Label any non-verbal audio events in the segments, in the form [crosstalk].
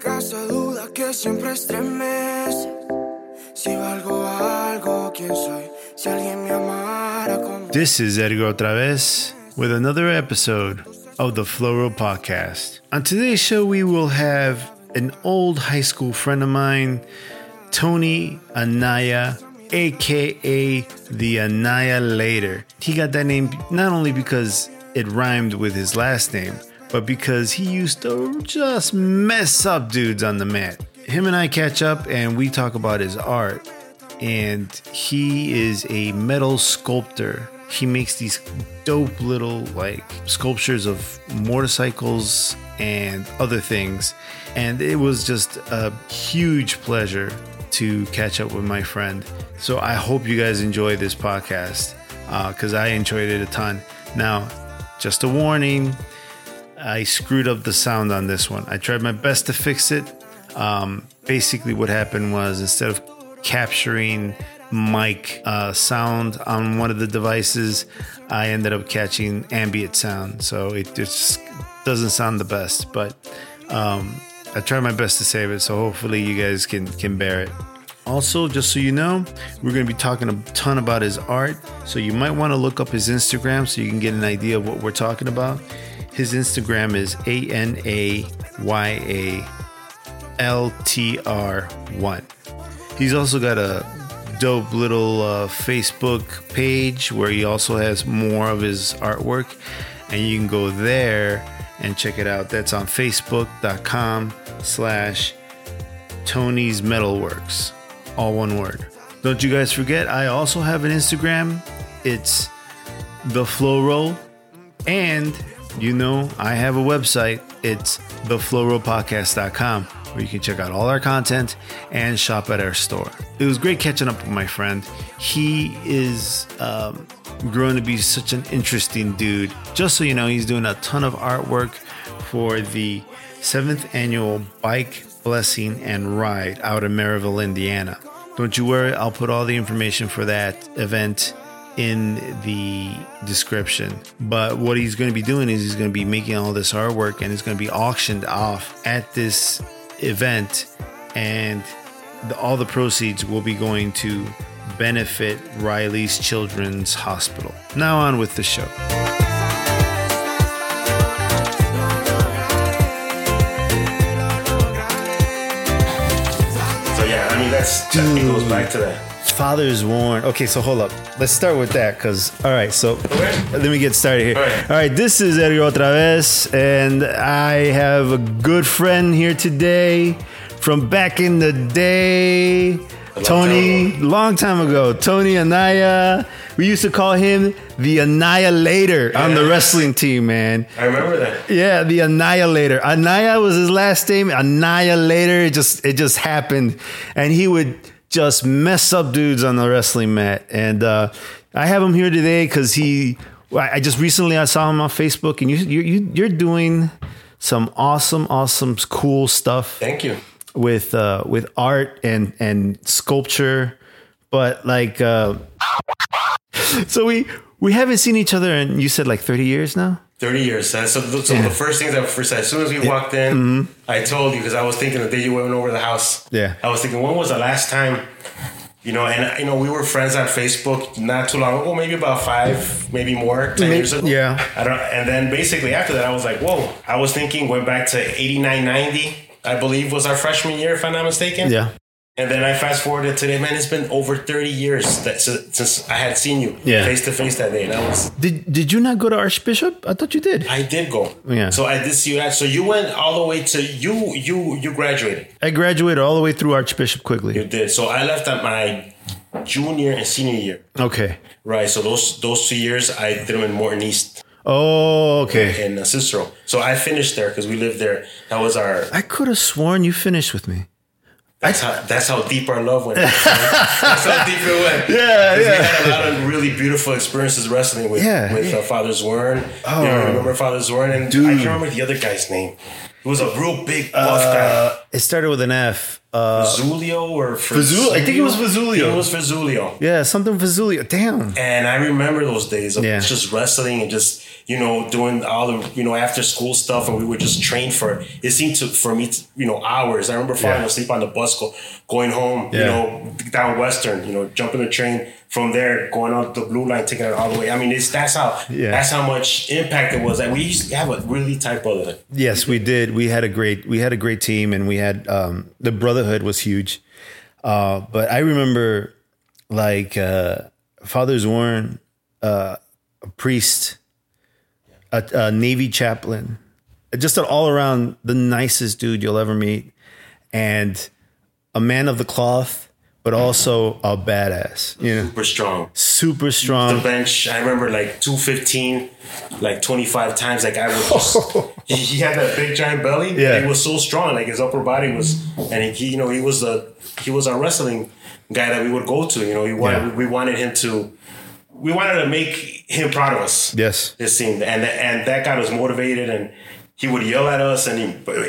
duda que siempre estremece. Si valgo algo, ¿quién soy? Si alguien me amara como. This is Edgar otra vez with another episode of the Flow Roll Podcast. On today's show, we will have an old high school friend of mine, Tony Anaya, aka the Annihilator. He got that name not only because it rhymed with his last name, but because he used to just mess up dudes on the mat. Him and I catch up and we talk about his art. And he is a metal sculptor. He makes these dope little like sculptures of motorcycles and other things. And it was just a huge pleasure to catch up with my friend. So I hope you guys enjoy this podcast uh, because I enjoyed it a ton. Now, just a warning I screwed up the sound on this one. I tried my best to fix it. Um, basically, what happened was instead of capturing mic uh, sound on one of the devices, I ended up catching ambient sound. So it just doesn't sound the best, but um, I tried my best to save it. So hopefully, you guys can can bear it. Also, just so you know, we're going to be talking a ton about his art. So you might want to look up his Instagram so you can get an idea of what we're talking about. His Instagram is A N A Y A L T R 1. He's also got a dope little uh, Facebook page where he also has more of his artwork, and you can go there and check it out. That's on facebook.com slash Tony's Metalworks. All one word. Don't you guys forget, I also have an Instagram. It's the Flow Roll. And you know, I have a website. It's theflowrollpodcast.com where you can check out all our content and shop at our store. It was great catching up with my friend. He is um, growing to be such an interesting dude. Just so you know, he's doing a ton of artwork for the seventh annual Bike Blessing and Ride out of Merrillville, Indiana. Don't you worry, I'll put all the information for that event in the description. But what he's going to be doing is he's going to be making all this artwork and it's going to be auctioned off at this event, and the, all the proceeds will be going to benefit Riley's Children's Hospital. Now, on with the show. So yeah, I mean that's that Dude. goes back to that. Father Zorn. Okay, so hold up. Let's start with that because, all right, so let me get started here. All right. All right, this is Edgar otra vez, and I have a good friend here today from back in the day. long Tony, time long time ago. Tony Anaya. We used to call him the Annihilator on the wrestling team, man. I remember that. Yeah, the Annihilator. Anaya was his last name. Annihilator. It just it just happened, and he would just mess up dudes on the wrestling mat. And uh, I have him here today because he. I just recently I saw him on Facebook, and you you you- you're doing some awesome, awesome, cool stuff Thank you. with uh, with art and and sculpture, but like. Uh, [laughs] so we we haven't seen each other, and you said like thirty years now. Thirty years. So, so, so the first things I first as soon as we walked in, Mm-hmm. I told you because I was thinking the day you went over the house. Yeah. I was thinking when was the last time, you know, and you know we were friends on Facebook not too long ago, maybe about five, maybe more, ten years ago. yeah. I don't. And then basically after that, I was like, whoa. I was thinking went back to eighty nine ninety. I believe was our freshman year, if I'm not mistaken. Yeah. And then I fast forwarded today, man. It's been over thirty years that since, I had seen you face to face that day, and I was Did Did you not go to Archbishop? I thought you did. I did go. Yeah. So I did see you that. So you went all the way to you you you graduated. I graduated all the way through Archbishop Quigley. You did. So I left at my junior and senior year. Okay. Right. So those those two years I did them in Morton East Oh, okay. in uh, Cicero. So I finished there because we lived there. That was our. I could have sworn you finished with me. That's how that's how deep our love went. [laughs] that's how deep it went. Yeah, yeah. We had a lot of really beautiful experiences wrestling with Yeah, with yeah. Uh, Father Zorn. Oh. you know, remember Father Zorn? And I can't remember the other guy's name. It was a real big buff guy. Uh, it started with an F. Uh, Fazulio or Fazul- I think it was Fazulio. It was Fazulio. yeah, something Fazulio. Damn. And I remember those days of Yeah. just wrestling and just you know, doing all the, you know, after school stuff, and we would just train for. It seemed to for me, to, you know, hours. I remember falling Yeah. asleep on the bus, go, going home, you know, down Western, you know, jumping the train from there, going on the blue line, taking it all the way. I mean, it's that's how Yeah. that's how much impact it was. That we used to have a really tight brotherhood. Yes, we did. We had a great we had a great team, and we had um, the brotherhood was huge. Uh, but I remember, like uh, Father Zorn, uh, a priest, a, a Navy chaplain, just an all around the nicest dude you'll ever meet, and a man of the cloth, but also a badass. You know, Super strong. super the strong. bench. I remember like 215, like 25 times. Like I was just, [laughs] he, he had that big giant belly. Yeah. He was so strong. Like his upper body was, and he, you know, he was the, he was our wrestling guy that we would go to. You know, he wanted, Yeah. we wanted him to, we wanted to make him proud of us. Yes. It seemed, and and that got us motivated, and he would yell at us, and he,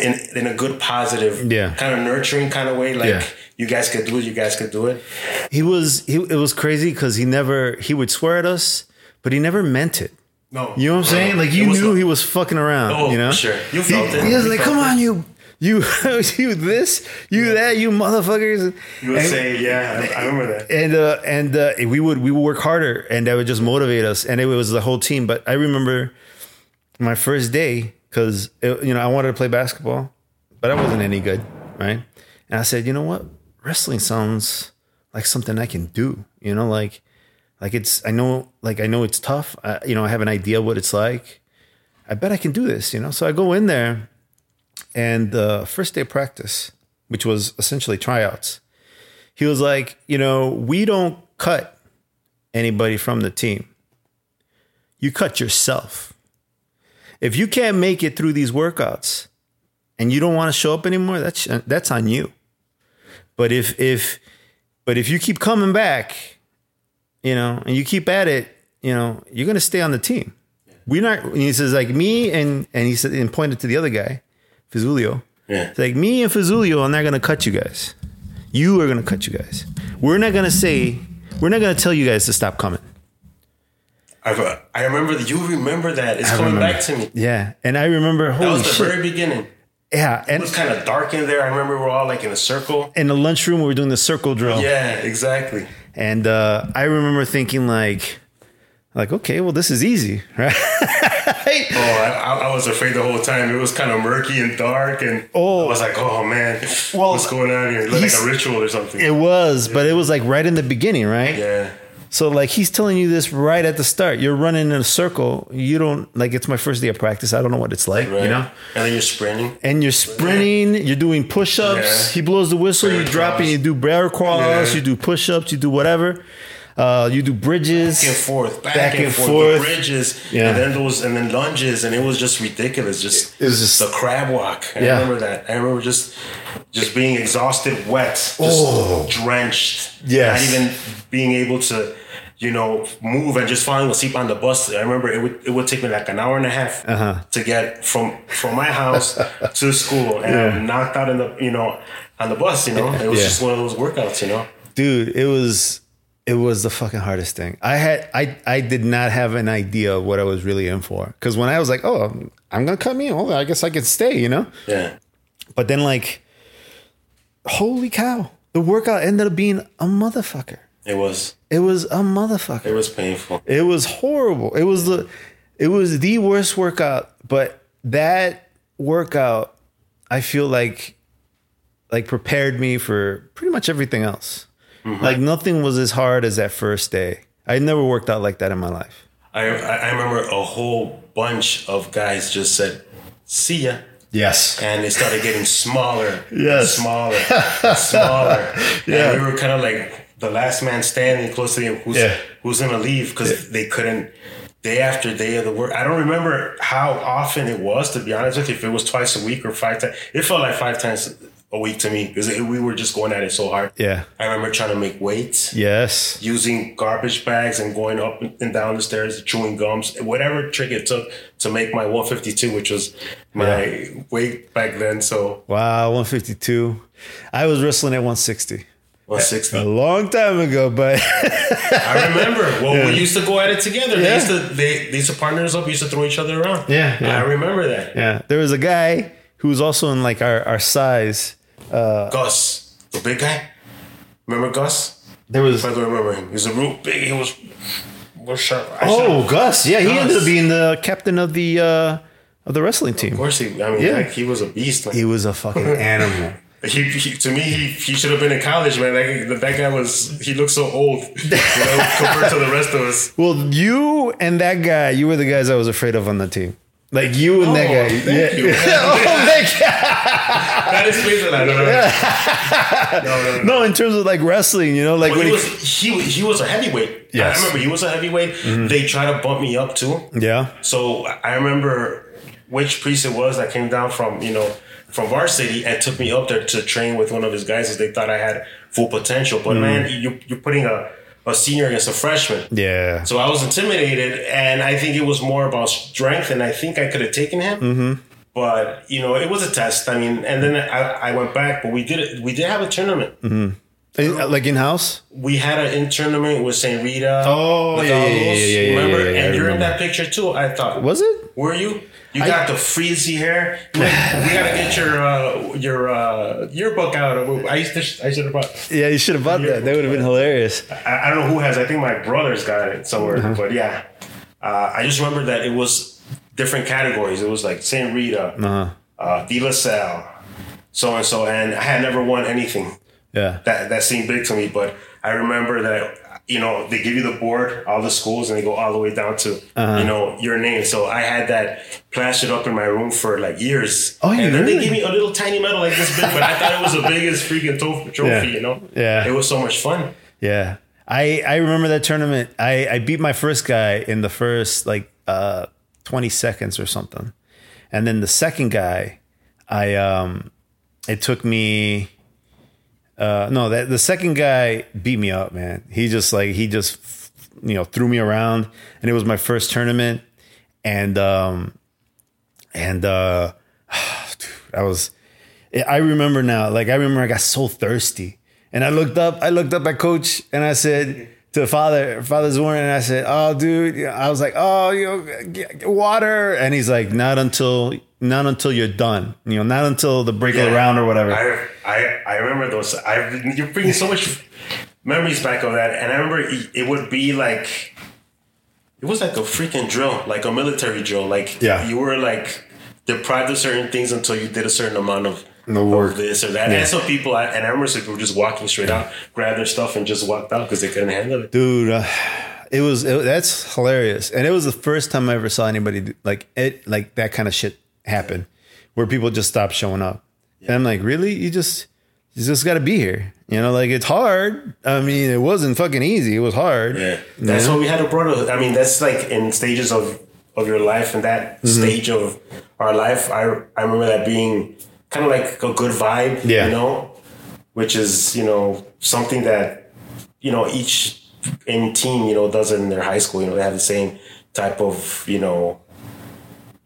in in a good, positive, Yeah. kind of nurturing kind of way, like Yeah. you guys could do it, you guys could do it. He was he. It was crazy because he never he would swear at us, but he never meant it. No, You know what I'm saying? Like you knew the- he was fucking around. Oh, you know, sure. You He- felt it. He was You like, "Come it. on, you, you, [laughs] you this, you that, you motherfuckers." You would and, say, yeah, I, I remember that. and uh, and uh, we would we would work harder, and that would just motivate us, and it was the whole team. But I remember my first day because you know I wanted to play basketball, but I wasn't any good, right? And I said, you know what, wrestling sounds like something I can do. You know, like like it's I know like I know it's tough. I, you know, I have an idea what it's like. I bet I can do this. You know, so I go in there, and the first day of practice, which was essentially tryouts, he was like, you know, we don't cut anybody from the team. You cut yourself. If you can't make it through these workouts and you don't want to show up anymore, that's that's on you. But if if but if you keep coming back, you know, and you keep at it, you know, you're gonna stay on the team. We're not. He says like me and and he said and pointed to the other guy, Fazulio. Yeah. It's like me and Fazulio are not gonna cut you guys. You are gonna cut you guys. We're not gonna say. We're not gonna tell you guys to stop coming. I've, uh, I remember that you remember that. It's I coming remember. back to me. Yeah, and I remember. Holy That was the shit! very beginning. yeah, and It was kind of dark in there. I remember we were all like in a circle. in the lunchroom we were doing the circle drill. Yeah, exactly. And uh, I remember thinking like, like okay, well this is easy, right? [laughs] Oh, I, I, was afraid the whole time. It was kind of murky and dark, and Oh. I was like, "Oh man, Well, what's going on here?" It looked like a ritual or something. it was, but it was like right in the beginning, right? yeah, So like he's telling you this right at the start. You're running in a circle. You don't like it's my first day of practice. I don't know what it's like, right. you know. And then you're sprinting. And you're sprinting. You're doing push-ups. Yeah. He blows the whistle. Bear you drop and you do bear crawls. Yeah. You do push-ups. You do whatever. Uh, you do bridges. Back and forth, back, Back and, and forth, forth. the bridges, Yeah. and then those, and then lunges, and it was just ridiculous. Just It was just- the crab walk. I Yeah. remember that. I remember just, just being exhausted, wet, just Oh. drenched. Yes. not even being able to, you know, move and just falling asleep on the bus. I remember it would it would take me like an hour and a half Uh-huh. to get from from my house [laughs] to school, and I'm knocked out in the you know on the bus. You know, it was Yeah. just one of those workouts. You know. dude it was it was the fucking hardest thing. I had i i did not have an idea of what i was really in for. Because when i was like oh i'm, gonna cut me oh i guess i could stay you know? Yeah. but then like holy cow the workout ended up being a motherfucker. It was. It was a motherfucker. It was painful. it was horrible. It was the it was the worst workout but that workout i feel like like prepared me for pretty much everything else Mm-hmm. like nothing was as hard as that first day i never worked out like that in my life I I remember a whole bunch of guys just said, "See ya," yes and they started getting smaller, Yes. smaller, [laughs] smaller. Yeah. and we were kind of like the last man standing close to him. Who's Yeah. who's gonna leave because they couldn't. Day after day of the work, I don't remember how often it was. To be honest with you, if it was twice a week or five times, it felt like five times a week to me because we were just going at it so hard. yeah I remember trying to make weights yes using garbage bags and going up and down the stairs, chewing gums, whatever trick it took to make my 152, which was my weight back then. So wow 152 i was wrestling at 160 160. A long time ago, but I remember. [laughs] Well, we used to go at it together. They Yeah. used to they, they used to partner us up. We used to throw each other around. Yeah, yeah. I remember that. yeah, there was a guy who was also in like our, our size. Gus, the big guy. Remember Gus? There was I don't remember him. He's a real big. He was was sharp. Oh should've- Gus, yeah, he ended up being the captain of the uh, of the wrestling team. Of course, he. I mean, Yeah. like, he was a beast. Like, He was a fucking [laughs] animal. he, he, to me, he, he should have been in college, man. That, that guy was. He looked so old, you know, [laughs] compared to the rest of us. Well, you and that guy, you were the guys I was afraid of on the team. Like you and that Oh, guy. thank you. [laughs] oh, thank you. [laughs] That explains it. I don't know. No, no, no. No, in terms of like wrestling, you know, like Well, when he he, was he he was a heavyweight. Yes. Mm-hmm. I remember he was a heavyweight. They tried to bump me up too. yeah, So I remember which priest it was that came down from you know from varsity and took me up there to train with one of his guys, as they thought I had full potential. But man, you you're putting a a senior against a freshman. yeah, So I was intimidated, and I think it was more about strength, and I think I could have taken him. Mm-hmm. But you know, it was a test. I mean, and then I, I went back, but we did it. We did have a tournament. In- like in house. We had an in tournament with Saint Rita. Oh, yeah, yeah, yeah, yeah, Remember, yeah, yeah, I and you're in that picture too. I thought, Was it? were you? You got the frizzy hair. we [laughs] gotta get your uh, your uh, yearbook out. I used to. I should have brought. [laughs] Yeah, you should have bought that. That would have been hilarious. I, I don't know who has. I think my brother's got it somewhere. Uh-huh. But yeah, uh, I just remember that it was different categories. It was like Saint Rita, Uh-huh. uh, De La Salle, so and so, and I had never won anything. Yeah. That that seemed big to me, but I remember that you know they give you the board, all the schools, and they go all the way down to Uh-huh. you know your name. So I had that plastered up in my room for like years. Oh, you and then they gave me a little tiny medal like this big, but I thought it was the biggest freaking trophy. Yeah. You know? Yeah. It was so much fun. Yeah. I, I remember that tournament. I, I beat my first guy in the first like uh 20 seconds or something. And then the second guy, I um it took me uh no, that the second guy beat me up, man. He just like he just you know threw me around and it was my first tournament and um and uh [sighs] I was I remember now, like I remember I got so thirsty. And I looked up, I looked up at coach and I said to father, father Zorn, and I said, Oh, dude, I was like, Oh, you know, get, water. And he's like, Not until not until you're done. You know, not until the break of the round or whatever. I I, I remember those. I you're bringing so much memories back of that, and I remember it, it would be like it was like a freaking drill, like a military drill. Like Yeah. you were like deprived of certain things until you did a certain amount of. No work. this or that, Yeah. and some people, at, and I remember some people just walking straight out, grabbed their stuff, and just walked out because they couldn't handle it. Dude, uh, it was it, that's hilarious. And it was the first time I ever saw anybody do, like it like that kind of shit happen where people just stop showing up. And I'm like, "Really? You just you just got to be here." You know, like it's hard. I mean, it wasn't fucking easy. It was hard. Yeah, that's Yeah. why we had a brotherhood. I mean, that's like in stages of of your life, and that Mm-hmm. stage of our life, I I remember that being kind of like a good vibe. Yeah. you know, which is you know something that you know each in team you know does it in their high school. You know, they have the same type of you know.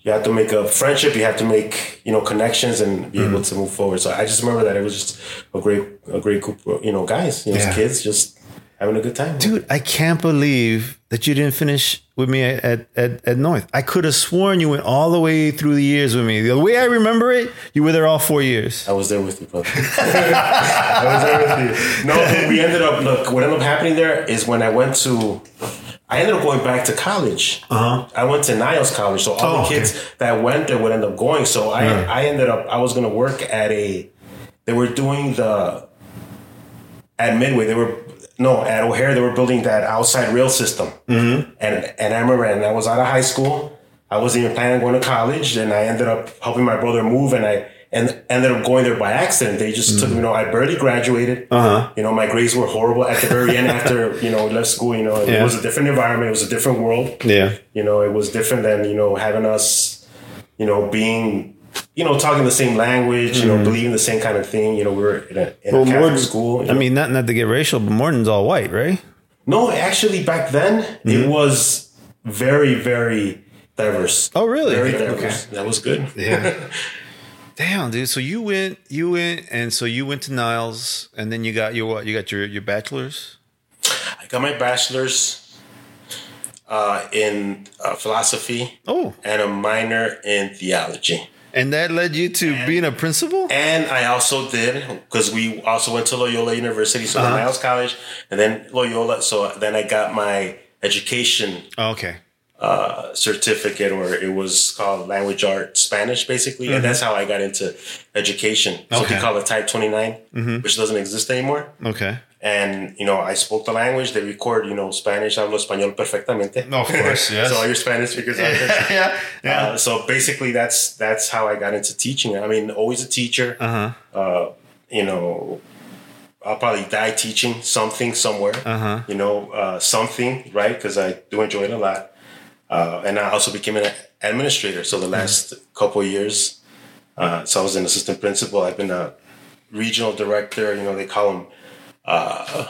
You have to make a friendship. You have to make you know connections and be Mm-hmm. able to move forward. So I just remember that it was just a great a great group of you know guys, you know, Yeah. kids just having a good time. Dude, I can't believe that you didn't finish with me at, at, at North. I could have sworn you went all the way through the years with me. The way I remember it, you were there all four years. I was there with you, brother. [laughs] I was there with you. No, we ended up. Look, what ended up happening there is when I went to. I ended up going back to college. Uh-huh. I went to Niles College, so all Oh, the okay. kids that went there would end up going. So I, I ended up. I was going to work at a. They were doing the. At Midway, they were no at O'Hare. They were building that outside rail system, mm-hmm. and and I remember, and I was out of high school. I wasn't even planning on going to college, and I ended up helping my brother move, and I and ended up going there by accident. They just took me. You know, I barely graduated. Uh-huh. You know, my grades were horrible at the very end. After [laughs] you know, left school. You know, it Yeah. was a different environment. It was a different world. Yeah. You know, it was different than you know having us. You know, being you know talking the same language. You know, believing the same kind of thing. You know, we were in a, in a Catholic Morton- school. I know. mean, not not to get racial, but Morton's all white, right? No, actually, back then Mm-hmm. it was very, very diverse. Oh, really? Very diverse. That was good. Yeah. [laughs] Damn, dude. So you went, you went, and so you went to Niles, and then you got your what? You got your your bachelor's. I got my bachelor's uh, in uh, philosophy Oh, and a minor in theology. And that led you to being a principal. And I also did because we also went to Loyola University, so Uh-huh. Niles College, and then Loyola. So then I got my education Oh, okay. uh, certificate, or it was called language art Spanish, basically, and that's how I got into education. So Mm-hmm. Okay. Mm-hmm. they call it Type Twenty which doesn't exist anymore. Okay. And you know, I spoke the language. They record, you know, Spanish. Hablo español perfectamente. No, of course, [laughs] yes. so all your Spanish speakers out there. [laughs] yeah. Yeah. Uh, so basically, that's that's how I got into teaching. I mean, always a teacher. Uh huh. Uh, you know, I'll probably die teaching something somewhere. Uh huh. You know, uh, something right because I do enjoy it a lot. Uh, and I also became an administrator. So the last couple of years, uh, so I was an assistant principal. I've been a regional director. You know, they call them. Uh,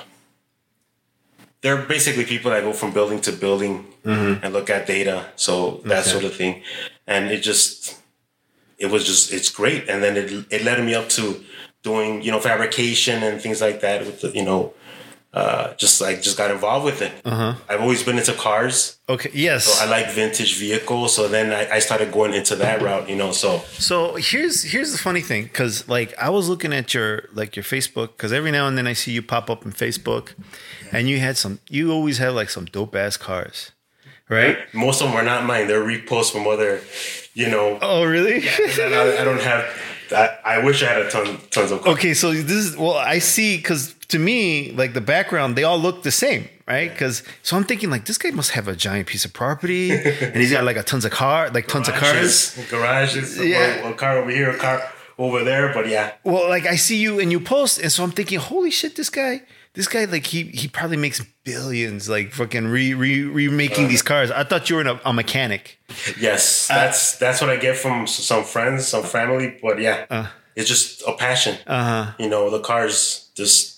they're basically people that go from building to building and look at data. So that Okay. sort of thing, and it just it was just it's great. And then it it led me up to doing you know fabrication and things like that with the you know. Uh, just like just got involved with it. Uh-huh. I've always been into cars. Okay. Yes. I like vintage vehicles, so then I, I started going into that route. You know, so So here's here's the funny thing, because like I was looking at your like your Facebook, because every now and then I see you pop up in Facebook, and you had some, you always had like some dope ass cars, right? most of them are not mine. They're reposts from other, you know. Oh really? I, I don't have. I, I wish I had a ton, tons of. Cars. okay, so this is well, I see because to me, like the background, they all look the same, right? Because so I'm thinking like this guy must have a giant piece of property, and he's got like a tons of car, like tons of cars. Garages. Yeah. A car over here, a car over there. But yeah, Well, like I see you and you post, and so I'm thinking, holy shit, this guy, this guy, like he he probably makes billions, like fucking re re remaking these cars. I thought you were a, a mechanic. yes, Uh, that's that's what I get from some friends, some family. But yeah, it's just a passion. Uh huh. You know, the cars. Just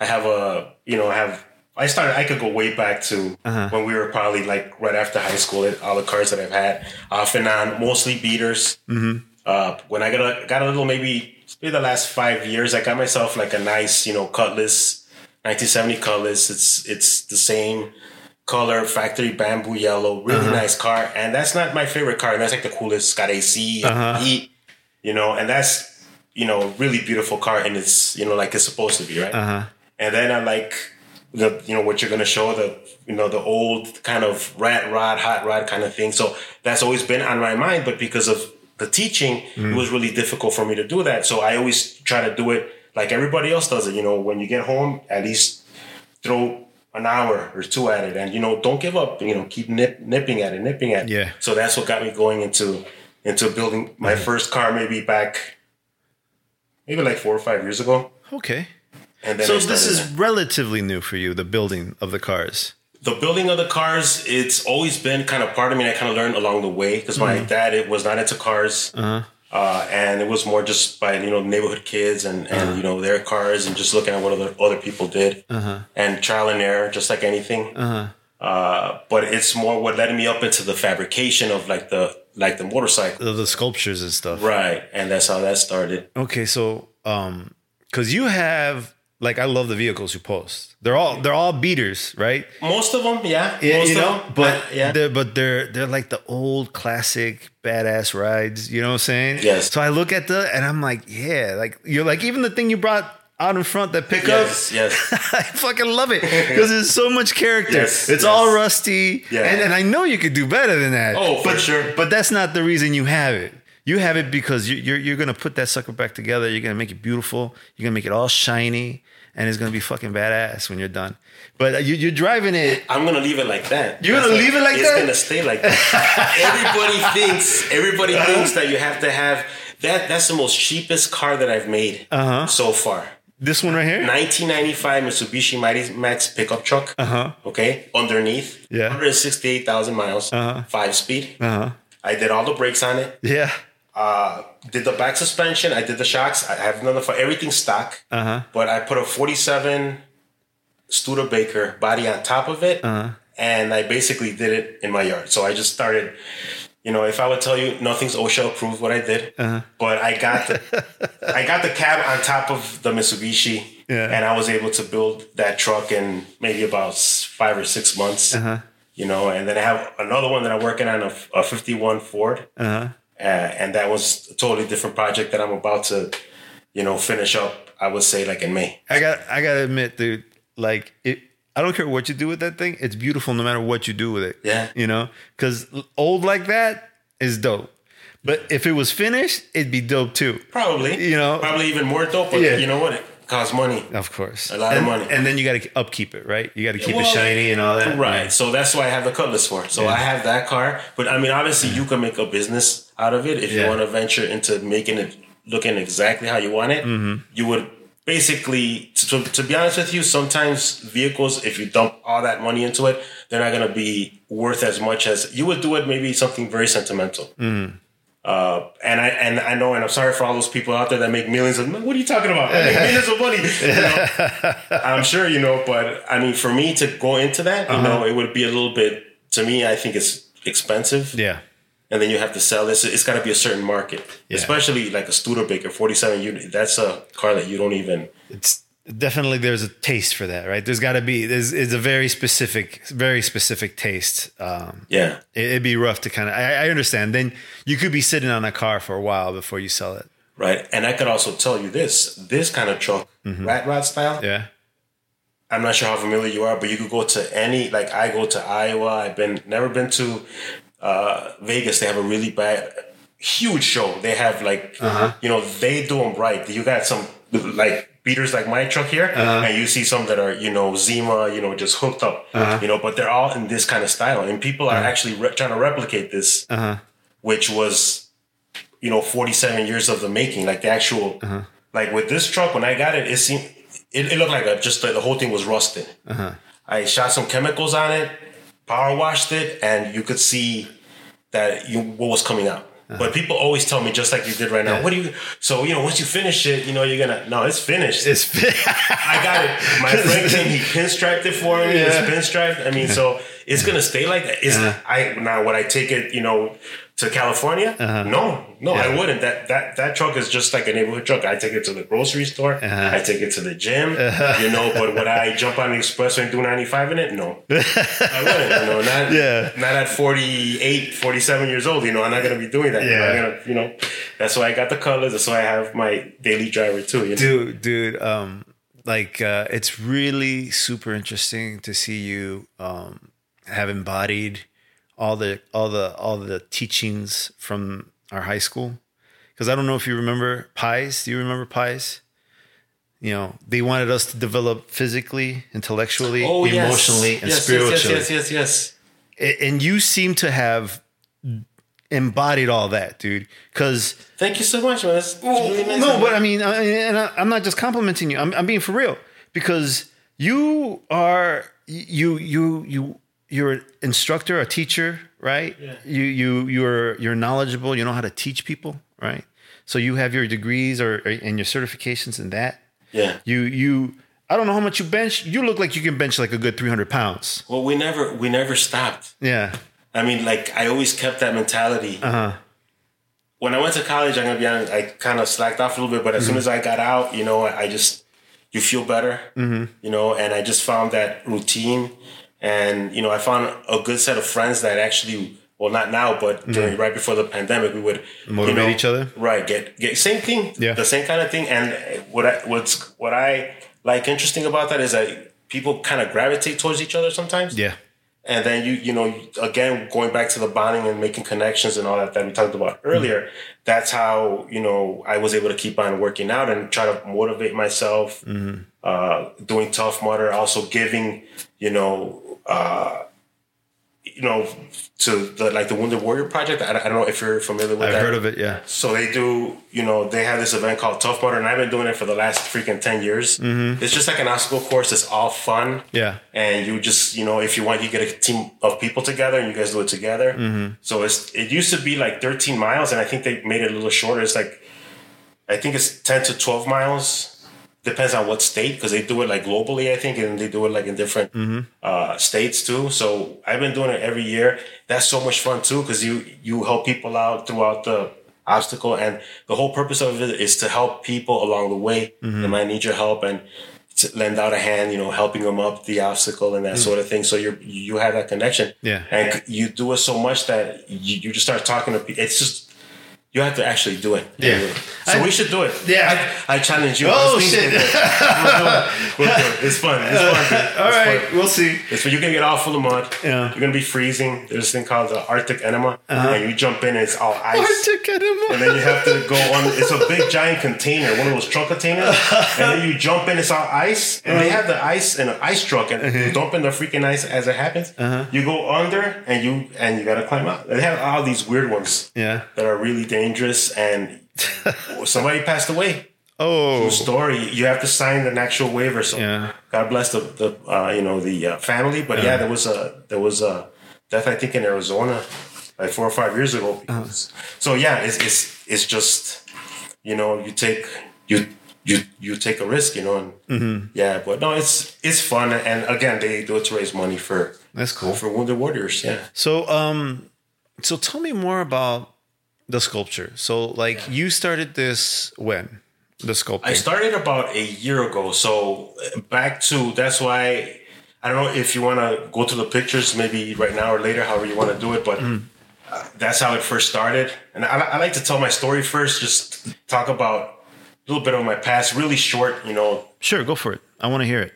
I have a. You know, I have. I started. I could go way back to Uh-huh. when we were probably like right after high school. All the cars that I've had, off and on, mostly beaters. Mm-hmm. Uh, when I got a got a little maybe maybe the last five years, I got myself like a nice you know Cutlass, 1970 Cutlass. It's it's the same color, factory bamboo yellow, really Uh-huh. nice car. And that's not my favorite car. That's like the coolest. It's got AC, Uh-huh. heat, you know, and that's you know really beautiful car, and it's you know like it's supposed to be, right? Uh huh. And then I like the you know what you're gonna show the you know the old kind of rat rod, hot rod kind of thing. So that's always been on my mind, but because of the teaching, it was mm. really difficult for me to do that. So I always try to do it like everybody else does it. You know, when you get home, at least throw an hour or two at it, and you know, don't give up. You know, keep nip, nipping at it, nipping at it. Yeah. So that's what got me going into into building my mm. first car, maybe back, maybe like four or five years ago. Okay. And then So this is relatively new for you, the building of the cars. the building of the cars it's always been kind of part of me i kind of learned along the way because my dad it was not into cars. Uh-huh. uh, and it was more just by you know neighborhood kids and, and you know their cars and just looking at what other other people did. And trial and error just like anything. Uh, but it's more what led me up into the fabrication of like the like the motorcycle. The, the sculptures and stuff. right and that's how that started. Okay, so um, because you have like I love the vehicles you post. They're all they're all beaters, right? most of them yeah, Yeah, most you of know, them, but uh, yeah they're but they're they're like the old classic badass rides. You know what I'm saying? Yes. So I look at the and I'm like, yeah, like you're like even the thing you brought out in front that pickup. yes yes [laughs] I fucking love it because there's so much character. Yes, it's yes. all rusty, Yeah. and, and I know you could do better than that. Oh, for but, sure. But that's not the reason you have it. You have it because you, you're you're gonna put that sucker back together. You're gonna make it beautiful. You're gonna make it all shiny, and it's gonna be fucking badass when you're done. But you, you're driving it. I'm gonna leave it like that. You're gonna That's leave it like it's that? It's gonna stay like that. [laughs] everybody thinks everybody Uh-huh. thinks that you have to have that. That's the most cheapest car that I've made Uh-huh. so far. This one right here. 1995 Mitsubishi Mighty Max pickup truck. Uh huh. Okay, underneath. Yeah. 168,000 miles. Uh-huh. Five speed. Uh huh. I did all the brakes on it. Yeah. Uh, did the back suspension. I did the shocks. I have none of everything stock. Uh huh. But I put a 47 Studebaker body on top of it, Uh-huh. and I basically did it in my yard. So I just started You know, if I would tell you nothing's OSHA approved what I did, Uh-huh. but I got the [laughs] I got the cab on top of the Mitsubishi, Yeah. and I was able to build that truck in maybe about five or six months. Uh-huh. You know, and then I have another one that I'm working on a, a 51 Ford, Uh-huh. Uh, and that was a totally different project that I'm about to, you know, finish up. I would say like in May. I got I gotta admit, dude, like it I don't care what you do with that thing, it's beautiful no matter what you do with it. Yeah. You know? Cause old like that is dope. But if it was finished, it'd be dope too. Probably, You know? probably even more dope. But Yeah. you know what? It costs money. Of course. A lot of and, money. And then you gotta upkeep it, right? You gotta keep Well, it shiny and all that. Right. So that's why I have the Cutlass for. So I have that car. But I mean, obviously, you can make a business out of it if you want to venture into making it looking exactly how you want it. Mm-hmm. You would basically, to, to be honest with you, sometimes vehicles, if you dump all that money into it, they're not going to be worth as much as you would do it. Maybe something very sentimental. Mm-hmm. Uh, and I and I know, and I'm sorry for all those people out there that make millions of. What are you talking about? I make millions of money. You [laughs] know? I'm sure you know, but I mean, for me to go into that, you Uh-huh. know, it would be a little bit. To me, I think it's expensive, Yeah. And then you have to sell this. It's got to be a certain market, Yeah. especially like a Studebaker 47 unit. That's a car that you don't even. It's definitely there's a taste for that, right? There's gotta be there's it's a very specific, very specific taste. Um Yeah, it, it'd be rough to kind of I, I understand. Then you could be sitting on a car for a while before you sell it. right. And I could also tell you this: this kind of truck, rat rod style. Mm-hmm. Yeah. I'm not sure how familiar you are, but you could go to any. Like I go to Iowa. I've been never been to uh, Vegas. They have a really bad, huge show. They have like Uh-huh. you know they do them right. You got some like beaters like my truck here, Uh-huh. and you see some that are you know Zima, you know just hooked up, Uh-huh. you know, but they're all in this kind of style, and people are actually re- trying to replicate this, Uh-huh. which was you know 47 years of the making, like the actual. Uh-huh. Like with this truck, when I got it, it seemed it, it looked like a, just like the whole thing was rusted. Uh-huh. I shot some chemicals on it, power washed it, and you could see that you what was coming out. But people always tell me, just like you did right now, Uh-huh. Yeah. what do you? So you know, once you finish it, you know, you're gonna no, it's finished. It's I got it. My [laughs] friend came, he pinstriped it for me. Yeah. It's pinstriped. I mean, so it's gonna stay like that. Is Uh-huh. I now would I take it? You know. To California? No, no, I Uh-huh. Wouldn't. That that that truck is just like a neighborhood truck. I take it to the grocery store. Uh-huh. I take it to the gym. You know, but would I [laughs] jump on the expressway and do 95 in it? No. [laughs] I wouldn't, you know, not, Yeah. not at 48, 47 years old, you know, I'm not going to be doing that. You know, I'm Yeah. gonna, you know, that's why I got the colors. That's why I have my daily driver too. You know? dude dude um like uh it's really super interesting to see you um have embodied all the all the all the teachings from our high school because i don't know if you remember pies do you remember pies you know they wanted us to develop physically intellectually Oh, yes. emotionally and Yes, yes, spiritually Yes, yes, yes, yes. And you seem to have embodied all that dude because Thank you so much, man. That's, that's really nice. no, but I mean, I, and I, I'm not just complimenting you. I'm, I'm being for real because you are you you you you're an instructor, a teacher, right? Yeah. You you you're you're knowledgeable. You know how to teach people, right? So you have your degrees or and your certifications in that. yeah. You you. I don't know how much you bench. You look like you can bench like a good 300 pounds. Well, we never, we never stopped. Yeah. I mean, like I always kept that mentality. Uh huh. When I went to college, I'm gonna be honest, I kind of slacked off a little bit. But as soon as I got out, you know, I just you feel better, mm-hmm. you know, and I just found that routine, and you know, I found a good set of friends that actually, well, not now, but mm-hmm. during right before the pandemic, we would you Motivate know, each other? right? Get get same thing, Yeah. the same kind of thing. And what I what's what I like interesting about that is that people kind of gravitate towards each other sometimes Yeah. and then you you know again going back to the bonding and making connections and all that that we talked about mm-hmm. earlier that's how you know i was able to keep on working out and try to motivate myself mm-hmm. uh, doing tough mudder also giving you know uh, you know to the like the wounded warrior project i, I don't know if you're familiar with I've that heard of it. Yeah. so they do, you know, they have this event called Tough Mudder, and I've been doing it for the last freaking 10 years. It's just like an obstacle course. It's all fun. Yeah. And you just, you know, if you want, you get a team of people together and you guys do it together. So it's, it used to be like 13 miles, and I think they made it a little shorter. It's like, I think it's 10 to 12 miles. Depends on what state because they do it like globally, I think, and they do it like in different mm-hmm. uh, states too. So I've been doing it every year. That's so much fun too because you you help people out throughout the obstacle, and the whole purpose of it is to help people along the way mm-hmm. that might need your help and to lend out a hand, you know, helping them up the obstacle and that mm. sort of thing. So you you have that connection, Yeah. and you do it so much that you, you just start talking to people. It's just you have to actually do it. Yeah. So I- we should do it. Yeah. I, I challenge you. Oh, shit. We'll do it. We'll do it. It's fun. It's fun. dude. [laughs] All It's right, fun. we'll see. It's when you can get all full of mud. Yeah. You're gonna be freezing. There's this thing called the Arctic enema, uh-huh. and you jump in, and it's all ice. Arctic enema. And then you have to go on. It's a big giant container, one of those truck containers. [laughs] And then you jump in, it's all ice. And they uh-huh. have the ice in an ice truck, and uh-huh. you dump in the freaking ice as it happens. You go under, and you and you gotta climb out. They have all these weird ones Yeah. that are really dangerous, and somebody passed away. [laughs] Oh. Story. You have to sign an actual waiver. So Yeah. God bless the the uh, you know the uh, family. But yeah, there was a there was a death I think in Arizona like four or five years ago. So yeah, it's it's it's just you know you take you you you take a risk, you know, and yeah. But no, it's it's fun, and again, they do it to raise money for That's cool. for wounded warriors. Yeah. So, um, so tell me more about the sculpture. So, like, you started this when the sculpture. I started about a year ago. So back to that's why I don't know if you want to go to the pictures maybe right now or later, however you want to do it. But uh, that's how it first started. And I, I like to tell my story first, just talk about a little bit of my past, really short, you know. sure, go for it. I want to hear it.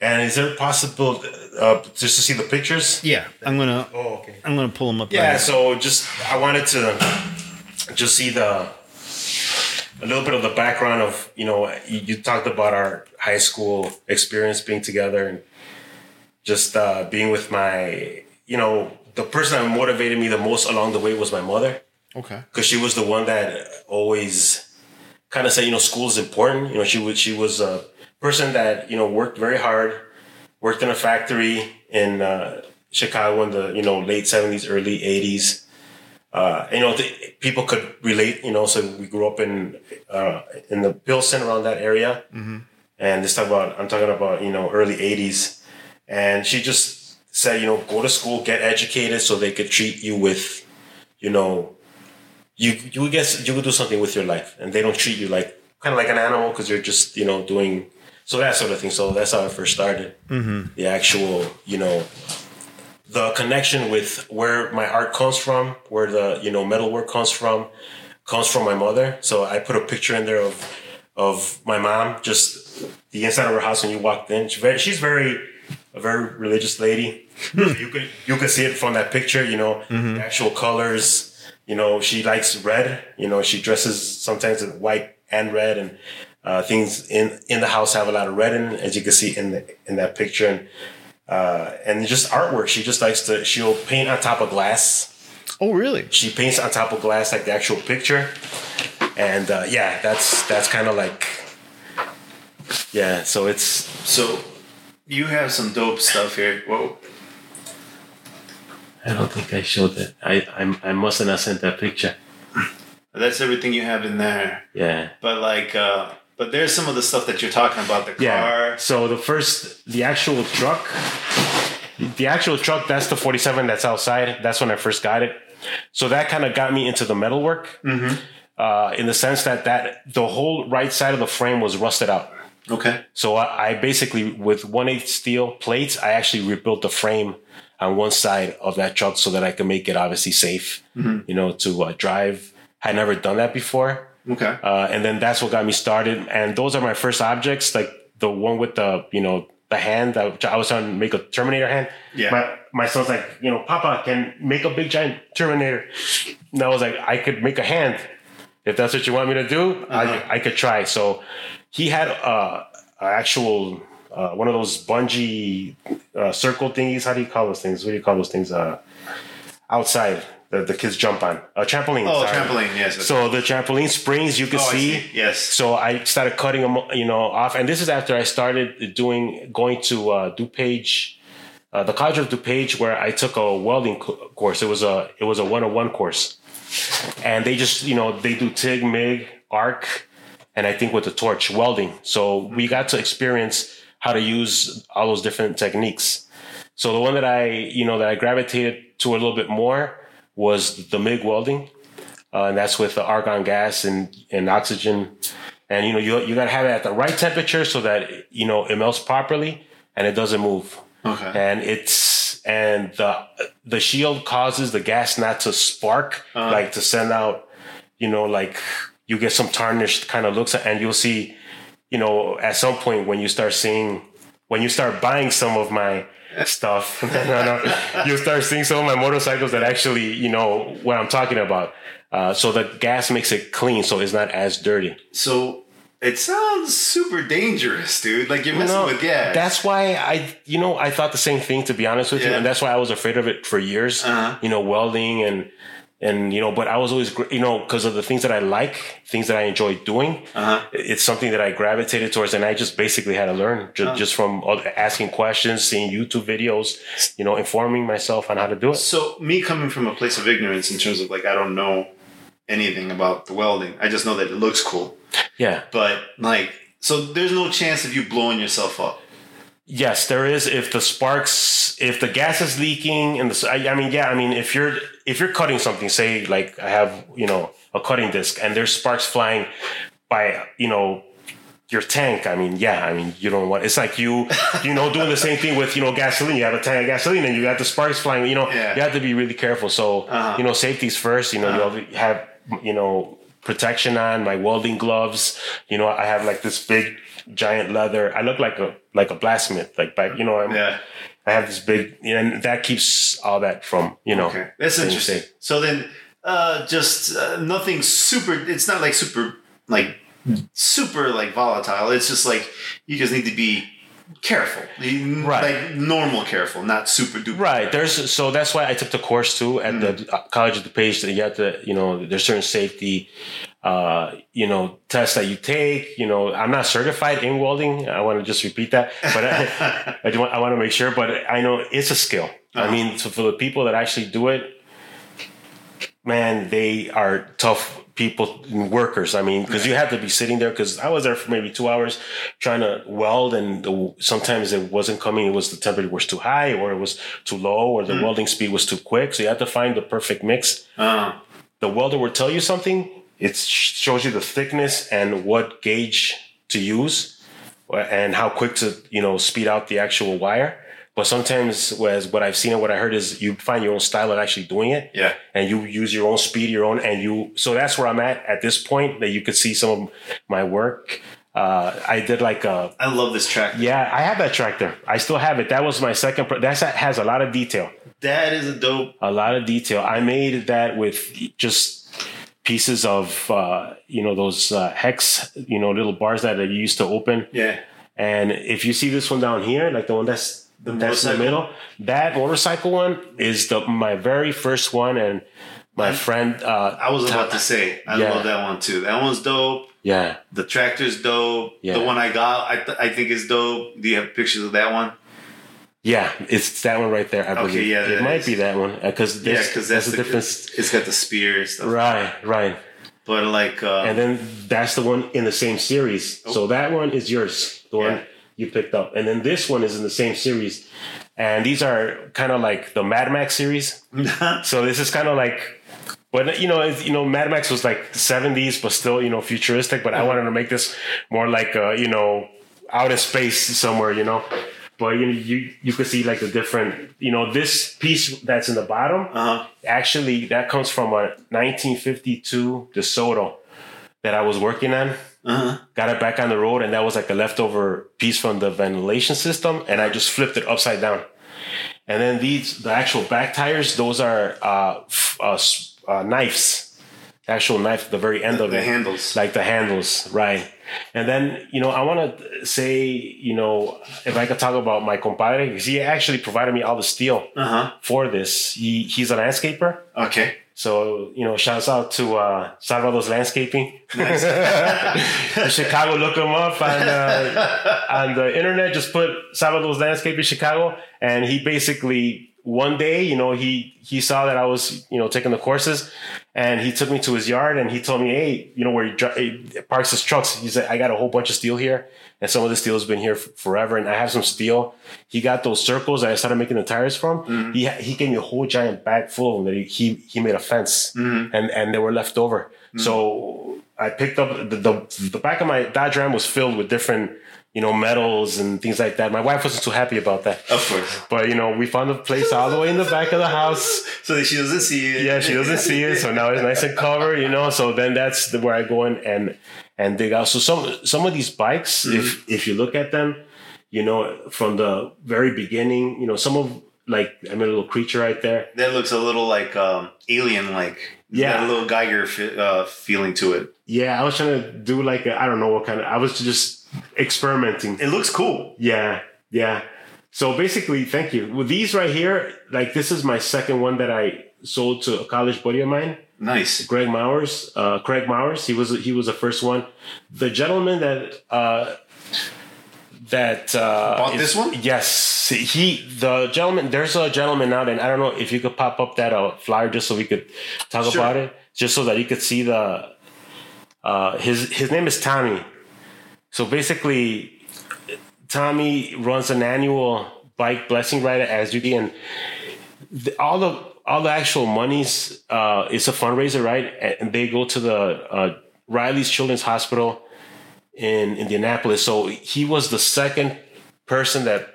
And is it possible uh, just to see the pictures? Yeah, I'm gonna. Oh, okay. I'm gonna pull them up. Yeah, right so just I wanted to just see the a little bit of the background of you know you, you talked about our high school experience being together and just uh, being with my you know the person that motivated me the most along the way was my mother. Okay. because she was the one that always kind of said, you know, school is important. You know, she was she was a person that you know worked very hard, worked in a factory in uh, Chicago in the you know late seventies, early eighties. Uh, you know, the, people could relate. You know, so we grew up in uh, in the Pilsen around that area, and this talk about I'm talking about you know early '80s, and she just said, you know, go to school, get educated, so they could treat you with, you know, you you guess you could do something with your life, and they don't treat you like kind of like an animal because you're just you know doing so that sort of thing. So that's how I first started. Mm-hmm. The actual you know the connection with where my art comes from, where the you know metalwork comes from, comes from my mother. So I put a picture in there of of my mom, just the inside of her house when you walked in. She's very, she's very a very religious lady. you could you could see it from that picture. You know, the actual colors. You know, she likes red. You know, she dresses sometimes in white and red, and uh, things in in the house have a lot of red in, as you can see in the in that picture. And uh, and just artwork. She just likes to. She'll paint on top of glass. Oh, really? She paints on top of glass like the actual picture. And uh, yeah, that's that's kind of like yeah. So it's So, you have some dope stuff here. Whoa. I don't think I showed it. I I, I must have not sent that picture. That's everything you have in there. Yeah. But like, uh, but there's some of the stuff that you're talking about. The car. Yeah. So the first, the actual truck, the actual truck, that's the 47 that's outside. That's when I first got it. So that kind of got me into the metalwork, uh, in the sense that that the whole right side of the frame was rusted out. Okay. So I, I basically, with one eighth steel plates, I actually rebuilt the frame on one side of that truck so that I could make it obviously safe, you know, to uh, drive. I never done that before. Okay. Uh, and then that's what got me started. And those are my first objects, like the one with the, you know, the hand that I was trying to make a Terminator hand. Yeah. My, my son's like, you know, Papa can make a big giant Terminator. And I was like, I could make a hand. If that's what you want me to do, Uh-huh. I, I could try. So he had uh, a actual, uh, one of those bungee uh, circle thingies. How do you call those things? What do you call those things? Uh, outside that the kids jump on. A trampoline. Oh, sorry. trampoline. Yes. So the trampoline springs, you can Oh, I see. see. Yes. So I started cutting them, you know, off, and this is after I started doing going to uh, DuPage, uh, the College of DuPage, where I took a welding co- course. It was a it was a one on one course, and they just you know they do TIG, MIG, arc, and I think with the torch welding. So we got to experience how to use all those different techniques. So the one that I, you know, that I gravitated to a little bit more was the MIG welding. Uh, and that's with the argon gas and, and oxygen. And, you know, you, you got to have it at the right temperature so that, you know, it melts properly and it doesn't move. Okay. And it's, and the, the shield causes the gas not to spark, like to send out, you know, like you get some tarnished kind of looks and you'll see, you know, at some point when you start seeing, when you start buying some of my stuff, [laughs] no, no, you'll start seeing some of my motorcycles that actually, you know, what I'm talking about. Uh, so the gas makes it clean, so it's not as dirty. So it sounds super dangerous, dude. Like you're messing No, with gas. That's why I, you know, I thought the same thing to be honest with you, and that's why I was afraid of it for years. Uh-huh. You know, welding and and you know, but I was always, you know, because of the things that I like, things that I enjoy doing. Uh-huh. It's something that I gravitated towards, and I just basically had to learn just, Uh-huh. just from asking questions, seeing YouTube videos, you know, informing myself on how to do it. So me coming from a place of ignorance in terms of like I don't know anything about the welding. I just know that it looks cool. Yeah. But like so there's no chance of you blowing yourself up. Yes, there is. If the sparks, if the gas is leaking, and the, I, I mean, yeah, I mean, if you're if you're cutting something, say like I have, you know, a cutting disc, and there's sparks flying by, you know, your tank. I mean, yeah, I mean, you don't want. It's like you, you know, doing the same thing with you know gasoline. You have a tank of gasoline, and you got the sparks flying. You know, Yeah. you have to be really careful. So, Uh-huh. you know, safety's first. You know, you have to have, you know, protection on my welding gloves. You know, I have like this big giant leather. I look like a like a blacksmith. Like back, you know, I'm, Yeah. I have this big, and that keeps all that from you know. Okay. That's interesting. safe. So then uh just uh, nothing super it's not like super like super like volatile. It's just like you just need to be careful. Right. Like normal careful, not super duper. Right. There's so that's why I took the course too at the Mm. uh, College of DuPage. That you have to, you know, there's certain safety, uh, you know, tests that you take. You know, I'm not certified in welding. I want to just repeat that, but I, [laughs] I do want, I want to make sure. But I know it's a skill. Uh-huh. I mean, so for the people that actually do it, man, they are tough people, workers. I mean, because you had to be sitting there. Because I was there for maybe two hours trying to weld, and the, sometimes it wasn't coming. It was the temperature was too high, or it was too low, or the welding speed was too quick. So you had to find the perfect mix. Uh, The welder will tell you something. It shows you the thickness and what gauge to use, and how quick to you know speed out the actual wire. But sometimes, whereas what I've seen and what I heard is you find your own style of actually doing it yeah. and you use your own speed, your own, and you. So that's where I'm at at this point. That you could see some of my work. Uh, I did like a I love this track. yeah. I have that tractor. I still have it. That was my second. Pro- that has a lot of detail. That is a dope. A lot of detail. I made that with just pieces of uh, you know those uh, hex you know little bars that you used to open. Yeah. And if you see this one down here, like the one that's The that's in the middle, that motorcycle one is the my very first one, and my friend. Uh, I was about to say, I Yeah. love that one too. That one's dope. yeah, The tractor's dope. Yeah. The one I got, I, th- I think is dope. Do you have pictures of that one? yeah, it's that one right there. I believe. Okay, yeah, it might is. be that one because Yeah, because that's the difference. It's got the spear and stuff. Right, right, But like, uh, and then that's the one in the same series. So that one is yours, the one Oh. Yeah. You picked up, and then this one is in the same series. And these are kind of like the Mad Max series. [laughs] So this is kind of like, but you know, it's, you know, Mad Max was like seventies, but still, you know, futuristic. But I wanted to make this more like, uh, you know, out in space somewhere, you know. But you know, you you could see like the different, you know, this piece that's in the bottom. uh-huh. Actually, that comes from a 1952 DeSoto that I was working on. Uh-huh. Got it back on the road, and that was like a leftover piece from the ventilation system, and I just flipped it upside down. And then these, the actual back tires, those are uh, f- uh, uh, knives, actual knife at the very end of The it, handles. like the handles, right? And then you know, I want to say, you know, if I could talk about my compadre, because he actually provided me all the steel Uh-huh. for this. He he's a landscaper. Okay. So, you know, shouts out to uh, Salvador's Landscaping. In [laughs] Chicago, look him up on, uh, on the internet. Just put Salvador's Landscaping Chicago. And he basically one day, you know, he he saw that I was, you know, taking the courses, and he took me to his yard and he told me, hey, you know, where he, he parks his trucks. He said, I got a whole bunch of steel here, and some of the steel has been here forever, and I have some steel. He got those circles that I started making the tires from. Mm-hmm. He ha- he gave me a whole giant bag full of them that he he, he made a fence, mm-hmm. and and they were left over. Mm-hmm. So I picked up the, the the back of my Dodge Ram was filled with different. You know, medals and things like that. My wife wasn't too happy about that. Of course. But you know, we found a place all the way in the back of the house. So that she doesn't see it. Yeah, she doesn't see it, so now it's nice and covered. You know, so then that's the, where I go in and and dig out. So some some of these bikes, if if you look at them, you know, from the very beginning, you know, some of like I mean, a little creature right there. That looks a little like um, alien-like. Yeah. got a little Giger uh, feeling to it. Yeah, I was trying to do like I don't know what kind of. I was just experimenting. It looks cool. Yeah, yeah. So basically, thank you. With these right here, like this is my second one that I sold to a college buddy of mine. Nice. Greg Mowers, uh, Craig Mowers. He was he was the first one. The gentleman that uh, that uh, Bought is- this one? Yes, he the gentleman. There's a gentleman out, and I don't know if you could pop up that uh, flyer just so we could talk Sure. about it, just so that you could see the. Uh, his his name is Tommy. So basically, Tommy runs an annual bike blessing ride at Azuki, and the, all the all the actual monies uh, is a fundraiser, right? And they go to the uh, Riley's Children's Hospital in Indianapolis. So he was the second person that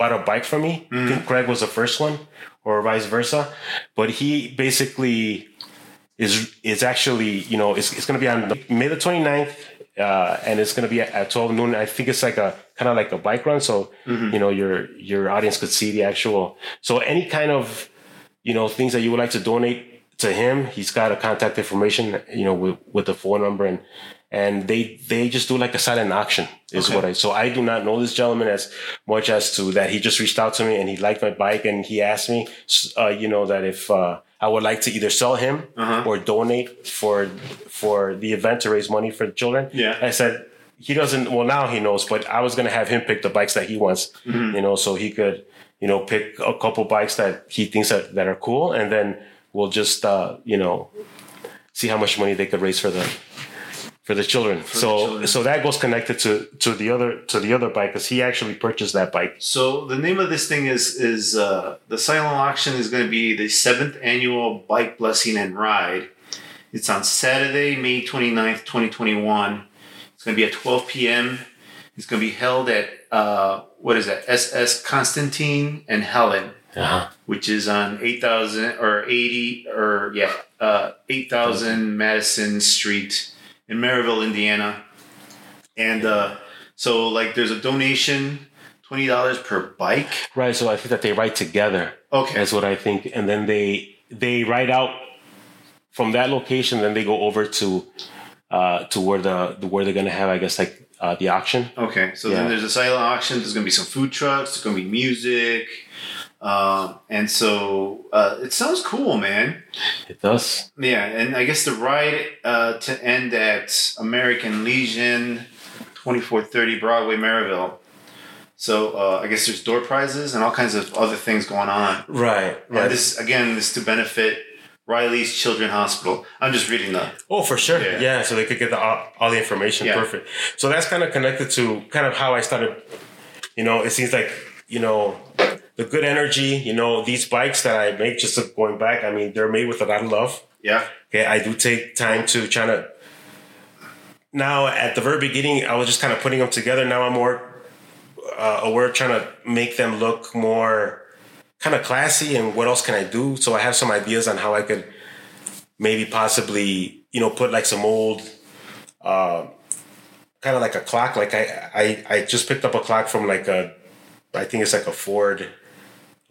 bought a bike from me. I think Craig was the first one, or vice versa. But he basically is is actually you know it's, it's going to be on May the 29th uh, and it's going to be at, at 12 noon. I think it's like a kind of like a bike run so you know your your audience could see the actual so any kind of you know things that you would like to donate to him he's got a contact information you know with, with the phone number and and they they just do like a silent auction is Okay. what I so I do not know this gentleman as much as to that. He just reached out to me and he liked my bike and he asked me uh, you know that if uh, I would like to either sell him Uh-huh. or donate for for the event to raise money for the children. Yeah. I said he doesn't. Well, now he knows, but I was gonna have him pick the bikes that he wants. Mm-hmm. You know, so he could you know pick a couple bikes that he thinks that, that are cool, and then we'll just uh, you know see how much money they could raise for the for the children. so children. so that goes connected to to the other to the other bike because he actually purchased that bike. So the name of this thing is is uh, the silent auction is going to be the seventh annual bike blessing and ride. It's on Saturday, May 29th, 2021. It's going to be at 12 p.m. It's going to be held at uh, what is that? SS Constantine and Helen, Uh-huh. which is on 8,000 or 80 or yeah, uh, 8,000 Madison Street in Merrillville, Indiana. And uh, so like there's a donation, twenty dollars per bike. Right. So I think that they write together. Okay. That's what I think, and then they they ride out from that location. Then they go over to uh, to where the, the where they're gonna have, I guess, like uh, the auction. Okay, so Yeah. then there's a silent auction. There's going to be some food trucks. There's going to be music, um, and so uh, it sounds cool, man. It does. Yeah, and I guess the ride uh, to end at American Legion, twenty four thirty Broadway, Merrillville. So uh, I guess there's door prizes and all kinds of other things going on. Right. And this again, this to benefit Riley's Children Hospital. I'm just reading that. Oh, for sure. Yeah. Yeah. so they could get the, all, all the information. Yeah. Perfect. So that's kind of connected to kind of how I started. You know, it seems like you know the good energy. You know, these bikes that I make, just going back. I mean, they're made with a lot of love. Yeah. Okay, I do take time to try to. Now, at the very beginning, I was just kind of putting them together. Now I'm more uh, aware, trying to make them look more kind of classy. And what else can I do? So I have some ideas on how I could maybe possibly, you know, put like some old, uh, kind of like a clock. Like I, I, I just picked up a clock from like a, I think it's like a Ford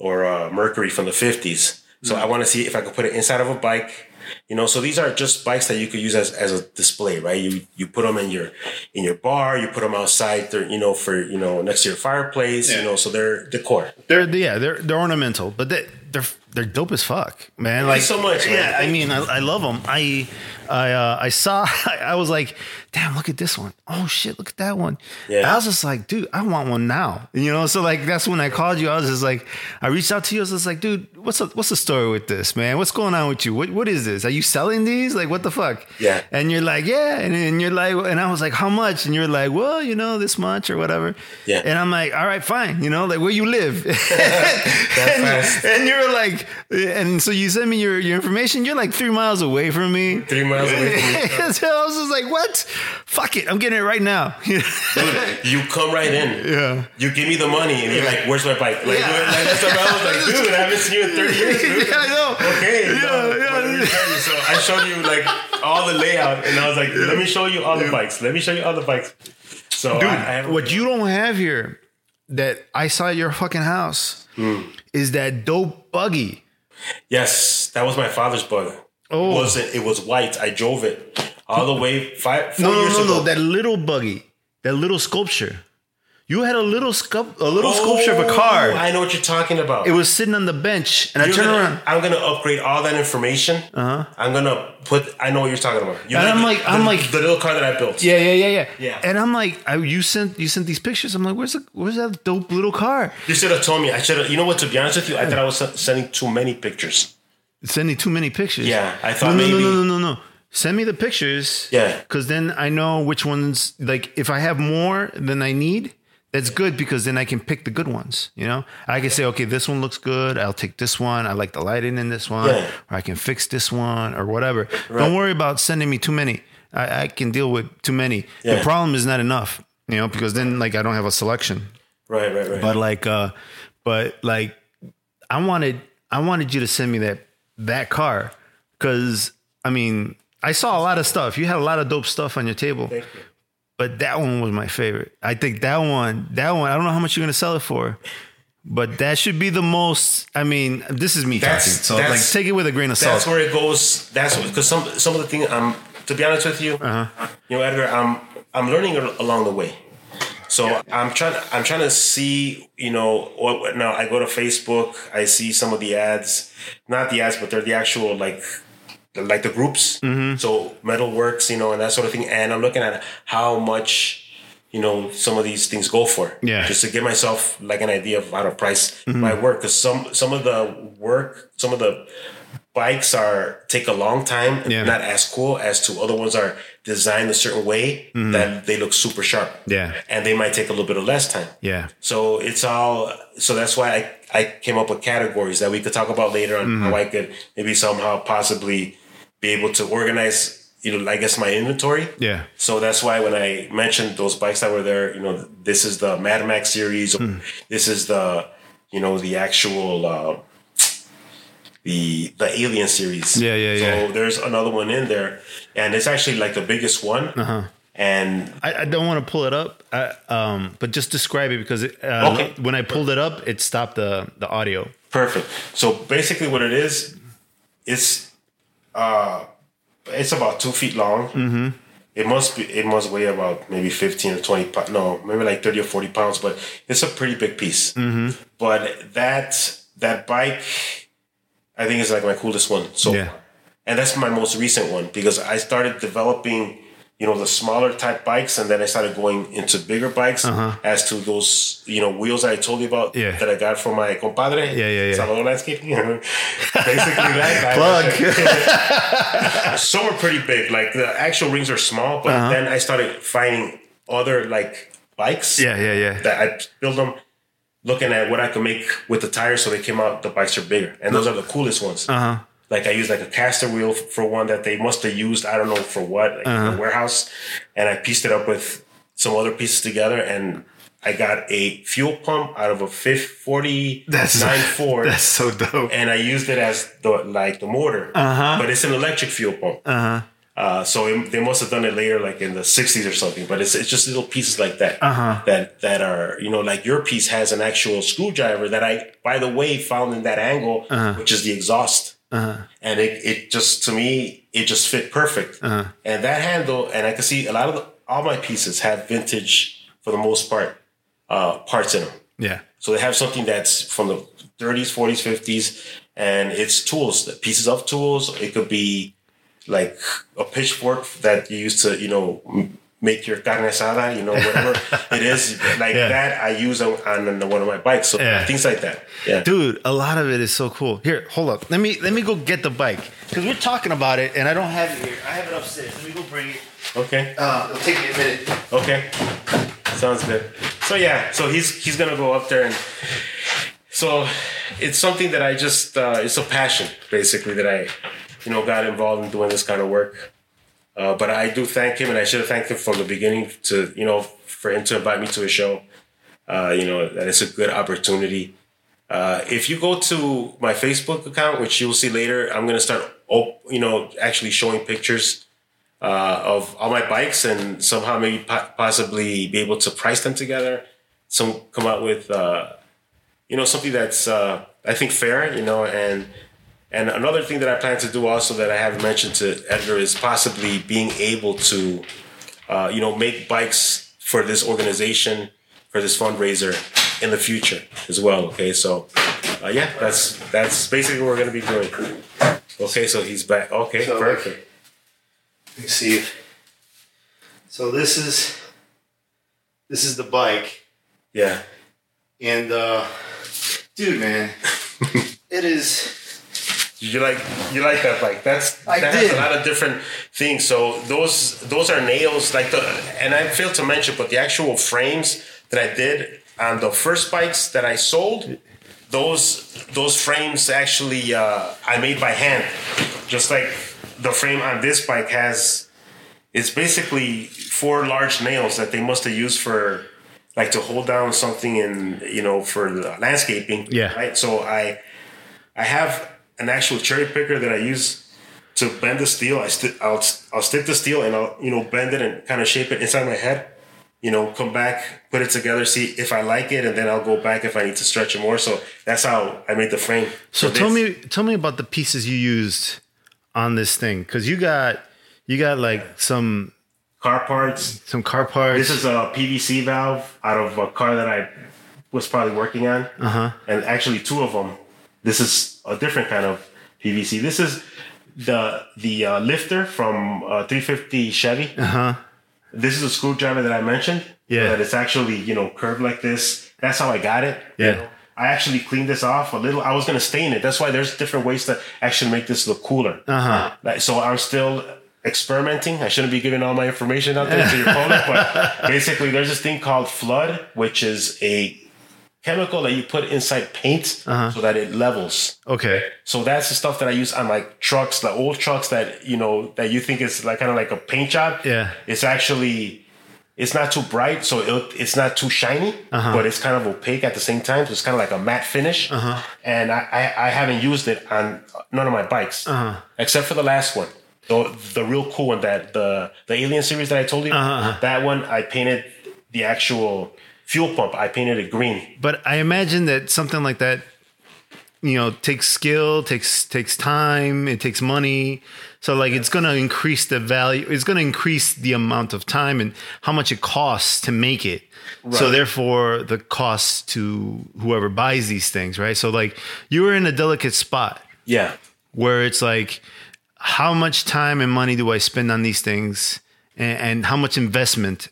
or a Mercury from the 50s. So I mm. want to see if I could put it inside of a bike. You know, so these are just bikes that you could use as, as a display, right? You you put them in your in your bar, you put them outside, you know, for you know next to your fireplace, Yeah. you know, so they're decor. They're yeah, they're they're ornamental, but they they're they're dope as fuck, man. Like so much, man. Yeah, I mean, I, I love them. I I uh, I saw [laughs] I was like, damn, look at this one. Oh shit, look at that one. Yeah. I was just like, dude, I want one now. You know, so like that's when I called you. I was just like, I reached out to you. I was just like, dude, what's the, what's the story with this, man? What's going on with you? What what is this? Are you selling these? Like what the fuck? Yeah. And you're like, yeah. And, and you're like, and I was like, how much? And you're like, well, you know, this much or whatever. Yeah. And I'm like, all right, fine. You know, like where you live. [laughs] [laughs] and, and you're like, and so you send me your, your information. You're like three miles away from me. Three miles away from me. [laughs] so I was just like, what? Fuck it. I'm getting it right now. [laughs] Dude, you come right in. Yeah. You give me the money, and you're like, "Where's my bike?" Like, Yeah. like that's what I was like, [laughs] "Dude, I haven't seen you in 30 years, dude." Yeah, I know. Okay. Yeah, no, yeah. but let me tell you, So I showed you like all the layout, and I was like, "Let me show you all the bikes. Let me show you all the bikes." So Dude, I, I what you don't have here that I saw at your fucking house Hmm. Is that dope buggy. Yes, that was my father's bug. Oh. It was it was white. I drove it all the way five four No, no, years no, ago. no. That little buggy, that little sculpture. You had a little sculpt, a little sculpture of a car. Oh, I know what you're talking about. it was sitting on the bench, and I You're turned gonna- around. I'm gonna upgrade all that information. Uh-huh. I'm gonna put. I know what you're talking about. You And I'm the- like- I'm the- like- the little car that I built. Yeah, yeah, yeah, yeah. Yeah. And I'm like, I, you sent you sent these pictures. I'm like, where's the where's that dope little car? You should have told me. I should have. You know what? To be honest with you, I thought I was sending too many pictures. Sending too many pictures. Yeah, I thought no, no, maybe- no, no, no, no, no. Send me the pictures. Yeah. Because then I know which ones. Like, if I have more than I need, that's good because then I can pick the good ones. You know, I can say, okay, this one looks good. I'll take this one. I like the lighting in this one, Yeah. or I can fix this one, or whatever. Don't worry about sending me too many. I, I can deal with too many. The problem is not enough. You know, because then like I don't have a selection. Right, right, right. But like, uh, but like, I wanted, I wanted you to send me that that car because I mean, I saw a lot of stuff. You had a lot of dope stuff on your table, you. But that one was my favorite. I think that one, that one. I don't know how much you're gonna sell it for, but that should be the most. I mean, this is me That's- talking, so like, take it with a grain of salt. that's where it goes. That's because some some of the things. Um, to be honest with you, Uh-huh. you know, Edgar, I'm I'm learning along the way. So I'm trying. I'm trying to see. You know, what- now I go to Facebook. I see some of the ads, not the ads, but they're the actual like. The- Like the groups, Mm-hmm. so Metalworks, you know, and that sort of thing. And I'm looking at how much, you know, some of these things go for. Yeah. just to give myself like an idea of how to price my work. Because some some of the work, some of the bikes are take a long time, and Yeah. not as cool as to other ones are designed a certain way that they look super sharp. Yeah. and they might take a little bit of less time. yeah, So it's all. So that's why I I came up with categories that we could talk about later on Mm-hmm. how I could maybe somehow possibly be able to organize. You know, I guess my inventory. yeah, So that's why when I mentioned those bikes that were there, you know, this is the Mad Max series. Hmm. This is the, you know, the actual, uh, the the Alien series. Yeah, yeah, so yeah. So there's another one in there, and it's actually like the biggest one. Uh-huh. And I, I don't want to pull it up, I, um, but just describe it because it, uh, Okay. when I pulled it up, it stopped the the audio. perfect. So basically, what it is, it's uh, it's about two feet long. Mm-hmm. It must be. It must weigh about maybe fifteen or twenty. pounds. No, maybe like thirty or forty pounds. But it's a pretty big piece. Mm-hmm. But that that bike, I think, is like my coolest one so Yeah. far, and that's my most recent one because I started developing. You know the smaller type bikes, and then I started going into bigger bikes. As to those, you know, wheels I told you about Uh-huh. Yeah. that I got from my compadre, Yeah, yeah, yeah. Salvador Landscaping. [laughs] Basically, that. Plug. [laughs] Some are pretty big. Like the actual rings are small, but Uh-huh. then I started finding other like bikes. yeah, yeah, yeah. That I build them, looking at what I could make with the tires, so they came out. The bikes are bigger, and those are the coolest ones. Uh-huh. Like I used like a caster wheel for one that they must have used. I don't know for what, like Uh-huh. the warehouse, and I pieced it up with some other pieces together, and I got a fuel pump out of a fifth forty That's nine Ford [laughs] That's so dope. and I used it as the like the motor, Uh-huh. but it's an electric fuel pump. Uh-huh. Uh, so it, they must have done it later, like in the '60s or something. But it's it's just little pieces like that Uh-huh. that that are you know like your piece has an actual screwdriver that I by the way found in that angle, Uh-huh. which is the exhaust, and it it just to me it just fit perfect. Uh-huh. And that handle, and I can see a lot of the, all my pieces have vintage for the most part uh, parts in them. Yeah. So they have something that's from the 30s, 40s, 50s, and it's tools, pieces of tools. It could be like a pitchfork that you used to you know make your carne asada, you know whatever [laughs] it is like Yeah. that. I use on, on one of my bikes, so Yeah. things like that. Yeah, Dude, a lot of it is so cool. Here, hold up. Let me let me go get the bike because we're talking about it, and I don't have it here. I have it upstairs. Let me go bring it. okay, Uh, it'll take me a minute. okay, sounds good. So yeah, so he's he's gonna go up there and so it's something that I just uh, it's a passion basically that I you know got involved in doing this kind of work. Uh, but I do thank him, and I should have thanked him from the beginning to you know for him to invite me to a show. Uh, you know that it's a good opportunity. Uh, if you go to my Facebook account, which you'll see later, I'm gonna start op- you know actually showing pictures uh, of all my bikes and somehow maybe po- possibly be able to price them together. Some come out with uh, you know something that's uh, I think fair, you know, and and another thing that I plan to do also that I haven't mentioned to Edgar is possibly being able to uh, you know make bikes for this organization for this fundraiser in the future as well. Okay, so uh, yeah, that's that's basically what we're gonna be doing. Okay, so he's back. Okay, So, perfect. Let me see. If, so this is this is the bike, Yeah. and uh, dude, man, [laughs] it is. You like you like that bike? That's I that did. has a lot of different things. So those those are nails like the and I failed to mention, but the actual frames that I did on the first bikes that I sold, those those frames actually uh, I made by hand. Just like the frame on this bike has, it's basically four large nails that they must have used for like to hold down something in you know for the landscaping. Yeah. Right. So I I have an actual cherry picker that I use to bend the steel. I st- I'll I'll stick the steel and I'll you know bend it and kind of shape it inside my head. You know, come back, put it together, see if I like it, and then I'll go back if I need to stretch it more. So that's how I made the frame. So for tell this. me, tell me about the pieces you used on this thing, because you got you got like some car parts. some car parts. This is a PVC valve out of a car that I was probably working on, uh-huh. and actually two of them. This is a different kind of PVC. This is the the uh, lifter from uh, 350 Chevy. uh-huh. This is a screwdriver that I mentioned. Yeah. That it's actually, you know, curved like this. That's how I got it. you Yeah. know. I actually cleaned this off a little. I was going to stain it. That's why there's different ways to actually make this look cooler. Uh-huh. Like, so I'm still experimenting. I shouldn't be giving all my information out there to your opponent, but [laughs] basically there's this thing called flood, which is a chemical that you put inside paint Uh-huh. so that it levels. Okay. So that's the stuff that I use on like trucks, the old trucks that you know that you think is like kind of like a paint job. Yeah. it's actually it's not too bright, so it, it's not too shiny, Uh-huh. but it's kind of opaque at the same time. So it's kind of like a matte finish. And I, I I haven't used it on none of my bikes Uh-huh. except for the last one. The, the real cool one that the the Alien series that I told you. Uh-huh. That one I painted the actual fuel pump. I painted it green. But I imagine that something like that, you know, takes skill, takes takes time, it takes money. So like it's going to increase the value. It's going to increase the amount of time and how much it costs to make it. So therefore, the cost to whoever buys these things, right? So like you were in a delicate spot Yeah. where it's like, how much time and money do I spend on these things, and, and how much investment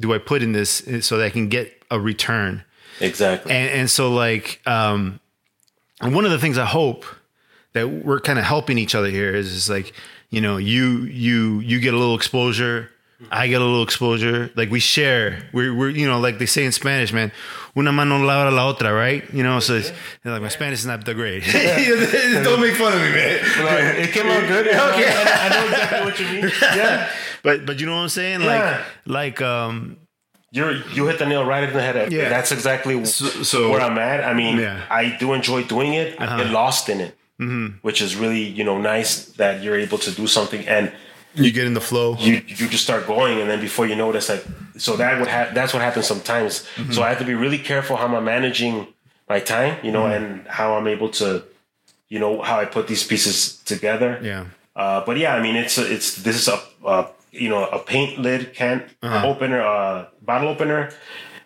do I put in this eh, so that I can get a return? Exactly. and and so like um and one of the things i hope that we're kind of helping each other here is is like you know you you you get a little exposure i get a little exposure like we share we're, we're you know like they say in spanish man una mano lava la otra right you know so it's, like my spanish is not that great [laughs] [laughs] don't make fun of me man it came out good. [laughs] Okay. I, I know exactly what you mean. Yeah. but but you know what i'm saying Yeah. like like um You're you hit the nail right in the head. Yeah. That's exactly so- where I'm at. I mean, Yeah. I do enjoy doing it. I get lost in it, which is really you know nice that you're able to do something and you get in the flow you you just start going and then before you notice, like so that would have that's what happens sometimes. So I have to be really careful how I'm managing my time, you know, and how I'm able to, you know, how I put these pieces together. yeah Uh, but yeah, I mean, it's a, it's this is a, a you know a paint lid can Uh-huh. opener, uh, bottle opener.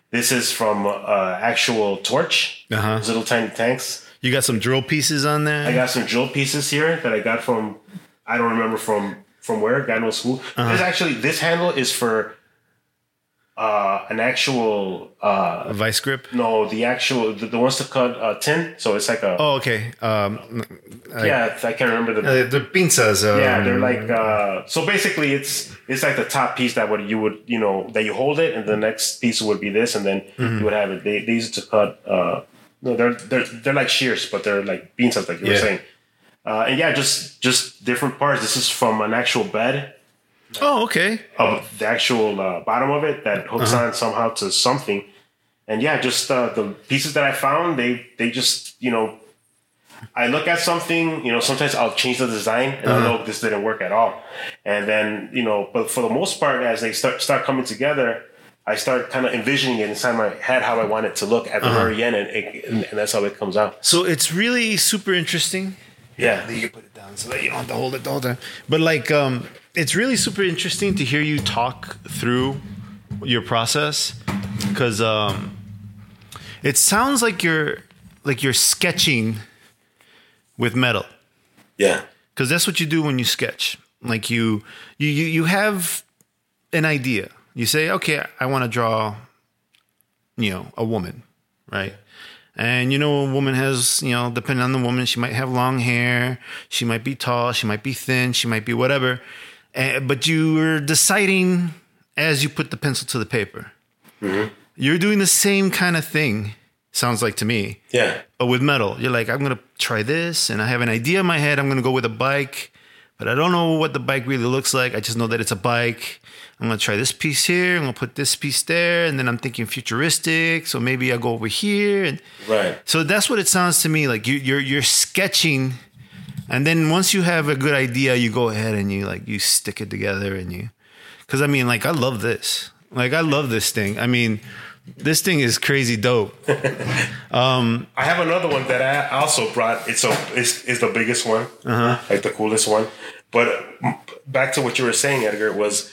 This is from uh, actual torch. Uh-huh. Those little tiny tanks. you got some drill pieces on there I got some drill pieces here that I got from I don't remember from from where. God knows who. Uh-huh. This actually this handle is for uh, an actual uh, vice grip. no the actual the, the ones to cut uh, tin. So it's like a Oh, okay. Um, yeah I can't remember the uh, the pinzas. Um, yeah they're like uh, so basically it's it's like the top piece that would you would you know that you hold it and the next piece would be this and then Mm-hmm. you would have it. They, they used to cut. Uh, no, they're they're they're like shears, but they're like pinzas, like you were saying. Uh, and yeah, just just different parts. This is from an actual bed Oh, okay. of the actual uh, bottom of it that hooks Uh-huh. on somehow to something. And yeah, just uh, the pieces that I found, they they just you know, I look at something, you know, sometimes I'll change the design and Uh-huh. I know this didn't work at all, and then you know, but for the most part, as they start start coming together. I start kind of envisioning it inside my head how I want it to look at the Uh-huh. very end, and, it, and, and that's how it comes out. So it's really super interesting. Yeah, You can put it down so that you don't have to hold it the whole time. But like, um, it's really super interesting to hear you talk through your process because um, it sounds like you're like you're sketching with metal yeah, because that's what you do when you sketch. Like you, you, you, you have an idea. You say, okay, I want to draw, you know, a woman, right? And you know, a woman has, you know, depending on the woman, she might have long hair, she might be tall, she might be thin, she might be whatever. Uh, but you're deciding as you put the pencil to the paper. You're doing the same kind of thing. Sounds like to me yeah, but with metal, you're like, I'm gonna try this, and I have an idea in my head. I'm gonna go with a bike, but I don't know what the bike really looks like. I just know that it's a bike. I'm gonna try this piece here. I'm gonna put this piece there, and then I'm thinking futuristic. So maybe I go over here, and right. so that's what it sounds to me like. You, you're you're sketching, and then once you have a good idea, you go ahead and you like you stick it together, and you, because I mean, like I love this. Like I love this thing. I mean, this thing is crazy dope. [laughs] I have another one that I also brought. It's a is is the biggest one, Uh-huh. like the coolest one. But back to what you were saying, Edgar, was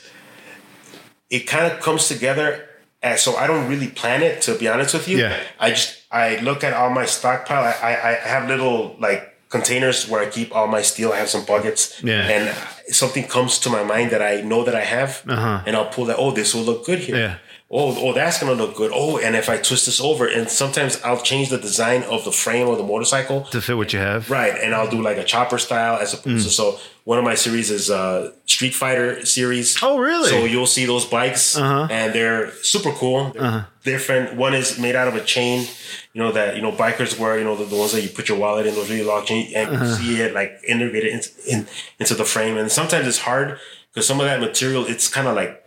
it kind of comes together. As, so I don't really plan it, to be honest with you. Yeah. I just I look at all my stockpile. I I, I have little like containers where I keep all my steel. I have some buckets. Yeah. And something comes to my mind that I know that I have, Uh-huh. and I'll pull that. Oh, this will look good here Yeah. oh, oh, that's gonna look good. Oh, and if I twist this over, and sometimes I'll change the design of the frame of the motorcycle. to fit what you have. Right, and I'll do like a chopper style as opposed to so one of my series is uh Street Fighter series. Oh, really? So you'll see those bikes uh-huh. and they're super cool. They're uh-huh. different. One is made out of a chain, you know, that you know bikers wear, you know, the, the ones that you put your wallet in, those really long chain and you uh-huh. see it like integrated into, in, into the frame. And sometimes it's hard because some of that material it's kind of like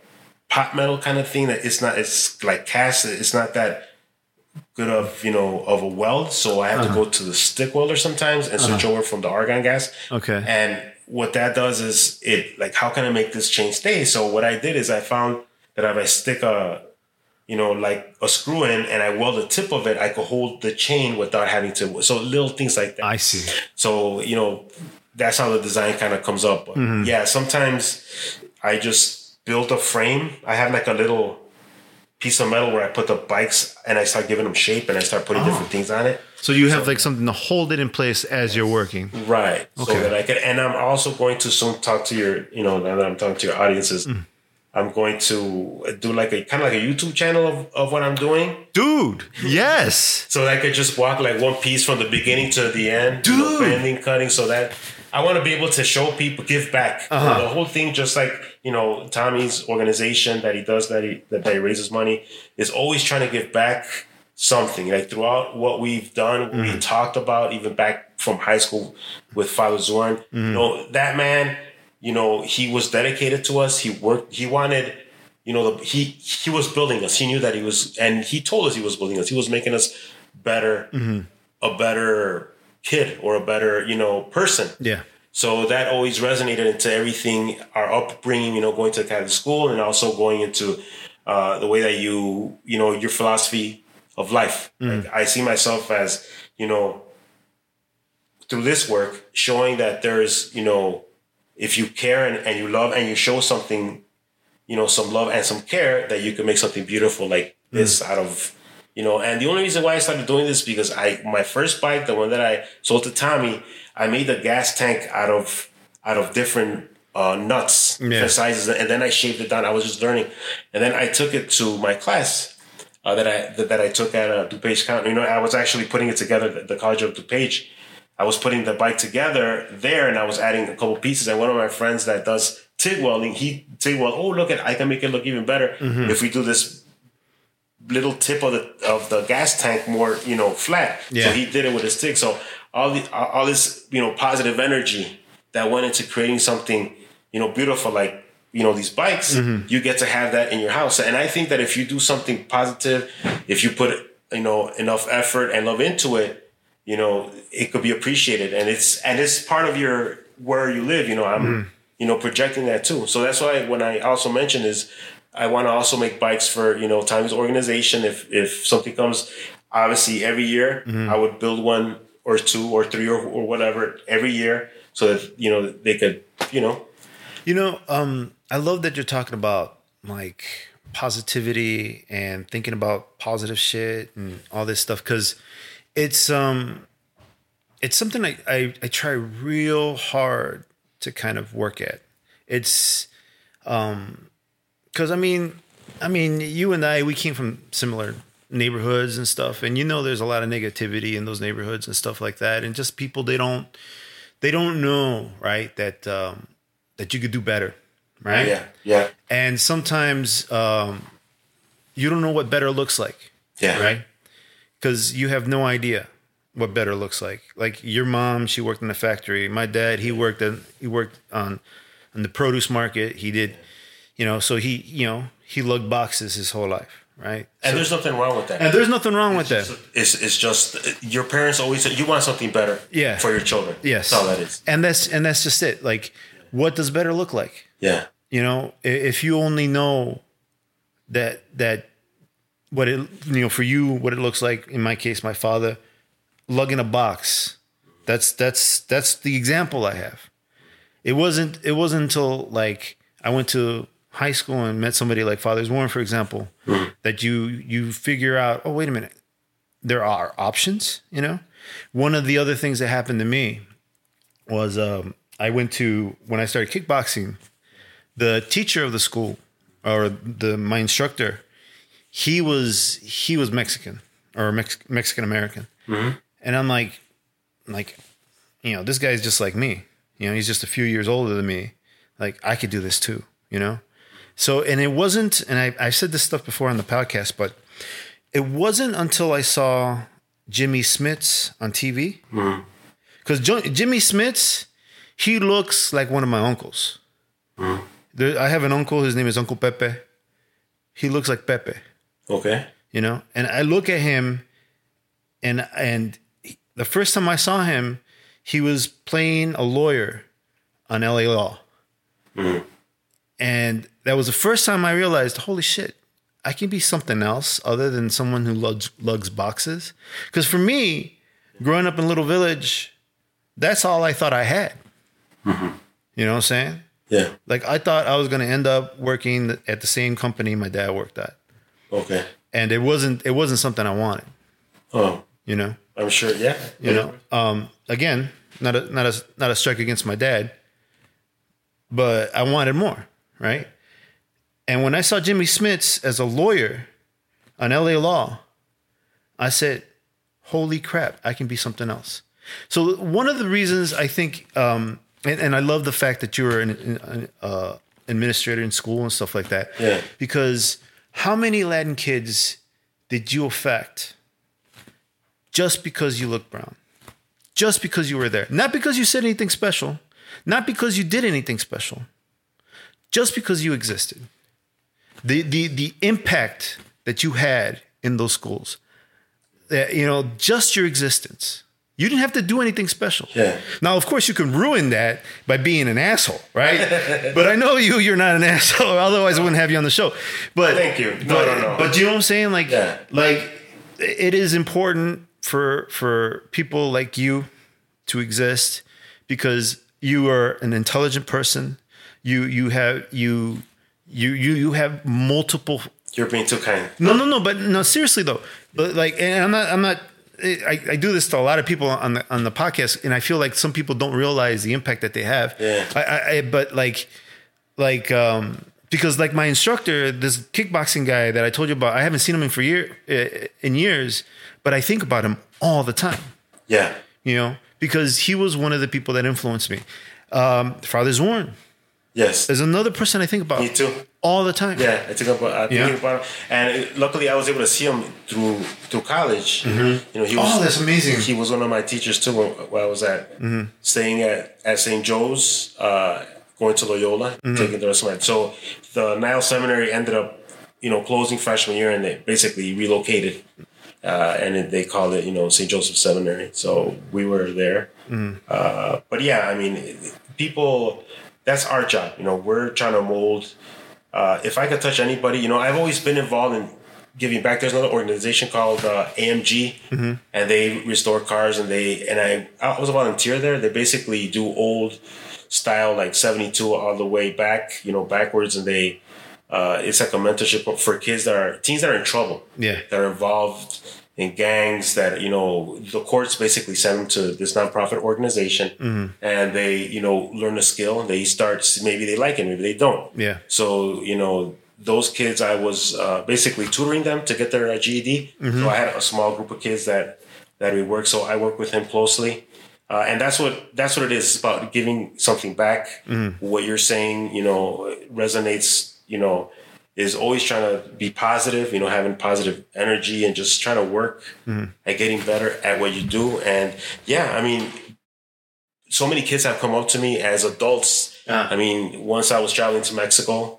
pot metal kind of thing that it's not it's like cast it's not that good of you know of a weld so i have to go to the stick welder sometimes and switch over from the argon gas Okay. and what that does is it like how can i make this chain stay so what i did is i found that if i stick a you know like a screw in and i weld the tip of it i could hold the chain without having to so little things like that I see. so, you know, that's how the design kind of comes up. But mm-hmm. Yeah, sometimes I just build a frame. I have like a little piece of metal where I put the bikes and I start giving them shape and I start putting oh. different things on it. So you have like something to hold it in place as you're working. Right. Okay. So that I can, and I'm also going to soon talk to your, you know, now that I'm talking to your audiences, mm. I'm going to do like a kind of like a YouTube channel of, of what I'm doing. Dude, yes. So I could just walk like one piece from the beginning to the end, you know, Dude. bending, cutting, so that I want to be able to show people, give back. Know, uh-huh. the whole thing, just like you know, Tommy's organization that he does, that he that, that he raises money, is always trying to give back something. Like throughout what we've done, we mm. talked about even back from high school with Father Zorn. Mm. You know, that man, you know, he was dedicated to us. He worked. He wanted you know, the, he he was building us. He knew that he was, and he told us he was building us. He was making us better, mm-hmm. a better kid or a better, you know, person. Yeah. So that always resonated into everything, our upbringing, you know, going to Catholic school and also going into uh, the way that you, you know, your philosophy of life. Like, I see myself as, you know, through this work, showing that there's, you know, if you care and, and you love and you show something, you know, some love and some care, that you can make something beautiful like this out of, you know. And the only reason why I started doing this because I, my first bike, the one that I sold to Tommy, I made the gas tank out of out of different uh, nuts, Yeah. different sizes, and then I shaved it down. I was just learning, and then I took it to my class uh, that I that, that I took at uh, DuPage County. You know, I was actually putting it together. The, the College of DuPage. I was putting the bike together there, and I was adding a couple pieces. And one of my friends that does TIG welding, he TIG weld. Oh, look at I can make it look even better if we do this little tip of the of the gas tank more, you know, flat. Yeah. So he did it with his TIG. So all the all this, you know, positive energy that went into creating something, you know, beautiful like you know these bikes, mm-hmm. you get to have that in your house. And I think that if you do something positive, if you put you know enough effort and love into it, you know, it could be appreciated. And it's and it's part of your where you live. You know, I'm mm-hmm. you know projecting that too. So that's why when I also mention is I want to also make bikes for you know Tommy's organization. If if something comes, obviously every year mm-hmm. I would build one or two or three or, or whatever every year, so that you know they could you know You know, um, I love that you're talking about like positivity and thinking about positive shit and all this stuff because it's um it's something I, I I try real hard to kind of work at. It's um because I mean I mean you and I we came from similar neighborhoods and stuff and you know there's a lot of negativity in those neighborhoods and stuff like that and just people they don't they don't know right that um that you could do better right? Yeah yeah. And sometimes um you don't know what better looks like yeah. right? Because you have no idea what better looks like. Like your mom she worked in the factory. My dad he worked in he worked on on the produce market. He did you know so he you know he lugged boxes his whole life right? And there's nothing wrong with that. and there's nothing wrong with that. It's, it's just your parents always you want something better Yeah. for your children. yes. That's all that is. and that's and that's just it. Like what does better look like? Yeah. you know if you only know that that what it you know for you what it looks like in my case my father lugging a box that's that's that's the example i have. It wasn't it wasn't until like i went to high school and met somebody like Father Zorn for example that you you figure out oh wait a minute there are options you know? One of the other things that happened to me was um, i went to when i started kickboxing the teacher of the school or the my instructor he was he was mexican or Mex- mexican american mm-hmm. and i'm like like you know this guy's just like me. You know he's just a few years older than me. Like i could do this too you know? So and it wasn't and i i've said this stuff before on the podcast but it wasn't until i saw jimmy smits on tv mm-hmm. because jimmy smits he looks like one of my uncles there, I have an uncle. His name is Uncle Pepe. He looks like Pepe, Okay. you know. And I look at him, and and he- the first time I saw him, he was playing a lawyer on LA Law, and that was the first time I realized, holy shit, I can be something else other than someone who lugs lugs boxes. Because for me, growing up in Little Village, that's all I thought I had. You know what I'm saying? Yeah. Like I thought I was going to end up working at the same company my dad worked at, Okay. and it wasn't. It wasn't something I wanted. Oh, You know. I'm sure. Yeah. You know. Um. Again, not a not a not a strike against my dad, but I wanted more, right? And when I saw Jimmy Smits as a lawyer on LA Law, I said, "Holy crap! I can be something else." So one of the reasons I think, um, and, and I love the fact that you were an, an uh, administrator in school and stuff like that, Yeah. because how many Latin kids did you affect just because you look brown? Just because you were there. Not because you said anything special, not because you did anything special, just because you existed. The the the impact that you had in those schools. That you know, just your existence. You didn't have to do anything special. Yeah. Now, of course, you can ruin that by being an asshole, right? [laughs] but I know you. You're not an [laughs] asshole. Otherwise, I wouldn't have you on the show. But Thank you. No, but, no, no. But you know what I'm saying? Like, Yeah. like it is important for for people like you to exist because you are an intelligent person. You you have you you you you have multiple You're being too kind. no, no, no. But no, seriously though. But like, and I'm not. I'm not. I, I do this to a lot of people on the on the podcast, and I feel like some people don't realize the impact that they have. Yeah. I, I, but like, like, um, because like my instructor, this kickboxing guy that I told you about, I haven't seen him in for year uh, in years, but I think about him all the time. Yeah. You know, because he was one of the people that influenced me. Um, Father Zorn Yes. there's another person I think about Me too. All the time. Yeah, I think about I think Yeah. about him. and luckily I was able to see him through through college. You know, he was Oh, that's amazing. He was one of my teachers too when, I was at staying at at St. Joe's, uh, going to Loyola, taking the rest of my. So the Nile Seminary ended up, you know, closing freshman year, and they basically relocated. Uh, and they called it, you know, St. Joseph Seminary. So we were there. Uh, but yeah, I mean, people, that's our job. You know, we're trying to mold. Uh, if I could touch anybody, you know, I've always been involved in giving back. There's another organization called uh, AMG, and they restore cars. And they and I, I was a volunteer there. They basically do old style, like '72 all the way back, you know, backwards, and they. Uh, it's like a mentorship for kids that are teens that are in trouble Yeah. that are involved in gangs that you know the courts basically send them to this nonprofit organization and they you know learn a skill and they start maybe they like it maybe they don't. Yeah. so you know those kids i was uh, basically tutoring them to get their uh, ged so i had a small group of kids that that we work so i work with him closely. Uh, and that's what that's what it is it's about giving something back. What you're saying you know resonates you know is always trying to be positive, you know, having positive energy and just trying to work at getting better at what you do. And yeah, I mean, so many kids have come up to me as adults. Ah. I mean, once I was traveling to Mexico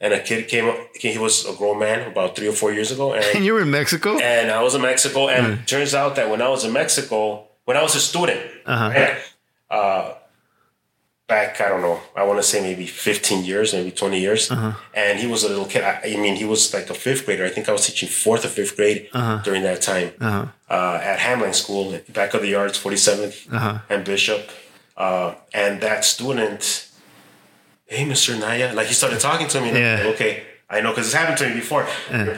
and a kid came up, he was a grown man about three or four years ago. And And, [laughs] you were in Mexico? and I was in Mexico. And Hmm. it turns out that when I was in Mexico, when I was a student, Uh-huh. right, uh, back, I don't know, I want to say maybe 15 years, maybe 20 years. Uh-huh. And he was a little kid. I, I mean, he was like a fifth grader. I think I was teaching fourth or fifth grade during that time Uh-huh. uh, at Hamline School, back of the yards, 47th Uh-huh. and Bishop. Uh, and that student, hey, Mr. Naya, like he started talking to me. Yeah. like, okay, I know because it's happened to me before.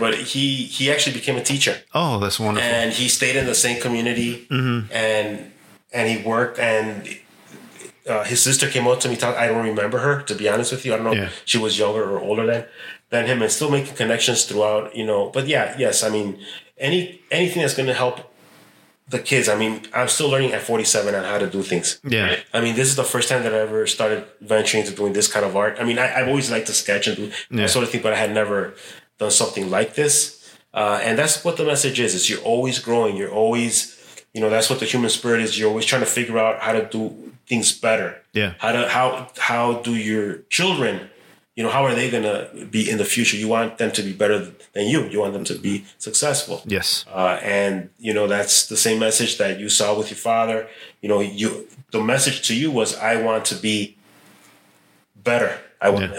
But he he actually became a teacher Oh, that's wonderful. and he stayed in the same community Mm-hmm. and and he worked and uh, his sister came up to me talk, i don't remember her to be honest with you i don't know Yeah. if she was younger or older than than him and still making connections throughout you know but yeah yes i mean any anything that's going to help the kids i mean i'm still learning at 47 on how to do things Yeah. i mean this is the first time that i ever started venturing into doing this kind of art i mean I, i've always liked to sketch and do Yeah. that sort of thing but i had never done something like this uh, and that's what the message is is you're always growing you're always you know that's what the human spirit is you're always trying to figure out how to do things better. Yeah. how do how how do your children you know how are they gonna be in the future? You want them to be better than you. You want them to be successful. Yes. uh, and you know that's the same message that you saw with your father. You know you the message to you was i want to be better. I want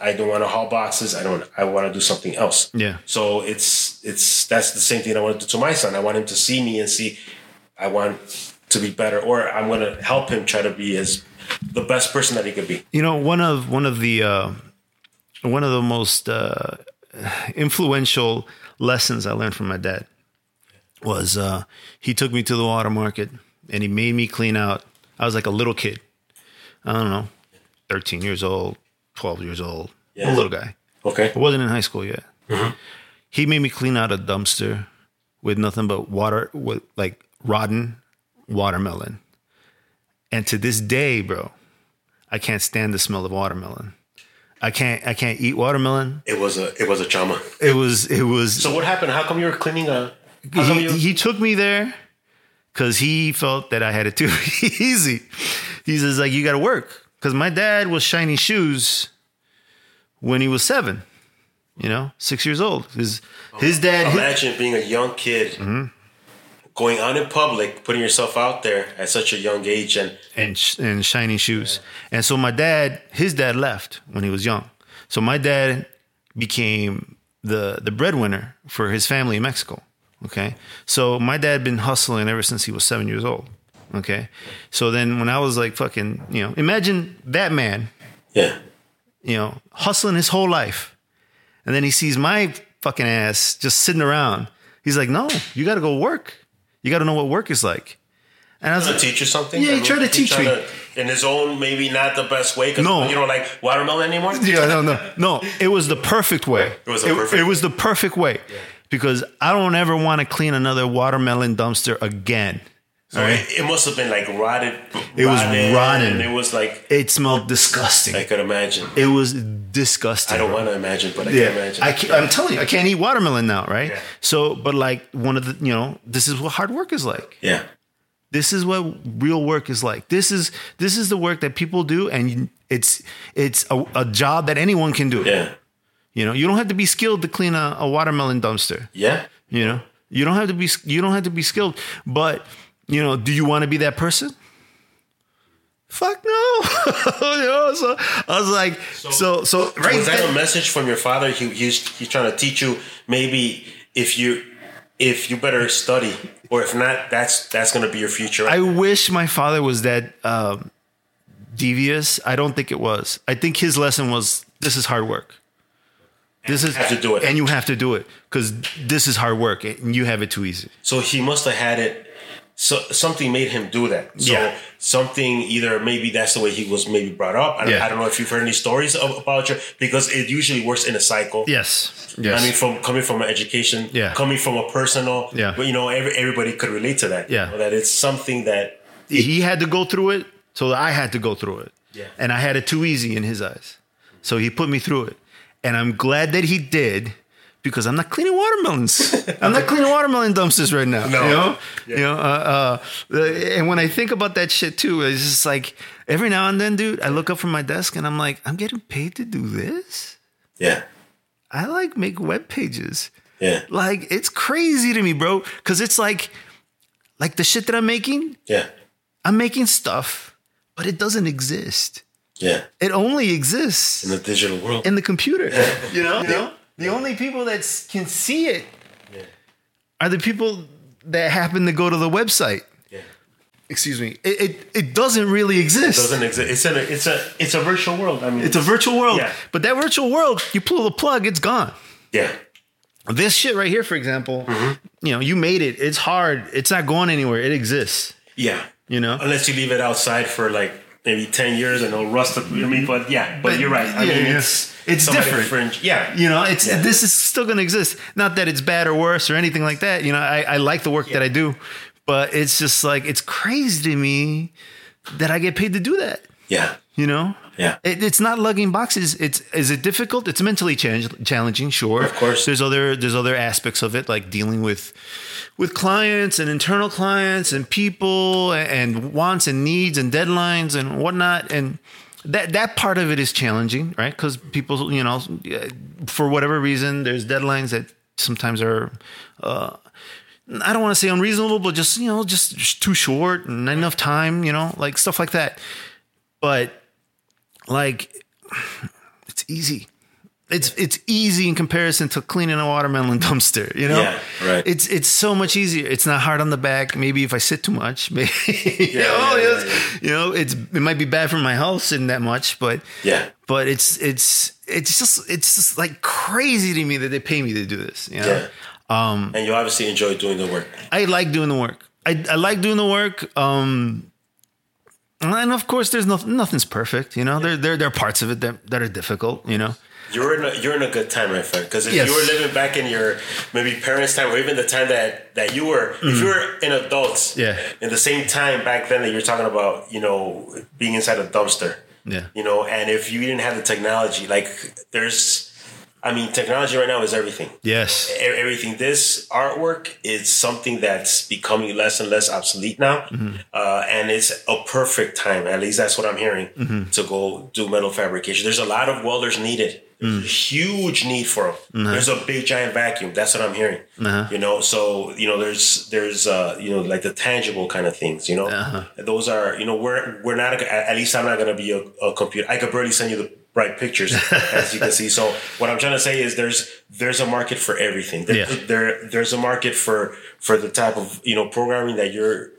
i don't want to haul boxes. I don't i want to do something else. Yeah. so it's it's that's the same thing I want to do to my son. I want him to see me and see I want to be better, or I'm going to help him try to be as the best person that he could be. You know, one of one of the uh, one of the most uh, influential lessons I learned from my dad was uh, he took me to the water market and he made me clean out. I was like a little kid. I don't know, thirteen years old, twelve years old, Yeah. a little guy. Okay. I wasn't in high school yet. He made me clean out a dumpster with nothing but water, with like rotten watermelon. And to this day, bro, I can't stand the smell of watermelon. I can't. I can't eat watermelon. It was a it was a trauma. It was. It was. So what happened? How come you were cleaning a? He, you? he took me there because he felt that I had it too [laughs] easy. He says like you got to work because my dad was shining shoes when he was seven. You know, six years old. His his dad. Imagine being a young kid, mm-hmm. Going out in public, putting yourself out there at such a young age, and and sh- and shiny shoes. And so my dad, his dad left when he was young. So my dad became the the breadwinner for his family in Mexico. Okay, so my dad had been hustling ever since he was seven years old. Okay, so then when I was like fucking, you know, imagine that man, yeah, you know, hustling his whole life, and then he sees my fucking ass just sitting around. He's like, no, you got to go work. You got to know what work is like. And I was to like, teach you something. Yeah, he tried to teach me. to- in his own, maybe not the best way. Cause No. you don't like watermelon anymore. [laughs] yeah, no, no, no. It was the perfect way. It was the perfect It, was the perfect way because I don't ever want to clean another watermelon dumpster again. So it, it must have been like rotted. It was rotten. It was like It smelled disgusting. I could imagine. It was disgusting. I don't want to imagine, but I Yeah, can imagine. I can't, I'm telling you, I can't eat watermelon now, right? Yeah. So, but like one of the, you know, this is what hard work is like. yeah, This is what real work is like. This is this is the work that people do, and it's it's a, a job that anyone can do. yeah, You know, you don't have to be skilled to clean a, a watermelon dumpster. yeah. You know, you don't have to be you don't have to be skilled. But you know, do you want to be that person? Fuck no. [laughs] you know, so I was like, so so, right. was that a message from your father? He, he's he's trying to teach you maybe if you if you better study, or if not, that's that's going to be your future. I wish my father was that um, devious. I don't think it was. I think his lesson was this is hard work. This is have to do it. and you have to do it because this is hard work, and you have it too easy. So he must have had it. So something made him do that. So Yeah. something either maybe that's the way he was maybe brought up. I don't, Yeah. I don't know if you've heard any stories of, about your because it usually works in a cycle. Yes, yes. I mean, from coming from an education, Yeah. coming from a personal, Yeah. But you know, every, everybody could relate to that. you Yeah. know, that it's something that he had to go through it, so I had to go through it. Yeah. And I had it too easy in his eyes. So he put me through it. And I'm glad that he did because I'm not cleaning watermelons. [laughs] I'm not cleaning watermelon dumpsters right now. No. You know? Yeah. You know, uh, uh, and when I think about that shit too, it's just like every now and then, dude, I look up from my desk and I'm like, I'm getting paid to do this. yeah, I like make web pages. yeah, Like it's crazy to me, bro. Cause it's like, like the shit that I'm making, yeah, I'm making stuff, but it doesn't exist. yeah. It only exists In the digital world, in the computer. you know, the, the only people that can see it are the people that happen to go to the website. yeah. Excuse me. It it, it doesn't really exist. doesn't exist. It's a it's a it's a virtual world. I mean, it's a virtual world. Yeah. But that virtual world, you pull the plug, it's gone. yeah, This shit right here, for example, mm-hmm. you know, you made it. It's hard. It's not going anywhere. It exists. yeah. You know? unless you leave it outside for like maybe ten years and it'll rust. What I mean? Mm-hmm. But yeah, but, But- you're right. I yeah, mean, yeah. it's It's different. Fringe. Yeah, You know, it's Yeah. this is still going to exist. Not that it's bad or worse or anything like that. You know, I, I like the work that I do, but it's just like it's crazy to me that I get paid to do that. yeah, You know, Yeah. It, it's not lugging boxes. It's is it difficult? It's mentally challenging, sure. Of course. there's other there's other aspects of it like dealing with with clients and internal clients and people and wants and needs and deadlines and whatnot and that that part of it is challenging right because people you know for whatever reason there's deadlines that sometimes are uh, I don't want to say unreasonable, but just you know, just too short and not enough time, you know, like stuff like that. But like, it's easy. It's it's easy in comparison to cleaning a watermelon [laughs] dumpster. You know, Yeah, right. It's it's so much easier. It's not hard on the back. Maybe if I sit too much, [laughs] maybe you, know, yeah, yeah, it's- you know, it's it might be bad for my health sitting that much, but Yeah. but it's it's it's just it's just like crazy to me that they pay me to do this. You know? Yeah. Um, and you obviously enjoy doing the work. I like doing the work. I, I like doing the work. Um, and of course, there's nothing. Nothing's perfect. You know, there there there are parts of it that, that are difficult. You know. You're in a, you're in a good time, my friend. Because if Yes. you were living back in your maybe parents' time, or even the time that that you were, if you were in adults. Yeah. in the same time back then that you're talking about, you know, being inside a dumpster, Yeah. you know, and if you didn't have the technology, like there's, I mean, technology right now is everything. Yes. Everything. This artwork is something that's becoming less and less obsolete now, Mm-hmm. uh, and it's a perfect time. At least that's what I'm hearing Mm-hmm. to go do metal fabrication. There's a lot of welders needed. Mm. There's a huge need for them. Uh-huh. There's a big giant vacuum. That's what I'm hearing. You know, so you know, there's there's uh, you know like the tangible kind of things. You know, Uh-huh. those are you know we're we're not at least I'm not gonna be a, a computer. I could barely send you the right pictures [laughs] as you can see. So what I'm trying to say is there's there's a market for everything. There, Yeah. there there's a market for for the type of you know programming that you're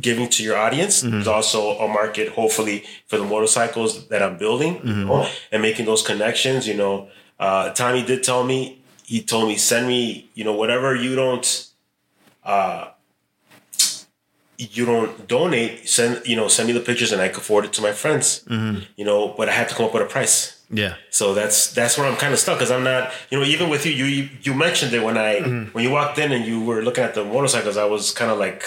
giving to your audience. Mm-hmm. There's also a market, hopefully, for the motorcycles that I'm building Mm-hmm. and making those connections. You know, uh, Tommy did tell me. He told me send me you know whatever you don't. Uh, you don't donate, send you know send me the pictures and I can forward it to my friends. Mm-hmm. You know, but I have to come up with a price. Yeah. So that's that's where I'm kind of stuck because I'm not, you know, even with you, you you, you mentioned it when I Mm-hmm. when you walked in and you were looking at the motorcycles, I was kind of like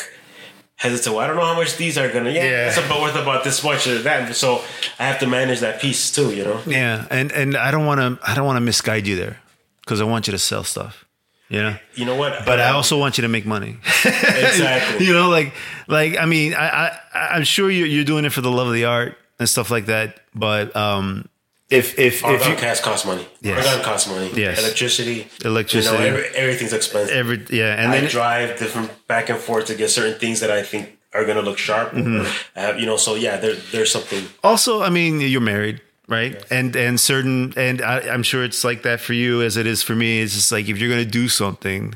hesitant. Well, I don't know how much these are gonna. Yeah, Yeah. it's about worth about this much or that. So I have to manage that piece too. You know. Yeah, and and I don't want to I don't want to misguide you there because I want you to sell stuff. You know. You know what? But I also want you to make money. exactly. [laughs] you know, like like I mean, I, I I'm sure you're you're doing it for the love of the art and stuff like that. But um, if if Our if you gas costs money. Yes. Gun costs money. Yes. Electricity. Electricity. You know, every, everything's expensive. every yeah, and I then drive different back and forth to get certain things that I think are gonna look sharp. Mm-hmm. I have, you know, so yeah, there, there's something. also, I mean, you're married. Right. And and certain and I, I'm sure it's like that for you as it is for me. It's just like if you're gonna do something,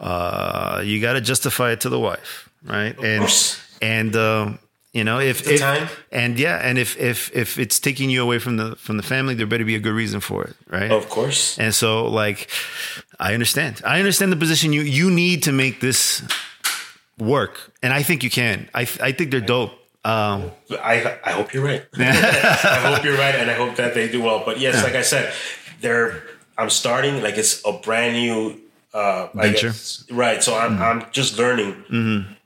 uh, you gotta justify it to the wife. Right. and course. and um you know, if, if time. and yeah, and if if if it's taking you away from the from the family, there better be a good reason for it, right? Of course. And so, like, I understand. I understand the position you you need to make this work, and I think you can. I I think they're dope. Um, I I hope you're right. [laughs] I hope you're right, and I hope that they do well. But yes, like I said, they're I'm starting like it's a brand new uh, Venture. guess. right? So I'm I'm just learning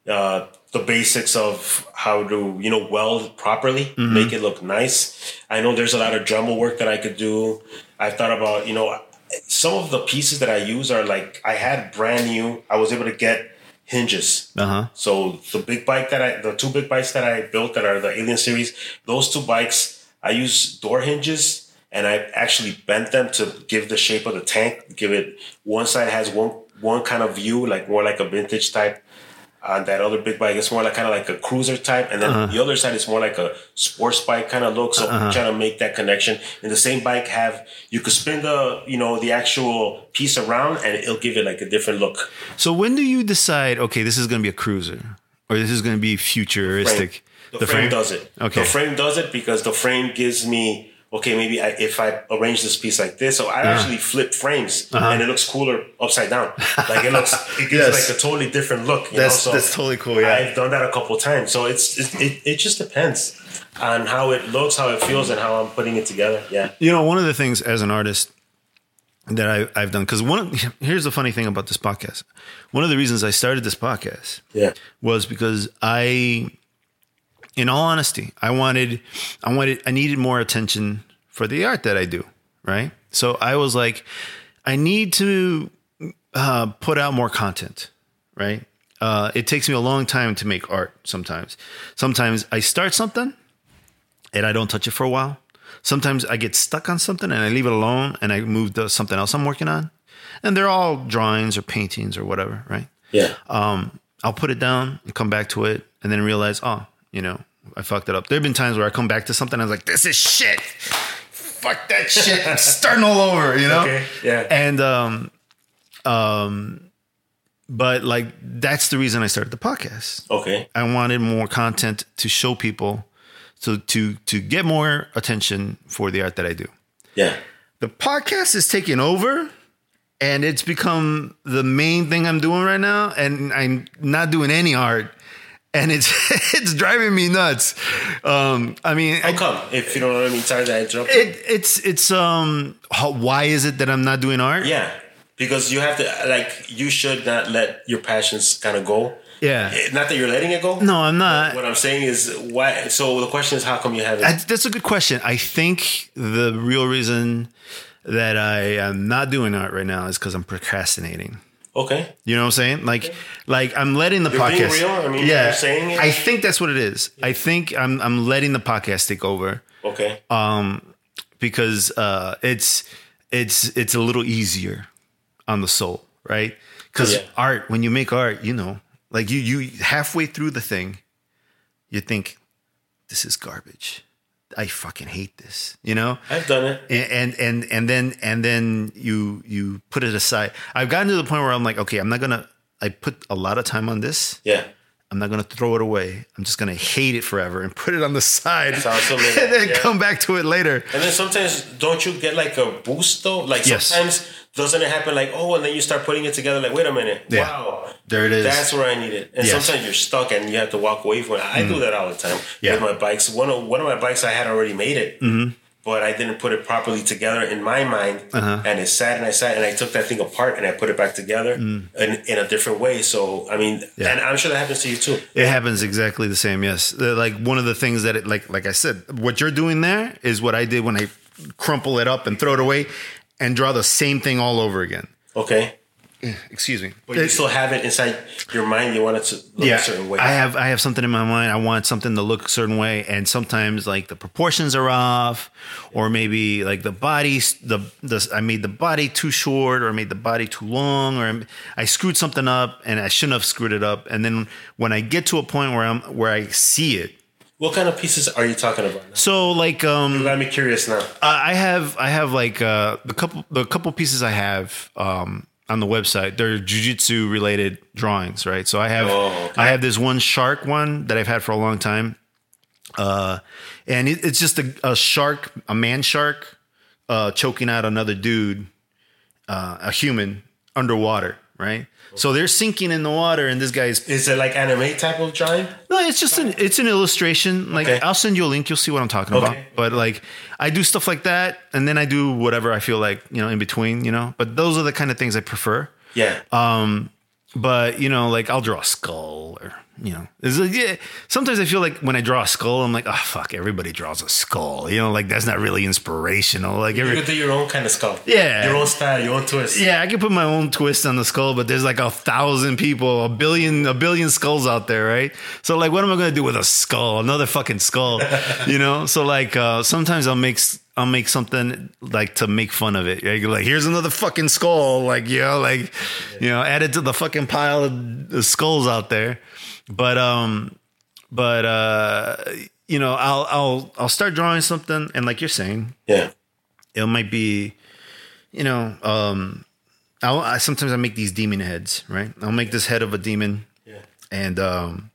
uh, the basics of how to you know weld properly, make it look nice. I know there's a lot of dremel work that I could do. I thought about you know some of the pieces that I use are like I had brand new. I was able to get hinges. uh huh. So the big bike that I, the two big bikes that I built that are the Alien series, those two bikes, I use door hinges and I actually bent them to give the shape of the tank. Give it one side has one one kind of view, like more like a vintage type. On that other big bike, it's more like kind of like a cruiser type, and then uh-huh. the other side is more like a sports bike kind of look. So uh-huh. I'm trying to make that connection. In the same bike, have you could spin the you know the actual piece around, and it'll give it like a different look. So when do you decide? Okay, this is going to be a cruiser, or this is going to be futuristic? The, frame, does it. Okay. The frame does it because the frame gives me okay. Maybe I, if I arrange this piece like this, so I Uh-huh. actually flip frames and it looks cooler upside down. Like it looks, it gives Yes. like a totally different look. You That's- know? that's totally cool, yeah. I've done that a couple times, so it's it, it it just depends on how it looks, how it feels, and how I'm putting it together. Yeah. You know, one of the things as an artist that I, I've done, because one of, here's the funny thing about this podcast. One of the reasons I started this podcast Yeah. was because I, in all honesty, I wanted, I wanted, I needed more attention for the art that I do, right? So I was like, I need to uh, put out more content, right? Uh, it takes me a long time to make art sometimes. Sometimes I start something and I don't touch it for a while. Sometimes I get stuck on something and I leave it alone and I move to something else I'm working on. And they're all drawings or paintings or whatever, right? Yeah. um, I'll put it down and come back to it and then realize, oh, you know, I fucked it up. There have been times where I come back to something and I was like, this is shit. Fuck that shit. I'm starting all over, you know? Okay, yeah. And, um, um, but like, that's the reason I started the podcast. okay. I wanted more content to show people, so to to get more attention for the art that I do. Yeah. The podcast is taking over, and it's become the main thing I'm doing right now, and I'm not doing any art, and it's [laughs] it's driving me nuts. Um, I mean, How I- come? If you don't know what I mean, sorry that I interrupted. it, it's it's um, how, why is it that I'm not doing art? Yeah, because you have to like you should not let your passions kind of go. Yeah. Eh, Not that you're letting it go. No, I'm not. What I'm saying is why. So the question is, how come you haven't? I, that's a good question. I think the real reason that I am not doing art right now is because I'm procrastinating. Okay. You know what I'm saying? Like, like I'm letting the You're being podcast. real? I mean, yeah, you're saying it? I think that's what it is. I think I'm I'm letting the podcast take over Okay. um, because uh, it's it's it's a little easier on the soul, right? Because Yeah. art, when you make art, you know, like you you halfway through the thing, you think this is garbage. I fucking hate this. You know, I've done it. and and and then and then you you put it aside. I've gotten to the point where I'm like, okay, I'm not gonna. I put a lot of time on this, Yeah. I'm not gonna throw it away. I'm just gonna hate it forever and put it on the side, Sounds [laughs] and then yeah. come back to it later. And then sometimes don't you get like a boost though? Like Yes. sometimes doesn't it happen like oh and then you start putting it together like wait a minute Yeah. wow There it is. that's where I need it and Yes. sometimes you're stuck and you have to walk away from it. I do that all the time Yeah. with my bikes. One of one of my bikes I had already made it. Mm-hmm. But I didn't put it properly together in my mind, Uh-huh. and it sat and I sat and I took that thing apart and I put it back together in, in a different way. So I mean, Mm. Yeah. and I'm sure that happens to you too. It happens exactly the same. Yes, like one of the things that it like like I said, what you're doing there is what I did when I crumple it up and throw it away and draw the same thing all over again. Okay, [clears throat] Excuse me. but you still have it inside your mind. You want it to look yeah, a certain way. I have I have something in my mind. I want something to look a certain way, and sometimes like the proportions are off, or maybe like the body the the I made the body too short, or I made the body too long, or I screwed something up, and I shouldn't have screwed it up. And then when I get to a point where I'm where I see it, what kind of pieces are you talking about? Now? so like um You got me curious now. I I have I have like uh, the couple the couple pieces I have um, on the website. They're jujitsu related drawings, right? So I have Oh, okay. I have this one shark one that I've had for a long time, uh, and it, it's just a, a shark, a man shark, uh, choking out another dude, uh, a human underwater, right? So they're sinking in the water, and this guy's Is it like anime type of drawing? no, it's just an it's an illustration. Like Okay. I'll send you a link, you'll see what I'm talking Okay. about. But like I do stuff like that, and then I do whatever I feel like, you know, in between, you know. But those are the kind of things I prefer. Yeah. Um, But you know, like I'll draw a skull or you know, it's like, yeah. Sometimes I feel like when I draw a skull, I'm like, oh fuck, everybody draws a skull. You know, like that's not really inspirational. Like you could do your own kind of skull. Yeah. Your own style, your own twist. yeah, I can put my own twist on the skull, but there's like a thousand people, a billion, a billion skulls out there, right? So like, what am I gonna do with a skull? Another fucking skull, [laughs] you know? So like, uh, sometimes I'll make I'll make something like to make fun of it. Like, like, here's another fucking skull, like you know, like you know, add it to the fucking pile of the skulls out there. But um, but uh, you know, I'll I'll I'll start drawing something, and like you're saying, Yeah. it might be, you know, um, I'll, I sometimes I make these demon heads, right? I'll make this head of a demon, Yeah. and um,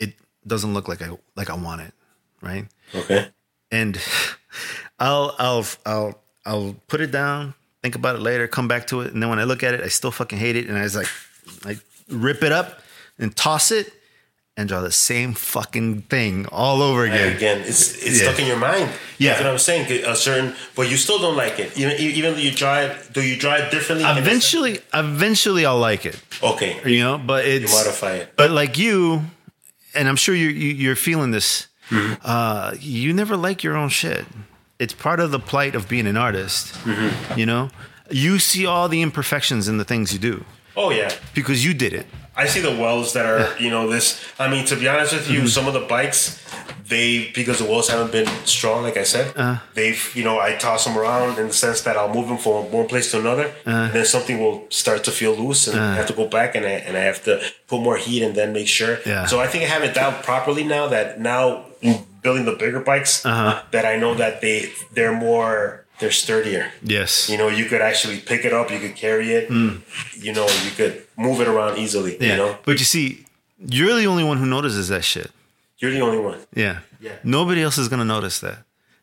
it doesn't look like I like I want it, right? Okay. And [laughs] I'll I'll I'll I'll put it down, think about it later, come back to it, and then when I look at it, I still fucking hate it, and I was like, I rip it up and toss it. And draw the same fucking thing all over again. again, it's it's Yeah. stuck in your mind. Yeah. That's what I'm saying. A certain, but you still don't like it. Even even though you draw it, do you draw it differently? Eventually, eventually, I'll like it. Okay. you know but it's modify it. but like you and i'm sure you, you you're feeling this Mm-hmm. uh you never like your own shit it's part of the plight of being an artist Mm-hmm. you know you see all the imperfections in the things you do Oh yeah. because you did it I see the welds that are, you know, this. I mean, to be honest with you, Mm-hmm. some of the bikes, they because the welds haven't been strong, like I said, Uh-huh. they've, you know, I toss them around in the sense that I'll move them from one place to another, Uh-huh. and then something will start to feel loose, and I have to go back and I, and I have to put more heat and then make sure. Yeah. So I think I have it down properly now. That now building the bigger bikes, Uh-huh. that I know that they they're more they're sturdier. yes You know, you could actually pick it up, you could carry it, you know, you could move it around easily. Yeah You know, but you see you're the only one who notices that shit you're the only one. yeah Yeah. nobody else is gonna notice that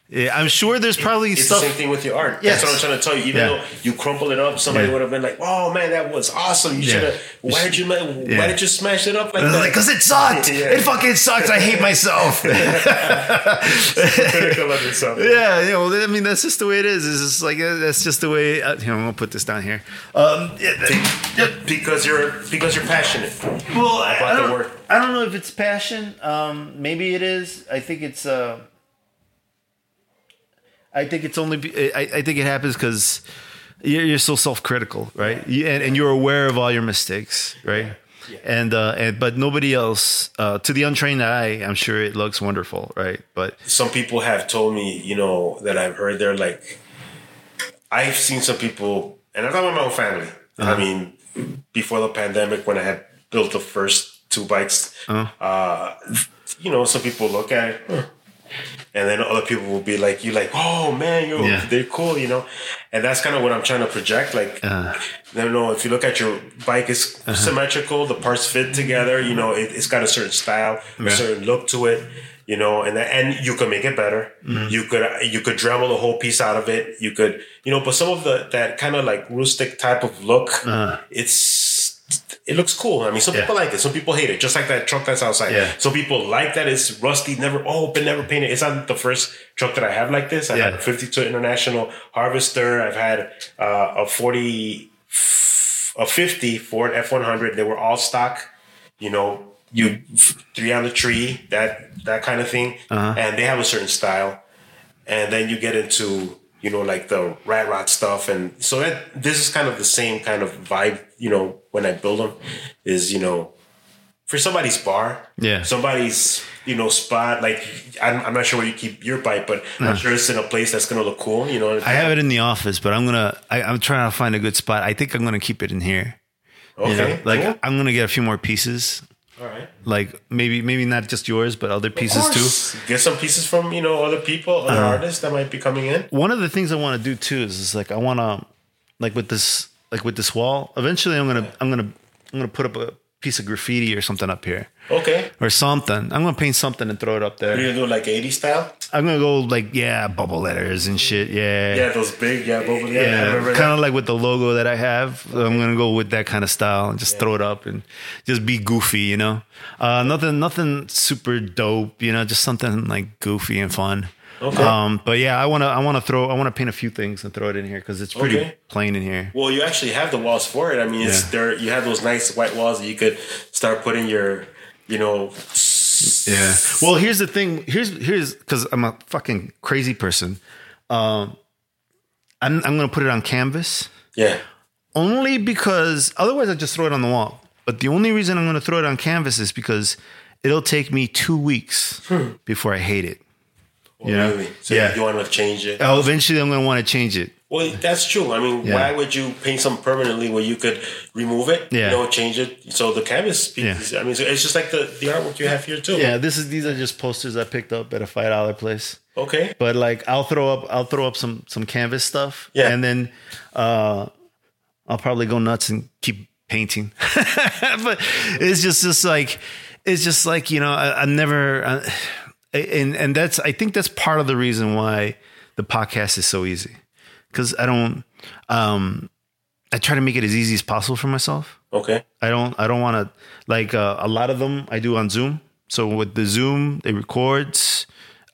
yeah, i'm sure there's probably It's stuff the same thing with your art. Yes. That's what I'm trying to tell you. Even Yeah. though you crumple it up, somebody Yeah. would have been like, "Oh man, that was awesome! You should have. Why did you? Why did you smash it up like that? because it sucked [laughs] it fucking sucks i hate myself [laughs] [laughs] Critical of yourself. Yeah, you know, I mean, that's just the way it is. It's just like uh, that's just the way. Uh, here, I'm gonna put this down here. Um, yeah, th- yeah, Because you're because you're passionate. well, I, About I the don't, work. I don't know if it's passion. Um, maybe it is. I think it's. Uh, I think it's only. be- I, I think it happens because you're, you're so self-critical, right? You, and, and you're aware of all your mistakes, right? And uh, and but nobody else. Uh, to the untrained eye, I'm sure it looks wonderful, right? But Some people have told me, you know, that I've heard they're like, I've seen some people, and I'm talking about my own family. Uh-huh. I mean, before the pandemic, when I had built the first two bikes, Uh-huh. uh, you know, some people look at it. "Huh, and then other people will be like, "You like, oh man, you're Yeah. they're cool," you know, and that's kind of what I'm trying to project. Like, Uh. I don't know if you look at your bike, it's Uh-huh. symmetrical. The parts fit together. You know, it, it's got a certain style, Yeah. a certain look to it. You know, and and you could make it better. Mm-hmm. You could you could Dremel the whole piece out of it. You could you know, but some of the that kind of like rustic type of look, it's it looks cool. I mean, some. Yeah. people like it, some people hate it. Just like that truck that's outside. Yeah. Some people like that it's rusty, never oh, open, never painted. It's not the first truck that I have like this. I Yeah. have a 52 International Harvester. I've had uh, a 40, a 50 Ford F100. They were all stock. You know, you three on the tree, that that kind of thing, Uh-huh. and they have a certain style. And then you get into you know like the rat rod stuff, and so that this is kind of the same kind of vibe. You know, when I build them, is you know for somebody's bar, Yeah. somebody's you know spot. Like I'm, I'm not sure where you keep your bike, but I'm sure it's in a place that's gonna look cool. You know, I have it in the office, but I'm gonna. I, I'm trying to find a good spot. I think I'm gonna keep it in here. okay, You know? Like cool. I'm gonna get a few more pieces. All right. Like maybe maybe not just yours, but other pieces too. Get some pieces from you know other people, other uh-huh. artists that might be coming in. One of the things I want to do too is, is like I want to like with this like with this wall. Eventually, I'm gonna I'm gonna I'm gonna put up a piece of graffiti or something up here Okay, or something. I'm gonna paint something and throw it up you're there. gonna do like 80 style. I'm gonna go like yeah, bubble letters and shit. Yeah. Yeah, those big, yeah, boba, yeah, Yeah, kind of like with the logo that I have. I'm gonna go with that kind of style and just throw it up and just be goofy, you know. Uh, nothing, nothing super dope, you know. Just something like goofy and fun. Okay. Um, but yeah, I wanna, I wanna throw, I wanna paint a few things and throw it in here because it's pretty Okay. plain in here. Well, you actually have the walls for it. I mean, it's Yeah. there. You have those nice white walls that you could start putting your, you know, Yeah. Well, here's the thing. Here's here's because I'm a fucking crazy person. Um, I'm I'm gonna put it on canvas. yeah, only because otherwise I just throw it on the wall. But the only reason I'm going to throw it on canvas is because it'll take me two weeks before I hate it. Well, Yeah. really. So Yeah. you want to change it? Oh, eventually I'm going to want to change it. Well, that's true. I mean, Yeah. why would you paint something permanently where you could remove it? Yeah. You know, change it. So the canvas piece. I mean, it's just like the, the artwork you have here too. Yeah, this is these are just posters I picked up at a five dollar place. Okay. But like I'll throw up I'll throw up some some canvas stuff. Yeah. and then uh, I'll probably go nuts and keep painting. [laughs] but it's just just like it's just like you know I, I'm never. Uh, and and that's I think that's part of the reason why the podcast is so easy because I don't um I try to make it as easy as possible for myself. Okay. I don't I don't want to like uh, a lot of them I do on Zoom. So with the Zoom, it records.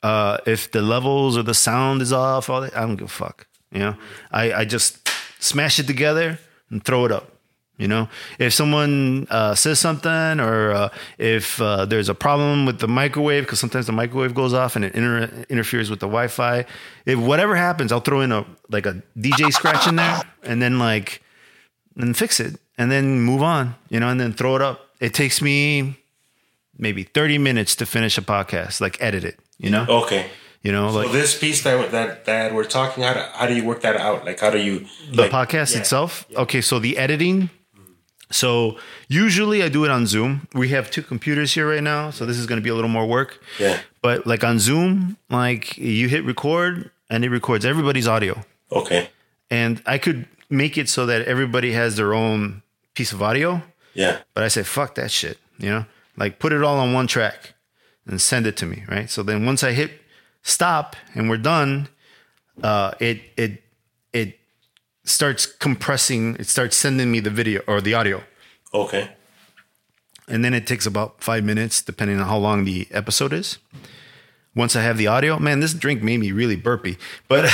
Uh, if the levels or the sound is off, all that, I don't give a fuck. You know, I I just smash it together and throw it up. You know, if someone uh, says something or uh, if uh, there's a problem with the microwave, because sometimes the microwave goes off and it inter- interferes with the Wi-Fi. If whatever happens, I'll throw in a like a DJ scratch in there and then like and fix it and then move on, you know, and then throw it up. It takes me maybe 30 minutes to finish a podcast, like edit it, you know, Okay. you know, So like this piece that that that we're talking, how do, how do you work that out? Like, how do you the like, podcast yeah. itself. Okay. So the editing. So usually I do it on Zoom. We have two computers here right now. So this is going to be a little more work. Yeah. But like on Zoom, like you hit record and it records everybody's audio. Okay. And I could make it so that everybody has their own piece of audio. Yeah. But I said, fuck that shit, you know? Like put it all on one track and send it to me, right? So then once I hit stop and we're done, uh, it it it starts compressing, it starts sending me the video or the audio. Okay. And then it takes about five minutes, depending on how long the episode is. Once I have the audio, man, this drink made me really burpy. But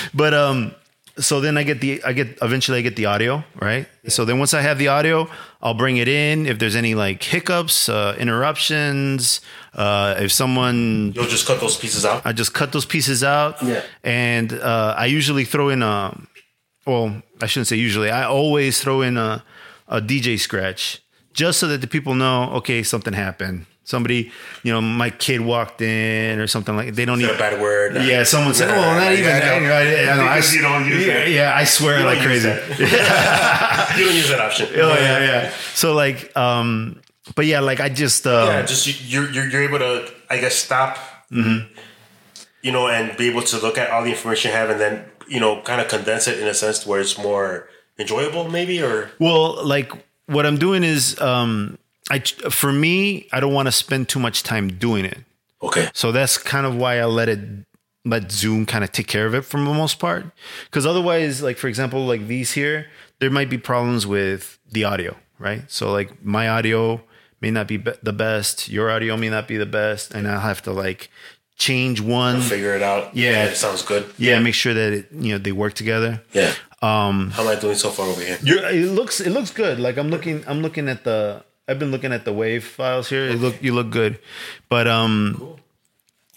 [laughs] but um so then I get the I get eventually I get the audio, right? So then once I have the audio, I'll bring it in. If there's any like hiccups, uh, interruptions, uh, if someone You'll just cut those pieces out. I just cut those pieces out. Yeah. And uh, I usually throw in a, well, I shouldn't say usually. I always throw in a, a DJ scratch just so that the people know, okay, something happened. Somebody, you know, my kid walked in or something like. They don't need a bad word. Yeah, someone said, "Well, not even yeah, I that." know. You know, I, I, know, I, you don't use yeah, that. yeah, I swear You like crazy. [laughs] you don't use that option. [laughs] Oh yeah, yeah. So like, um, but yeah, like I just, um, Yeah, just you- you're, you're you're able to, I guess, stop you know, and be able to look at all the information you have and then, you know, kind of condense it in a sense where it's more enjoyable, maybe, or Well, like what I'm doing is, um, I for me, I don't want to spend too much time doing it. okay, So that's kind of why I let it let Zoom kind of take care of it for the most part. Because otherwise, like for example, like these here, there might be problems with the audio, right? So like my audio may not be, be the best, your audio may not be the best, and I'll have to like change one. figure it out. Yeah. it sounds good. Yeah, make sure that it, you know they work together. Yeah. Um, how am I doing so far over here? You're, it looks it looks good. Like I'm looking I'm looking at the I've been looking at the wave files here. It look you look good, but um,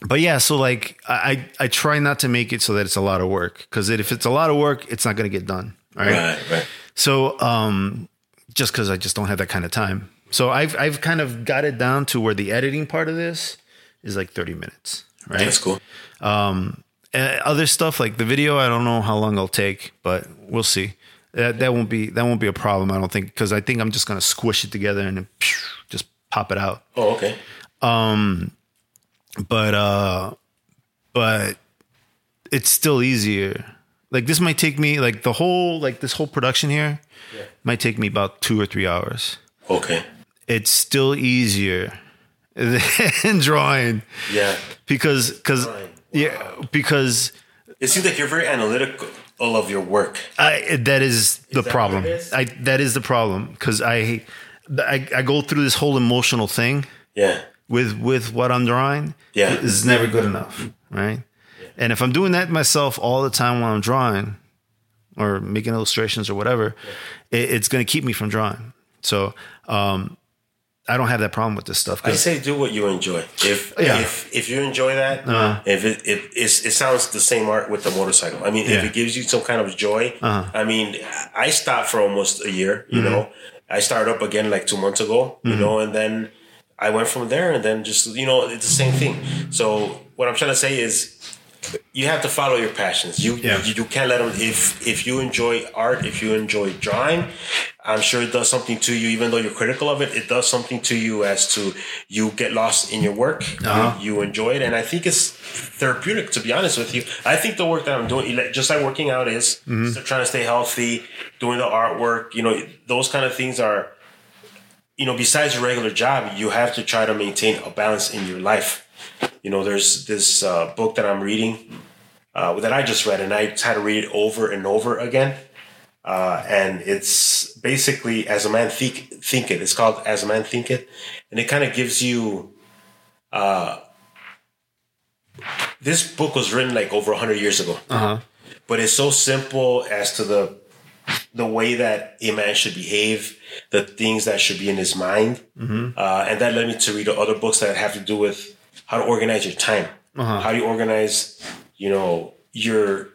but yeah. So like I I try not to make it so that it's a lot of work because if it's a lot of work, it's not gonna get done. All right. Right, right. So um, just because I just don't have that kind of time. So I've I've kind of got it down to where the editing part of this is like 30 minutes. Right. That's cool. Uh, other stuff like the video, I don't know how long it'll take, but we'll see. That that won't be that won't be a problem. I don't think because I think I'm just gonna squish it together and then just pop it out. Oh, okay. Um, but uh, but it's still easier. Like this might take me like the whole like this whole production here yeah. might take me about two or three hours. Okay. It's still easier [laughs] than drawing Yeah. because because Drawing. yeah because It seems like you're very analytical of your work. I, that is the that problem. is? I that is the problem because I, I I go through this whole emotional thing Yeah. with with what I'm drawing. Yeah. it's never good enough, right? And if I'm doing that myself all the time while I'm drawing or making illustrations or whatever, it, it's going to keep me from drawing. So um, I don't have that problem with this stuff. I say do what you enjoy. If Yeah. if if you enjoy that, Uh-huh. if it it's, it sounds the same art with the motorcycle. I mean, if it gives you some kind of joy, Uh-huh. I mean, I stopped for almost a year. You Mm-hmm. know, I started up again like two months ago. You know, and then I went from there, and then just you know, it's the same thing. So what I'm trying to say is. You have to follow your passions. You, Yeah. you you can't let them. If if you enjoy art, if you enjoy drawing, I'm sure it does something to you. Even though you're critical of it, it does something to you as to you get lost in your work. Uh-huh. You, you enjoy it, and I think it's therapeutic. To be honest with you, I think the work that I'm doing, just like working out, is Mm-hmm. trying to stay healthy, doing the artwork. You know, those kind of things are. You know, besides your regular job, you have to try to maintain a balance in your life. You know, there's this uh, book that I'm reading uh, that I just read, and I had to read it over and over again. Uh, and it's basically as a man think thinketh. It's called As a Man Thinketh, and it kind of gives you. Uh, this book was written like over hundred years ago, uh-huh. but it's so simple as to the the way that a man should behave, the things that should be in his mind, uh, and that led me to read other books that have to do with how to organize your time, uh-huh. how do you organize, you know, your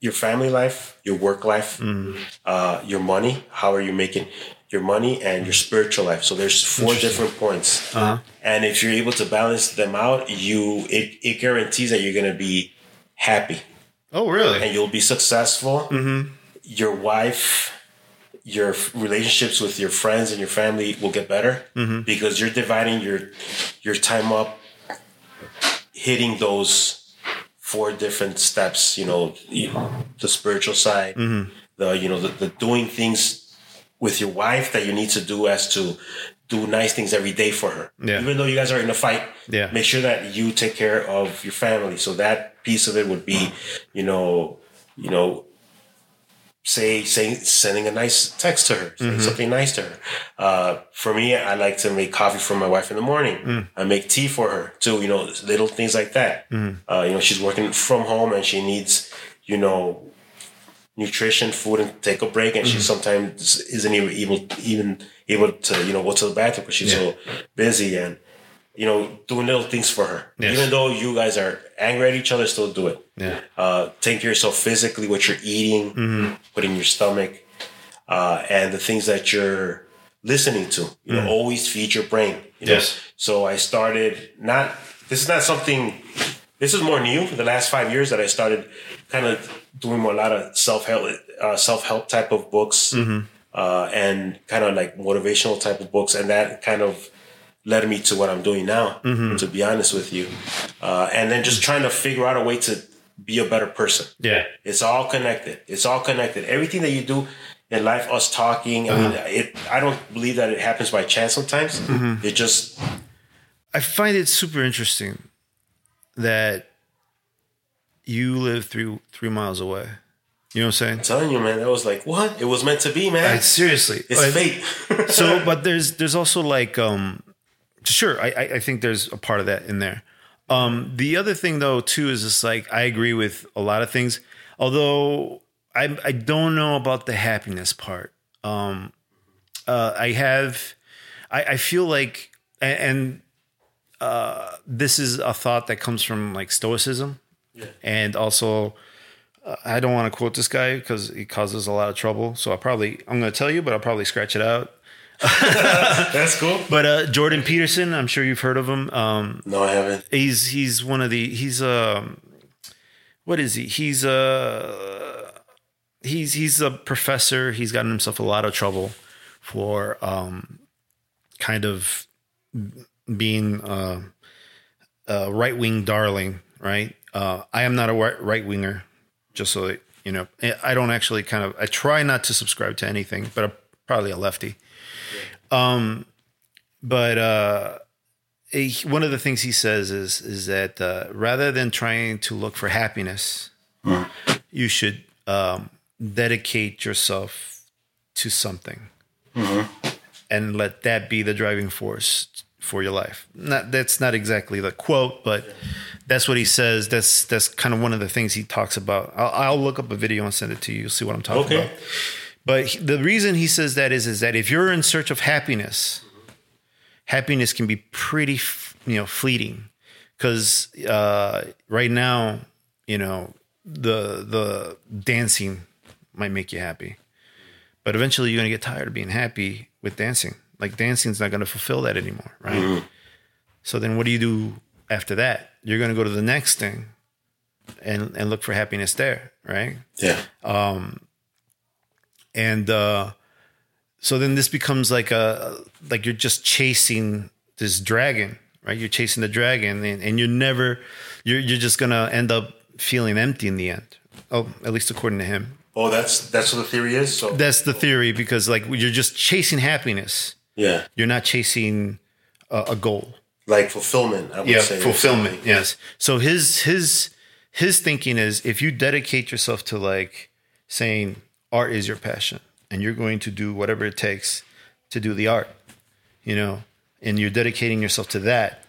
your family life, your work life, mm-hmm. uh, your money. How are you making your money and your spiritual life? So there's four different points, uh-huh. and if you're able to balance them out, you it, it guarantees that you're going to be happy. Oh, really? and you'll be successful. Mm-hmm. Your wife, your relationships with your friends and your family will get better mm-hmm. because you're dividing your your time up, hitting those four different steps. You know, the spiritual side, mm-hmm. the you know the, the doing things with your wife that you need to do as to do nice things every day for her. Yeah. Even though you guys are in a fight, Yeah. make sure that you take care of your family. So that piece of it would be, you know, you know, say saying sending a nice text to her, saying something nice to her. Uh, for me, I like to make coffee for my wife in the morning. I make tea for her too. You know, little things like that. Uh, you know, she's working from home and she needs, you know, nutrition, food, and take a break. And she sometimes isn't even able even able to you know go to the bathroom because she's so busy and you know doing little things for her. Yes. Even though you guys are angry at each other, still do it Yeah. uh, take care of yourself physically, what you're eating, put in your stomach, uh, and the things that you're listening to. You know, always feed your brain. You know? Yes. So I started not. This is not something. This is more new. The last five years that I started kind of doing a lot of self help, uh, self help type of books, uh, and kind of like motivational type of books, and that kind of led me to what I'm doing now. To be honest with you, uh, and then just trying to figure out a way to be a better person. Yeah. It's all connected. It's all connected. Everything that you do in life, us talking, I mean, it. I don't believe that it happens by chance. Sometimes it just I find it super interesting that you live three three miles away. You know what I'm saying? I'm telling you, man. That was like what it was meant to be, man. I, seriously, it's like, fate. so [laughs] but there's there's also like um sure I, I think there's a part of that in there um the other thing though too is just like i agree with a lot of things although i i don't know about the happiness part um uh i have i i feel like and uh this is a thought that comes from like stoicism and also uh, I don't want to quote this guy because he causes a lot of trouble. So I probably I'm going to tell you, but I'll probably scratch it out. [laughs] That's cool. But uh, Jordan Peterson, I'm sure you've heard of him. Um, No, I haven't. he's he's one of the he's um what is he? He's a he's he's a professor. He's gotten himself a lot of trouble for um kind of being uh, a right wing darling, right? Uh, I am not a right winger, just so that, you know. I don't actually kind of I try not to subscribe to anything, but I'm probably a lefty. Um, but uh, he- one of the things he says is is that uh, rather than trying to look for happiness, you should um, dedicate yourself to something, and let that be the driving force for your life. Not that's not exactly the quote, but that's what he says. That's that's kind of one of the things he talks about. I'll, I'll look up a video and send it to you. You'll see what I'm talking Okay. about. But the reason he says that is is that if you're in search of happiness, happiness can be pretty you know fleeting because uh, right now you know the the dancing might make you happy, but eventually you're gonna get tired of being happy with dancing. Like dancing's not gonna fulfill that anymore, right? So then what do you do after that? You're gonna go to the next thing and and look for happiness there, right? Yeah. And uh so then this becomes like a like you're just chasing this dragon right? You're chasing the dragon and, and you're never you're you're just gonna end up feeling empty in the end. Oh at least according to him. Oh, that's that's what the theory is. So that's the theory because like you're just chasing happiness. Yeah, you're not chasing a, a goal. Like fulfillment. I would yeah say fulfillment yes. So his his his thinking is if you dedicate yourself to like saying art is your passion and you're going to do whatever it takes to do the art you know and you're dedicating yourself to that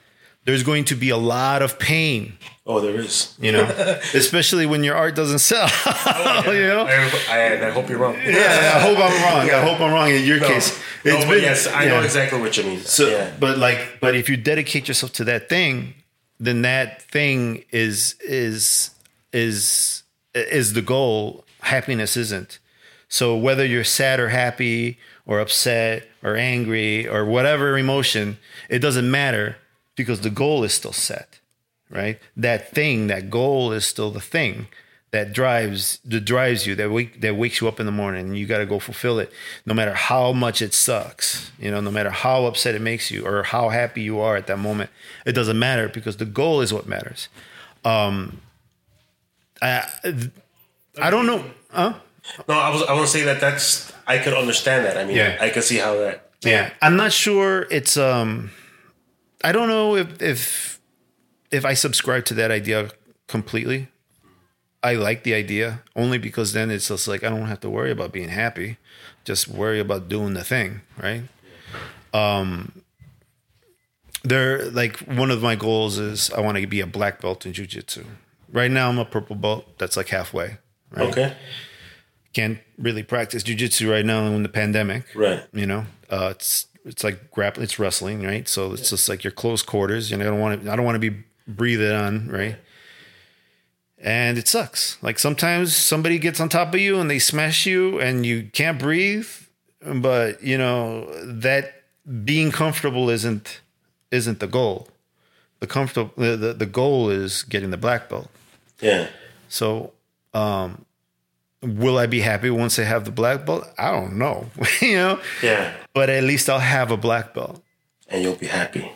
there's going to be a lot of pain Oh, there is. you know [laughs] especially when your art doesn't sell [laughs] oh, you know I, I, I hope you're wrong. yeah, I hope I'm wrong. Yeah. I hope I'm wrong in your No, case. no, It's been- yes, I know exactly what you mean. So, yeah. but like, but if you dedicate yourself to that thing, then that thing is is is is the goal. Happiness isn't. So whether you're sad or happy or upset or angry or whatever emotion, it doesn't matter because the goal is still set, right? That thing, that goal is still the thing that drives that drives you that wake, that wakes you up in the morning and you got to go fulfill it no matter how much it sucks you know no matter how upset it makes you or how happy you are at that moment it doesn't matter because the goal is what matters um i i don't know huh No, I was I want to say that that's I could understand that. I mean, Yeah. I could see how that. yeah i'm not sure it's um i don't know if if if i subscribe to that idea completely i like the idea only because then it's just like i don't have to worry about being happy just worry about doing the thing right um there like one of my goals is i want to be a black belt in jiu-jitsu right now i'm a purple belt that's like halfway right Okay. Can't really practice jiu-jitsu right now in the pandemic. Right. you know uh it's it's like grappling it's wrestling right? So it's just like your close quarters you know i don't want to i don't want to be breathed on right? And it sucks. Like sometimes somebody gets on top of you and they smash you and you can't breathe but you know that being comfortable isn't isn't the goal. The comfortable the, the, the goal is getting the black belt. Yeah. so, um, will I be happy once I have the black belt? I don't know, [laughs] you know. Yeah. But at least I'll have a black belt, and you'll be happy.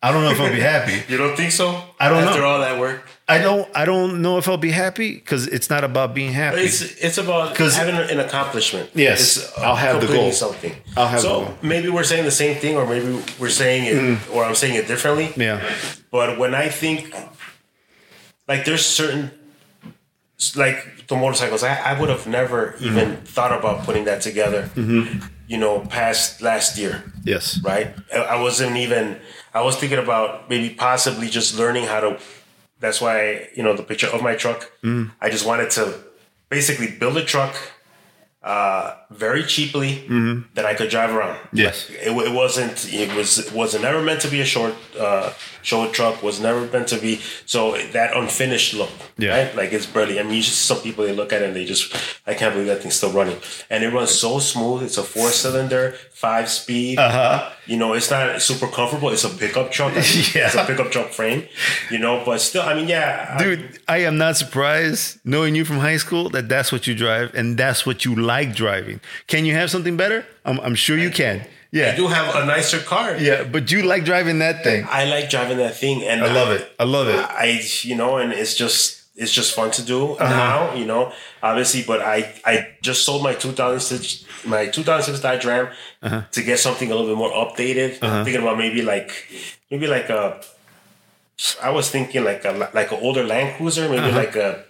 I don't know if I'll be happy. [laughs] You don't think so? I don't know. After all that work, I don't. I don't know if I'll be happy because it's not about being happy. it's it's about having an accomplishment. Yes, It's, uh, I'll have the goal. Something. I'll have so maybe we're saying the same thing, or maybe we're saying it, or I'm saying it differently. yeah. But when I think, like, there's certain, like the motorcycles, I, I would have never even thought about putting that together. You know, past last year, Yes. right? I, wasn't even. I was thinking about maybe possibly just learning how to. That's why you know the picture of my truck. I just wanted to basically build a truck uh, very cheaply that I could drive around. Yes. It, it wasn't. It was. It wasn't never meant to be a short uh, show truck. Was never meant to be. So that unfinished look. Yeah. Right. Like it's barely. I mean, you just some people they look at it and they just. I can't believe that thing's still running, and it runs so smooth. It's a four cylinder, five speed. Uh huh. You know, it's not super comfortable. It's a pickup truck. Yeah. [laughs] It's a pickup truck frame. You know, but still, I mean, yeah, I- Dude, I am not surprised knowing you from high school that that's what you drive and that's what you like driving. Can you have something better? I'm, I'm sure you can. Yeah. I do have a nicer car. Yeah, but you like driving that thing. I like driving that thing, and I love it. I love it. I you know, and it's just it's just fun to do uh-huh. now, you know. Obviously, but I I just sold my 2006 my 2006 Dodge Ram uh-huh. to get something a little bit more updated. I'm thinking about maybe like maybe like a I was thinking like a like an older Land Cruiser, maybe like a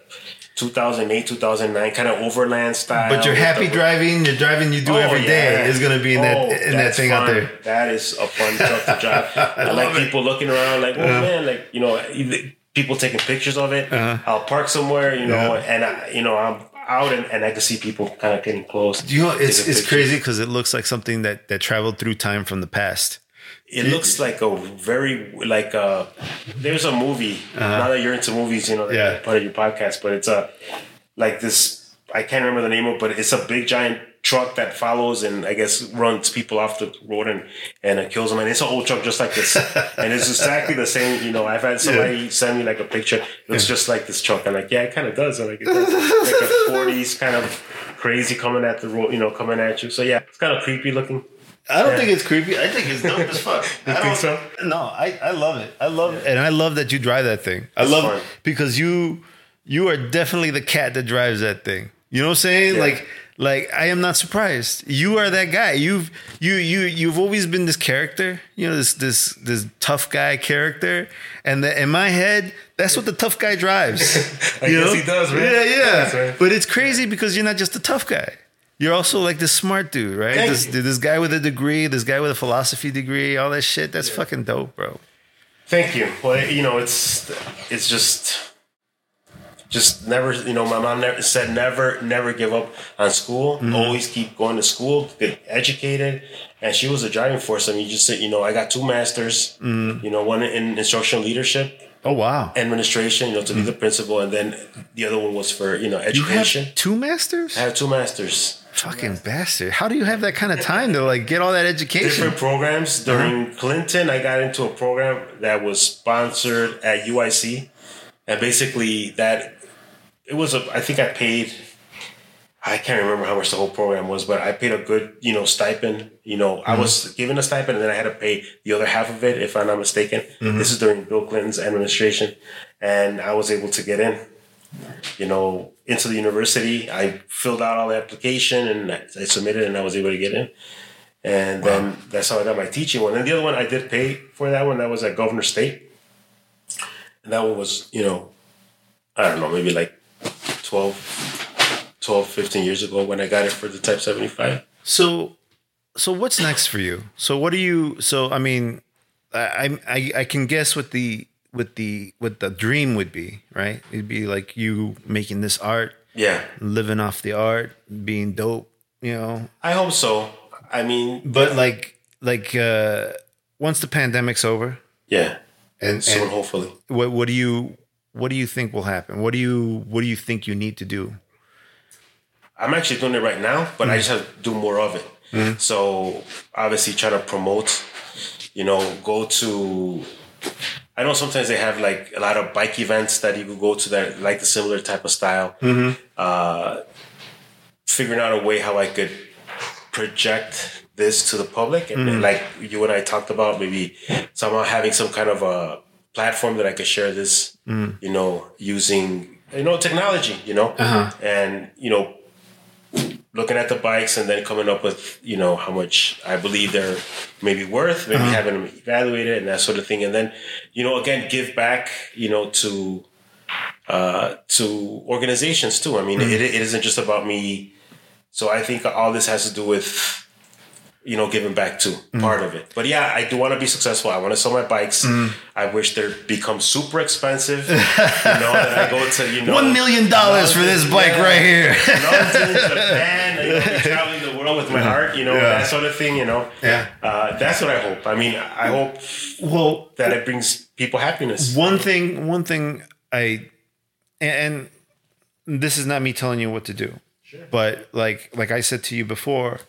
2008 2009 kind of overland style. But you're happy the- driving, you're driving you do Oh, every day yeah. is gonna be in that Oh, in that thing out there. That is a fun [laughs] truck to drive. I, like it. people looking around, like, oh man, like you know, people taking pictures of it. Uh-huh. I'll park somewhere, you know, Yeah. and I, you know, I'm out and, and I can see people kind of getting close. You know, it's it's pictures. crazy because it looks like something that that traveled through time from the past. It looks like a very like uh there's a movie. Now that you're into movies, you know, Uh-huh. Yeah. part of your podcast, but it's a like this. I can't remember the name of, it, but it's a big giant truck that follows and I guess runs people off the road and and it kills them. And it's an old truck just like this, [laughs] and it's exactly the same. You know, I've had somebody send me like a picture. It looks just like this truck. I'm like, yeah, it kind of does. I'm like, it does. like a [laughs] 40s kind of crazy coming at the road, you know, coming at you. So yeah, it's kind of creepy looking. I don't Yeah. think it's creepy. I think it's dope as fuck. [laughs] I think don't- so? No, I, I love it. I love it. And I love that you drive that thing. I love fun. because you you are definitely the cat that drives that thing. You know what I'm saying? Yeah. Like like I am not surprised. You are that guy. You've you you you've always been this character, you know, this this this tough guy character. And the, in my head, that's what the tough guy drives. [laughs] I you guess know? he does, man. Yeah, yeah. That's right. But it's crazy because you're not just a tough guy. You're also like this smart dude, right? Thank This, you. this guy with a degree, this guy with a philosophy degree, all that shit. That's fucking dope, bro. Thank you. Well, you know, it's it's just just never. You know, my mom never said never never give up on school. Mm-hmm. Always keep going to school, get educated. And she was a driving force. I mean, you just said, you know, I got two masters. Mm-hmm. You know, one in instructional leadership, Oh wow. administration. You know, to be the principal, and then the other one was for you know Mm-hmm. You have education. two masters? I have two masters. Fucking bastard. How do you have that kind of time to like get all that education? different programs. Uh-huh. During Clinton, I got into a program that was sponsored at UIC, and basically that it was a. I think I paid. I can't remember how much the whole program was, but I paid a good, you know, stipend. You know, I uh-huh. was given a stipend, and then I had to pay the other half of it, if I'm not mistaken. Uh-huh. This is during Bill Clinton's administration, and I was able to get in. You know, into the university. I filled out all the application and I I submitted, and I was able to get in. And then that's how I got my teaching one. And the other one I did pay for that one. That was at Governor State. And that one was, you know, I don't know, maybe like 12, 12 15 years ago when I got it for the Type 75. So so what's next for you? So what do you so I mean I I I can guess what the what the what the dream would be, right? It'd be like you making this art, Yeah, living off the art, being dope, you know. I hope so. I mean, But like like uh once the pandemic's over yeah, and, soon, and hopefully. what what do you what do you think will happen? What do you what do you think you need to do? I'm actually doing it right now, but I just have to do more of it. So obviously try to promote, you know, go to I know sometimes they have like a lot of bike events that you could go to that like the similar type of style. Mm-hmm. Uh, figuring out a way how I could project this to the public, and mm-hmm. like you and I talked about, maybe somehow having some kind of a platform that I could share this, mm. you know, using you know technology, you know, uh-huh. and you know, looking at the bikes and then coming up with you know how much I believe they're maybe worth, maybe having them evaluated and that sort of thing, and then you know again give back, you know, to uh, to organizations too. I mean, it, it isn't just about me. So I think all this has to do with you know giving back to part of it. But yeah, I do want to be successful. I want to sell my bikes. I wish they become super expensive. [laughs] you know that I go to you know One million dollars for this bike Yeah. right here. London, [laughs] Japan, you know, traveling the world with my heart, you know, Yeah. that sort of thing, you know. Yeah. Uh, that's what I hope. I mean, I hope well, that it brings people happiness. one thing one thing i and this is not me telling you what to do but like like i said to you before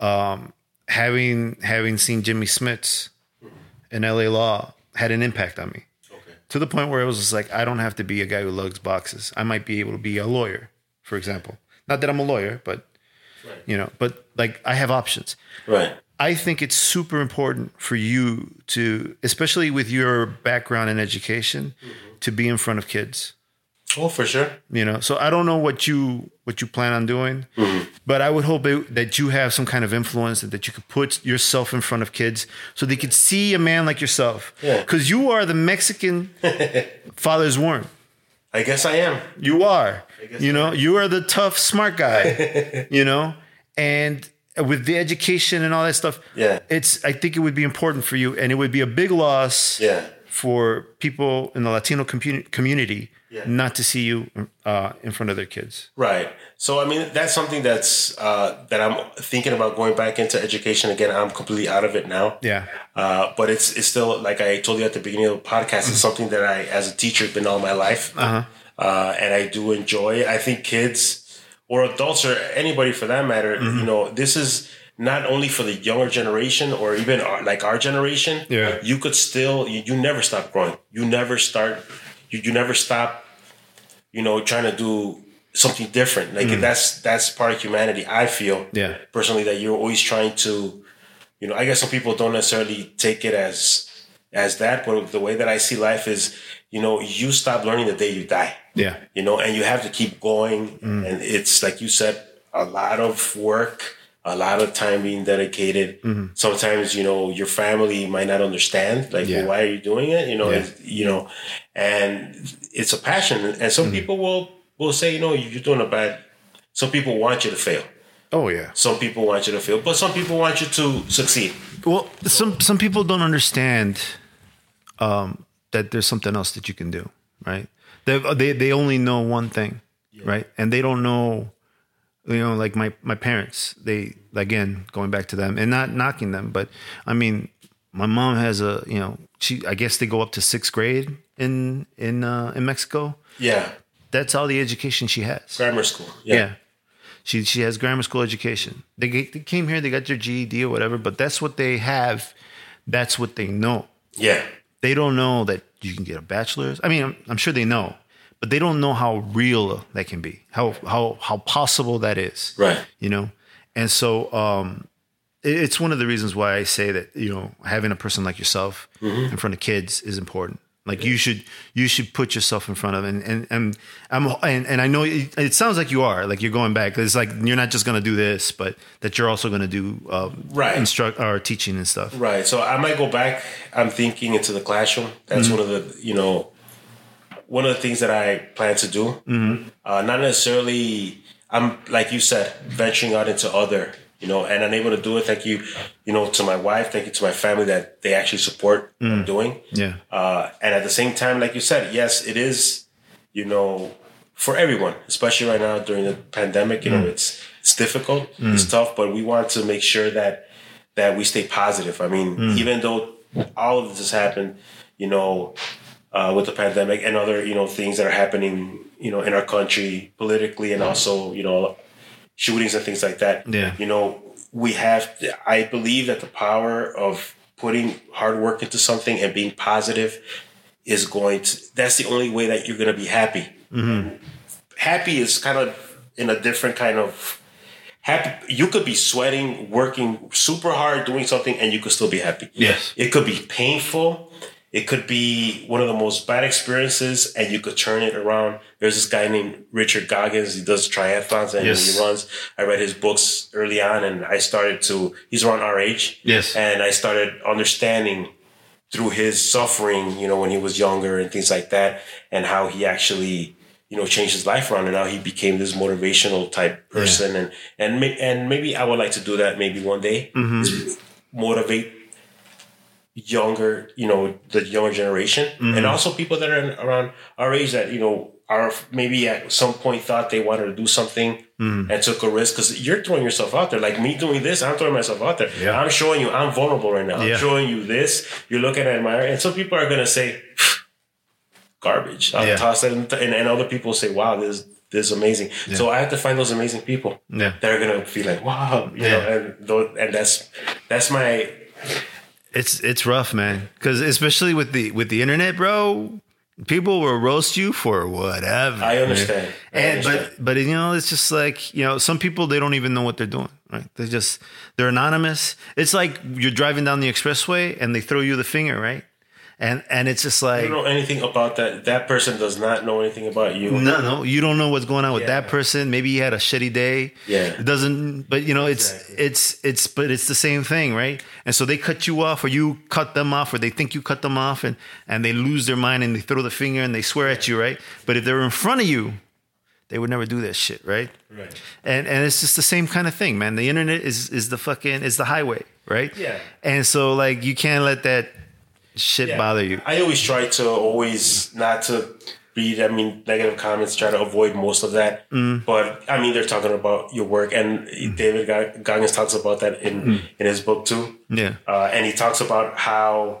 um having having seen jimmy smits in la law had an impact on me Okay. to the point where it was just like i don't have to be a guy who lugs boxes i might be able to be a lawyer for example not that i'm a lawyer but you know but like i have options Right. I think it's super important for you to, especially with your background in education, to be in front of kids. Oh, for sure. You know, so I don't know what you what you plan on doing, mm-hmm. but I would hope it, that you have some kind of influence and that you could put yourself in front of kids so they could see a man like yourself. Yeah. Because you are the Mexican [laughs] Father Zorn. I guess I am. You are. You know, you are the tough, smart guy. [laughs] you know, and with the education and all that stuff, Yeah. it's. I think it would be important for you, and it would be a big loss. Yeah. For people in the Latino commu- community, Yeah. not to see you uh, in front of their kids. Right. So I mean, that's something that's uh, that I'm thinking about going back into education again. I'm completely out of it now. Yeah. Uh, but it's it's still like I told you at the beginning of the podcast. It's something that I, as a teacher, have been all my life, uh and I do enjoy. I think kids or adults or anybody for that matter, you know, this is not only for the younger generation or even our, like our generation. Yeah. you could still you, you never stop growing. You never start. You, you never stop. You know, trying to do something different. Like mm. that's that's part of humanity. I feel Yeah. personally that you're always trying to you know i guess some people don't necessarily take it as as that but the way that i see life is you know you stop learning the day you die Yeah. you know and you have to keep going mm. and it's like you said a lot of work a lot of time being dedicated sometimes you know your family might not understand like Yeah. well, why are you doing it you know Yeah. it's- you know and it's a passion and some people will will say you know you're doing a bad some people want you to fail Oh yeah. some people want you to fail, but some people want you to succeed. Well, some some people don't understand um, that there's something else that you can do, right? They they they only know one thing, right? And they don't know, you know, like my my parents. They again going back to them and not knocking them, but I mean, my mom has a you know she I guess they go up to sixth grade in in uh, in Mexico. Yeah, That's all the education she has. grammar school. Yeah. Yeah, She she has grammar school education. They, they came here, they got their GED or whatever, but that's what they have. That's what they know. yeah, They don't know that you can get a bachelor's. I mean, I'm, I'm sure they know, but they don't know how real that can be. How how how possible that is. right. You know, and so um, it- it's one of the reasons why I say that you know having a person like yourself in front of kids is important. Like you should you should put yourself in front of and and and I'm and, and I know it, it sounds like you are like you're going back. It's like you're not just going to do this, but that you're also going to do uh, Right. instruct or teaching and stuff. Right. So I might go back. I'm thinking into the classroom. That's one of the you know one of the things that I plan to do. Mm-hmm. Uh, not necessarily. I'm like you said, venturing out into other. You know, and I'm able to do it. Thank you, you know, to my wife. Thank you to my family that they actually support what I'm mm. doing. Yeah. Uh, and at the same time, like you said, yes, it is, you know, for everyone, especially right now during the pandemic, you know, mm. it's it's difficult, mm. it's tough, but we want to make sure that that we stay positive. I mean, even though all of this has happened, you know, uh, with the pandemic and other, you know, things that are happening, you know, in our country politically and also, you know, shootings and things like that. Yeah. You know, we have, I believe that the power of putting hard work into something and being positive is going to, that's the only way that you're going to be happy. Happy is kind of in a different kind of happy. You could be sweating, working super hard, doing something, and you could still be happy. Yes. It could be painful. It could be one of the most bad experiences, and you could turn it around. There's this guy named Richard Goggins. He does triathlons and Yes. he runs. I read his books early on, and I started to. He's around our age. Yes. And I started understanding through his suffering, you know, when he was younger and things like that, and how he actually, you know, changed his life around, and now he became this motivational type person, and and and maybe I would like to do that maybe one day, mm-hmm. is motivate younger, you know, the younger generation, and mm-hmm. also people that are in, around our age that you know are maybe at some point thought they wanted to do something mm. and took a risk because you're throwing yourself out there. Like me doing this, I'm throwing myself out there. Yeah. I'm showing you I'm vulnerable right now. Yeah. I'm showing you this. You're looking at my and some people are gonna say garbage. I'll Yeah. toss it, in and, and other people say, "Wow, this this is amazing." So I have to find those amazing people Yeah. that are gonna be like, "Wow," you Yeah. know, and and that's that's my It's it's rough, man. Because especially with the with the internet, bro, people will roast you for whatever. I understand. I And understand. but but you know, it's just like you know, some people they don't even know what they're doing. Right? They just they're anonymous. It's like you're driving down the expressway and they throw you the finger, right? And and it's just like don't know anything about that. That person does not know anything about you. no, no, you don't know what's going on with Yeah. that person. Maybe he had a shitty day. Yeah. it doesn't. But you know, it's Exactly. it's it's but it's the same thing, right? And so they cut you off, or you cut them off, or they think you cut them off, and and they lose their mind and they throw the finger and they swear at you, right? But if they're in front of you, they would never do that shit, right? Right. And and it's just the same kind of thing, man. The internet is is the fucking is the highway, right? Yeah. And so like you can't let that shit Yeah. bother you. I always try to always not to read. I mean, negative comments. Try to avoid most of that. Mm. But I mean, they're talking about your work, and David Gog- Goggins talks about that in Mm. in his book too. Yeah. uh, and he talks about how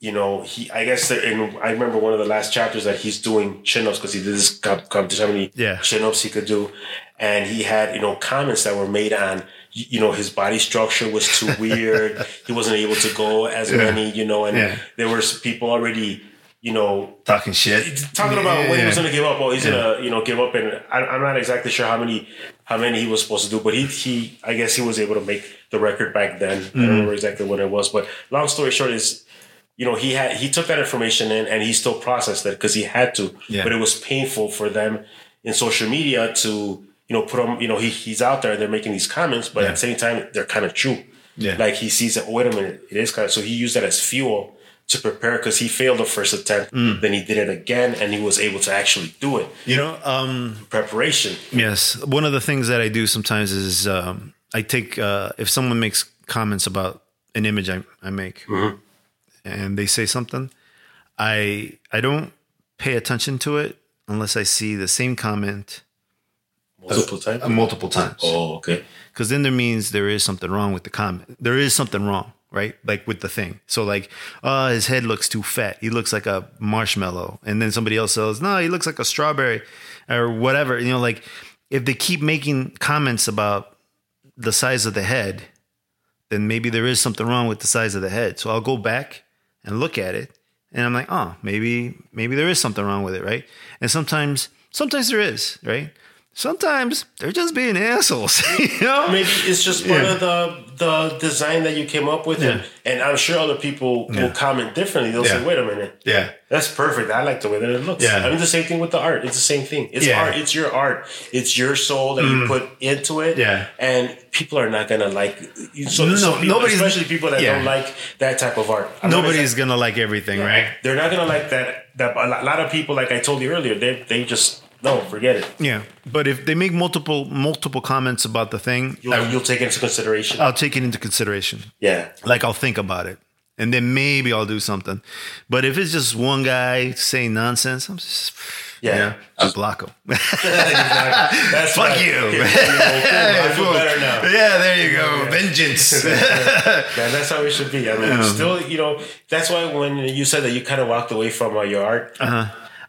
you know he i guess that in i remember one of the last chapters that he's doing chin-ups because he did this comp- competition how many Yeah. chin-ups he could do and he had you know comments that were made on y- you know his body structure was too weird [laughs] he wasn't able to go as many you know and Yeah. there were people already you know Talking shit. talking about when he was going to give up. Well, he's going to you know give up, and I, I'm not exactly sure how many how many he was supposed to do, but he he I guess he was able to make the record back then. I Mm-hmm. don't remember exactly what it was, but long story short is. You know, he had he took that information in and he still processed it because he had to. Yeah. But it was painful for them in social media to, you know, put him, you know, he, he's out there, and they're making these comments, but Yeah. at the same time, they're kind of true. Yeah. Like he sees that, oh, wait a minute, it is kind of, so he used that as fuel to prepare because he failed the first attempt. Mm. Then he did it again and he was able to actually do it. You know, um, Preparation. Yes, one of the things that I do sometimes is um, I take uh, if someone makes comments about an image I, I make, and they say something, I I don't pay attention to it unless I see the same comment Multiple times. multiple times. Oh, okay. because then there means there is something wrong with the comment. There is something wrong, right? Like with the thing. So like, uh, his head looks too fat. He looks like a marshmallow. And then somebody else says, no, he looks like a strawberry or whatever. You know, like if they keep making comments about the size of the head, then maybe there is something wrong with the size of the head. So I'll go back and look at it and I'm like, oh, maybe, maybe there is something wrong with it, right? And sometimes, sometimes there is, right? Sometimes they're just being assholes, [laughs] you know? Maybe it's just part Yeah. of the the design that you came up with, and, and I'm sure other people Yeah. will comment differently. They'll Yeah. say, "Wait a minute, Yeah. That's perfect. I like the way that it looks. Yeah. I mean, the same thing with the art. It's the same thing. It's Yeah. Mm. art. It's your art. It's your soul that you put into it. Yeah. And people are not gonna like. So, No, some people, nobody's- especially people that yeah. don't like that type of art. I'm not Nobody's exact- gonna like everything, right? They're not gonna like that. That a lot- lot of people, like I told you earlier, they they just no, forget it. Yeah, but if they make multiple multiple comments about the thing, You'll, I, you'll take it into consideration. I'll take it into consideration. yeah. Like I'll think about it, and then maybe I'll do something. But if it's just one guy saying nonsense, I'm just Yeah. I block him. [laughs] [laughs] Exactly. That's Fuck right. you. Okay, I feel better now. yeah, there you go. Vengeance. [laughs] Yeah, that's how it should be. I mean, still, you know, that's why when you said that you kind of walked away from uh, your art,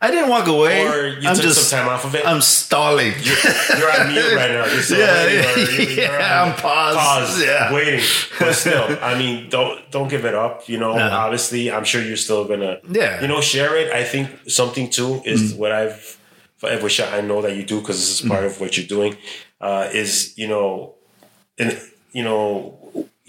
I didn't walk away. or you I'm took just, some time off of it. I'm stalling. you're on mute right now. You're still [laughs] Yeah, yeah, you're- you're yeah, on I'm paused. paused, Yeah. waiting. But still, [laughs] I mean, don't don't give it up. You know, No. obviously, I'm sure you're still gonna, Yeah. Mm. you know, share it. I think something too is what I've, which I know that you do because this is part of what you're doing. uh, is you know, and you know,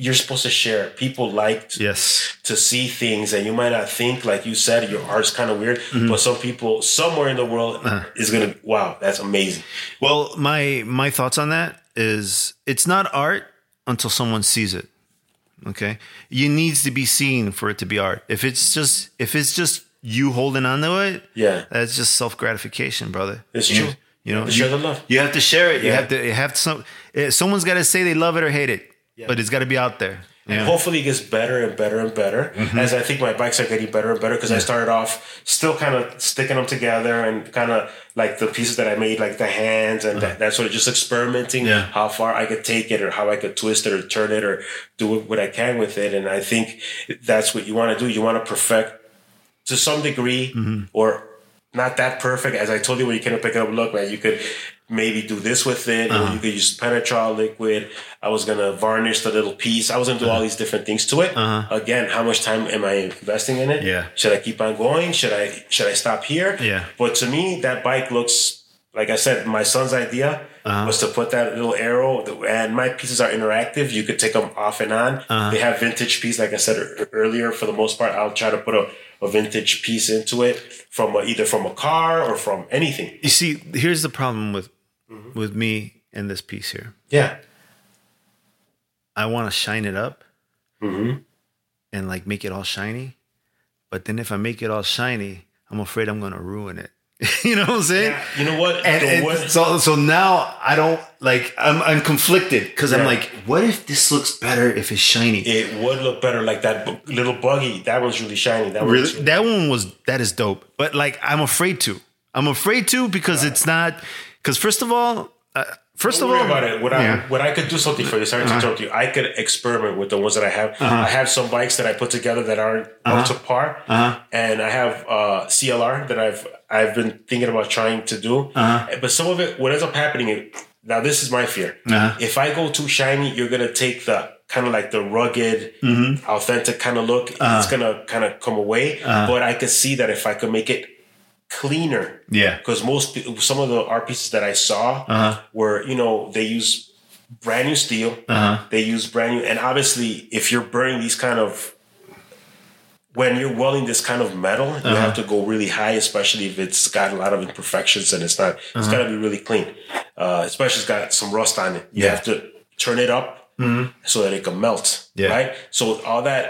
you're supposed to share. People like Yes. to see things and you might not think like you said your art's kind of weird Mm-hmm. but some people somewhere in the world Uh-huh. is gonna wow that's amazing Well, my my thoughts on that is it's not art until someone sees it. Okay, it needs to be seen for it to be art. If it's just if it's just you holding on to it, Yeah. that's just self gratification, brother. It's true. You know, To share you, the love. you have to share it. You Yeah. have to. You have to. Some eh, someone's got to say they love it or hate it, but it's got to be out there. Yeah. hopefully it gets better and better and better Mm-hmm. as i think my bikes are getting better and better because i started off still kind of sticking them together and kind of like the pieces that i made like the hands and that, that sort of just experimenting Uh-huh. Yeah. how far i could take it or how i could twist it or turn it or do what i can with it and i think that's what you want to do you want to perfect to some degree Mm-hmm. or not that perfect. As I told you when you came to pick it up, look, man, you could maybe do this with it. Uh-huh. Or you could use Penetrol liquid. I was gonna varnish the little piece. I was gonna do all these different things to it. Again, how much time am I investing in it? Uh-huh. Yeah. Should I keep on going? Should I should I stop here? Yeah. But to me, that bike looks like I said. My son's idea Uh-huh. was to put that little arrow, and my pieces are interactive. You could take them off and on. Uh-huh. They have vintage piece, like I said earlier. For the most part, I'll try to put a, a vintage piece into it from a, either from a car or from anything. You see, here's the problem with with me in this piece here. Yeah. I want to shine it up Mm-hmm. and like make it all shiny. But then if I make it all shiny, I'm afraid I'm going to ruin it. [laughs] you know what I'm saying? You know what? And, and wood- so so now I don't like I'm I'm conflicted because I'm like, what if this looks better if it's shiny? it would look better like that little buggy. That one's really shiny. That one's really, that one was that is dope. But like I'm afraid to. I'm afraid to because it's not. Because first of all, uh, first Don't of all, about it. What Yeah. Uh-huh. I what I could do something for you. Sorry to interrupt you. I could experiment with the ones that I have. I have some bikes that I put together that aren't Uh-huh. up to par, and I have uh, CLR that I've I've been thinking about trying to do. Uh-huh. But some of it, what ends up happening, is- now this is my fear. Uh-huh. If I go too shiny, you're gonna take the kind of like the rugged, Mm-hmm. authentic kind of look. Uh-huh. It's gonna kind of come away. But I could see that if I could make it cleaner Yeah. because most some of the art pieces that I saw Uh-huh. were you know they use brand new steel Uh-huh. they use brand new and obviously if you're burning these kind of when you're welding this kind of metal you Uh-huh. have to go really high especially if it's got a lot of imperfections and it's not it's Uh-huh. got to be really clean uh, especially it's got some rust on it you Yeah. have to turn it up so that it can melt Mm-hmm. Yeah. right so all that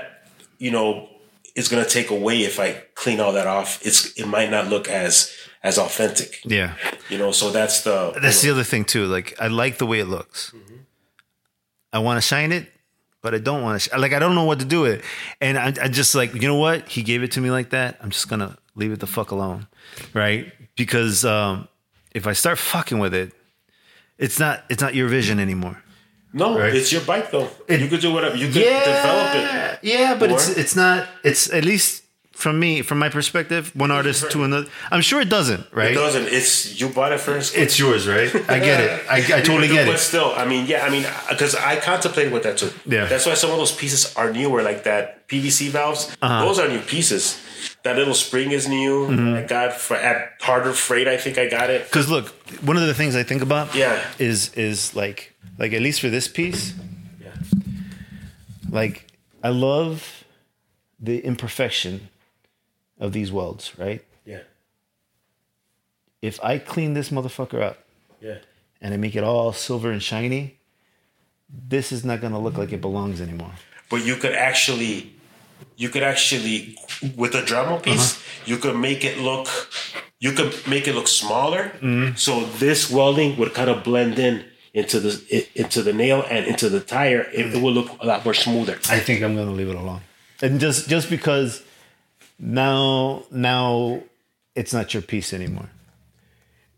you know is going to take away if I clean all that off it's it might not look as as authentic yeah. you know so that's the That's the other thing too. Like I like the way it looks. I want to shine it, but I don't want to. Sh- like I don't know what to do with it, and I, I just like you know what he gave it to me like that. I'm just gonna leave it the fuck alone, right? Because um, if I start fucking with it, it's not it's not your vision anymore. No Right. it's your bike though It- you could do whatever you could develop it Yeah, but it's Or- it's not. It's at least from me, from my perspective, one artist to another. I'm sure it doesn't, right? It doesn't. It's you bought it first. It's yours, right? I get it. I, I totally get But it. But still, I mean, yeah, I mean, because I contemplated with that too. Yeah. That's why some of those pieces are newer, like that PVC valves. Uh-huh. Those are new pieces. That little spring is new. Mm-hmm. I got for at Harbor Freight. I think I got it. Because look, one of the things I think about, Yeah. is is like like at least for this piece, Yeah. like I love the imperfection of these welds, right? Yeah. If I clean this motherfucker up Yeah. and I make it all silver and shiny, this is not gonna look like it belongs anymore. But you could actually, you could actually, with a Dremel piece, Uh-huh. you could make it look, you could make it look smaller. Mm-hmm. So this welding would kind of blend in into the into the nail and into the tire. It, it would look a lot more smoother. I think I'm gonna leave it alone. And just just because now now it's not your piece anymore.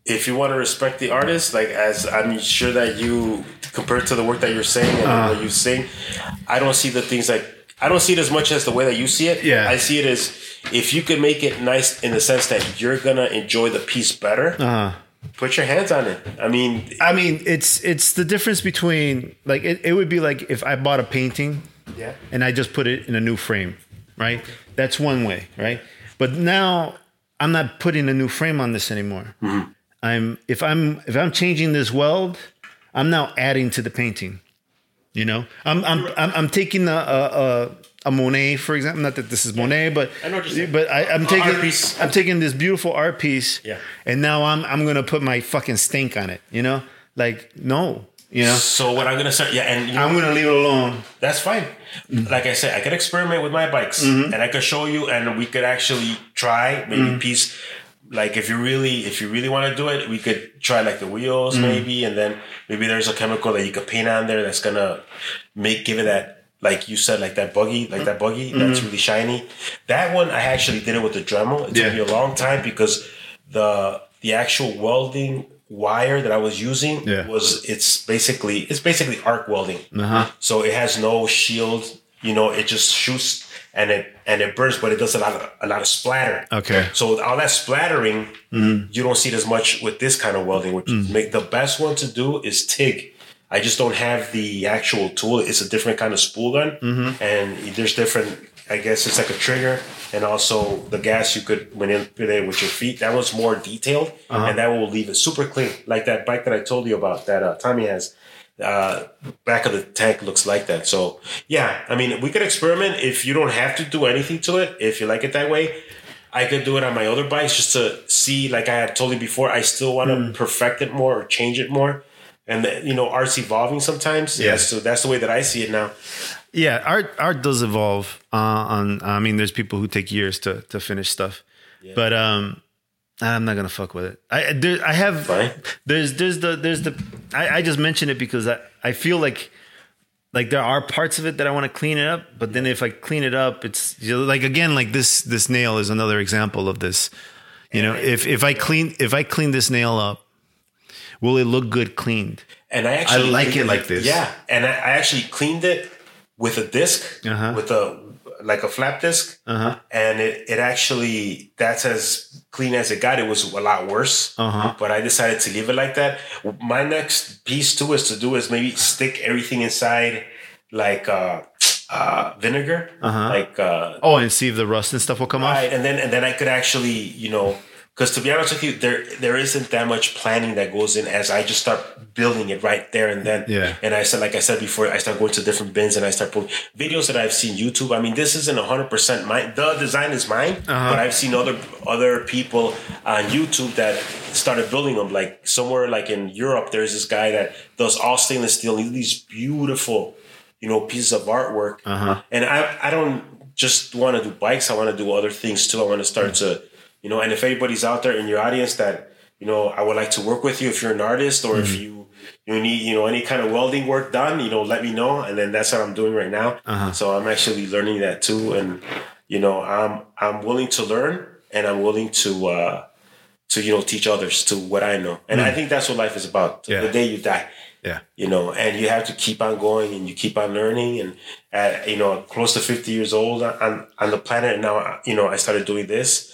if you want to respect the artist, like as I'm sure that you compared to the work that you're saying and Uh-huh. what you sing, I don't see the things like I don't see it as much as the way that you see it. Yeah. I see it as if you can make it nice in the sense that you're gonna enjoy the piece better. Uh-huh. Put your hands on it. I mean, I mean, it's it's the difference between like it, it would be like if I bought a painting yeah, and I just put it in a new frame, right? That's one way, right? But now I'm not putting a new frame on this anymore. Mm-hmm. I'm if I'm if I'm changing this weld, I'm now adding to the painting. You know, I'm I'm I'm, I'm taking a, a, a Monet, for example. Not that this is Monet, but I know what you're but I, I'm taking. I'm taking this beautiful art piece, Yeah. and now I'm I'm gonna put my fucking stink on it. You know, like no, you know, So what I'm gonna start, yeah, and you know, I'm gonna leave it alone. That's fine. Mm-hmm. Like I said, I could experiment with my bikes mm-hmm. and I could show you and we could actually try maybe mm-hmm. piece like if you really if you really want to do it, we could try like the wheels maybe and then maybe there's a chemical that you could paint on there that's gonna make give it that like you said, like that buggy, like mm-hmm. that buggy that's mm-hmm. really shiny. That one I actually did it with the Dremel. It Yeah. took me a long time because the the actual welding wire that I was using Yeah. was it's basically it's basically arc welding. Uh-huh. So it has no shield. You know, it just shoots and it and it burns, but it does a lot of a lot of splatter. Okay. So with all that splattering, mm-hmm. you don't see it as much with this kind of welding. Which make the best one to do is TIG. I just don't have the actual tool. It's a different kind of spool gun, and there's different. I guess it's like a trigger, and also the gas you could manipulate with your feet. That was more detailed, and that will leave it super clean, like that bike that I told you about that uh, Tommy has uh, back of the tank looks like that. So yeah, I mean, we could experiment if you don't have to do anything to it. If you like it that way, I could do it on my other bikes just to see. Like I had told you before, I still want to perfect it more or change it more. And you know, art's evolving sometimes. Yeah. So that's the way that I see it now. Yeah, art art does evolve. Uh, on I mean, there's people who take years to to finish stuff, yeah. but um, I'm not gonna fuck with it. I there, I have Fine. there's there's the there's the I, I just mention it because I I feel like like there are parts of it that I want to clean it up, but then if I clean it up, it's you know, like again like this this nail is another example of this. You know, if if I clean if I clean this nail up, will it look good cleaned? And I actually like it like this. Yeah, and I, I actually cleaned it with a disk, Uh-huh. with a like a flap disk, Uh-huh. and it it actually that's as clean as it got. It was a lot worse, Uh-huh. but I decided to leave it like that. My next piece too is to do is maybe stick everything inside like uh, uh, vinegar, like uh, Oh, and see if the rust and stuff will come off. Right, and then and then I could actually, you know, because to be honest with you, there there isn't that much planning that goes in as I just start building it right there and then. Yeah. And I said, like I said before, I start going to different bins and I start pulling videos that I've seen YouTube. I mean, this isn't hundred percent mine. The design is mine, Uh-huh. but I've seen other other people on YouTube that started building them. Like somewhere like in Europe, there's this guy that does all stainless steel. and These beautiful, you know, pieces of artwork. Uh-huh. And I I don't just want to do bikes. I want to do other things too. I want to start to, you know, and if anybody's out there in your audience that, you know, I would like to work with you if you're an artist or if mm-hmm. you you need, you know, any kind of welding work done, you know, let me know. And then that's what I'm doing right now. Uh-huh. So I'm actually learning that too. And, you know, I'm I'm willing to learn and I'm willing to uh to, you know, teach others to what I know. And I mm. think that's what life is about. Yeah. The day you die Yeah. you know, and you have to keep on going and you keep on learning. And at, you know, close to 50 years old on, on the planet now, you know, I started doing this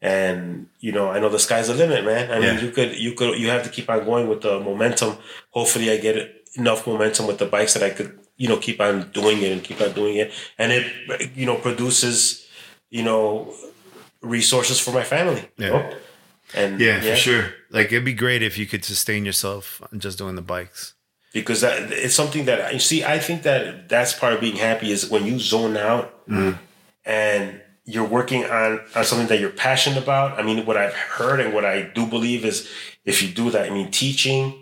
and, you know, I know the sky's the limit, man. I mean, you could, you could, you have to keep on going with the momentum. Hopefully I get enough momentum with the bikes that I could, you know, keep on doing it and keep on doing it. And it, you know, produces, you know, resources for my family. you Yeah. know? And Yeah, for sure. Like it'd be great if you could sustain yourself just doing the bikes. because that, it's something that you see. I think that that's part of being happy is when you zone out mm. and you're working on, on something that you're passionate about. I mean, what I've heard and what I do believe is if you do that, I mean, teaching,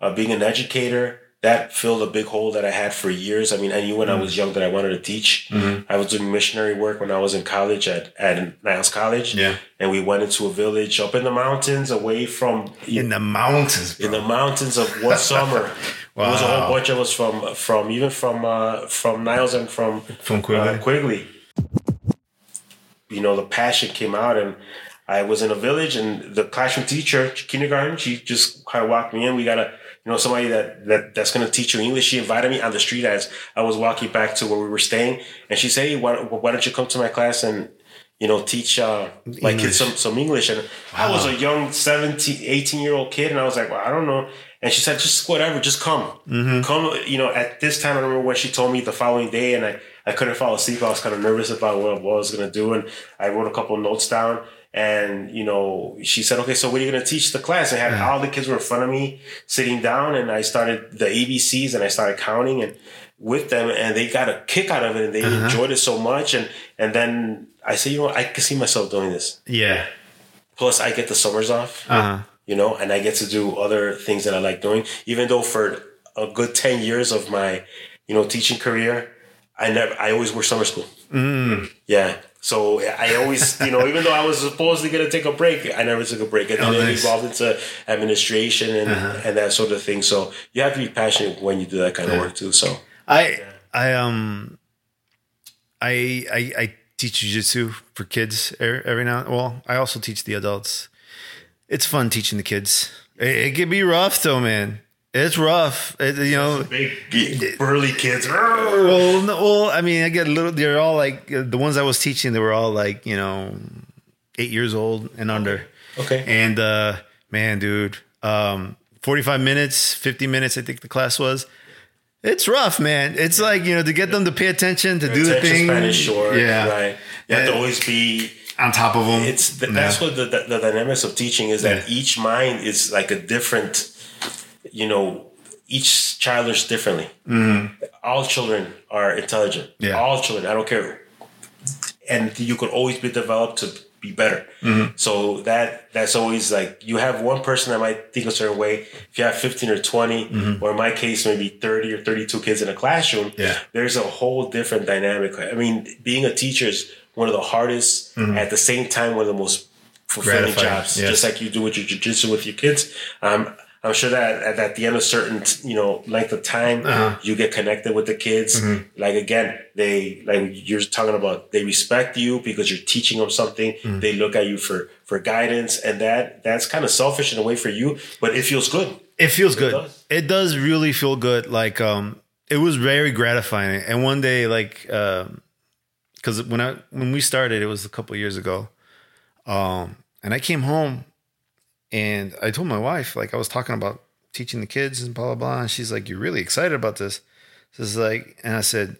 uh, being an educator, that filled a big hole that I had for years. I mean, I knew when I was young that I wanted to teach. I was doing missionary work when I was in college at, at Niles College. Yeah. And we went into a village up in the mountains away from In the mountains, bro. in the mountains of what [laughs] summer. There was a whole bunch of us from from even from uh, from Niles and from From Quigley? Uh, Quigley. You know, the passion came out, and I was in a village, and the classroom teacher, kindergarten, she just kind of walked me in. We got a you know somebody that that that's going to teach you English. She invited me on the street as I was walking back to where we were staying, and she said, hey, why, why don't you come to my class and you know, teach uh, like kids some, some English. And I was a young 17, 18 year old kid. And I was like, well, I don't know. And she said, just whatever, just come. Come, you know, at this time, I remember when she told me the following day and I, I couldn't fall asleep. I was kind of nervous about what, what I was going to do. And I wrote a couple of notes down. And you know, she said, "Okay, so what are you going to teach the class?" And I had all the kids were in front of me, sitting down, and I started the ABCs, and I started counting and with them, and they got a kick out of it, and they enjoyed it so much. And and then I said, you know. I can see myself doing this. Yeah. Plus, I get the summers off, Uh huh. you know, and I get to do other things that I like doing. Even though for a good ten years of my, you know, teaching career, I never, I always were summer school. Yeah. So I always, you know, even though I was supposedly going to take a break, I never took a break. And then Oh, it evolved into administration and, and that sort of thing. So you have to be passionate when you do that kind of work too. So I I um I I, I teach jujitsu for kids every, every now. Well, I also teach the adults. It's fun teaching the kids. It, it can be rough though, man. It's rough. It, you know. big, burly kids. Well, no, well, I mean, I get a little. They're all like uh, the ones I was teaching. They were all like you know, eight years old and under. Okay. And uh, man, dude, um, forty-five minutes, fifty minutes. I think the class was. It's rough, man. It's like you know to get them to pay attention to do the Attention thing. span is short. yeah, Right. You have to always be on top of them. it's the, that's what the, the, the dynamics of teaching is that Yeah. each mind is like a different you know each child learns differently all children are intelligent Mm-hmm. Yeah. all children i don't care and you could always be developed to be better Mm-hmm. so that that's always like you have one person that might think a certain way if you have 15 or 20 or in my case maybe 30 or 32 kids in a classroom Mm-hmm. Yeah. there's a whole different dynamic i mean being a teacher is one of the hardest at the same time one of the most fulfilling Mm-hmm. Gratifying, jobs yes. just like you do with your jiu-jitsu with your kids um, i'm sure that at, at the end of certain you know length of time Uh-huh. you get connected with the kids Mm-hmm. like again they like you're talking about they respect you because you're teaching them something Mm-hmm. they look at you for for guidance and that that's kind of selfish in a way for you but it feels good It feels good. does. It does really feel good. Like um it was very gratifying. And one day like um cuz when I when we started it was a couple years ago. Um and I came home and I told my wife like I was talking about teaching the kids and blah blah blah and she's like you're really excited about this. This is like and I said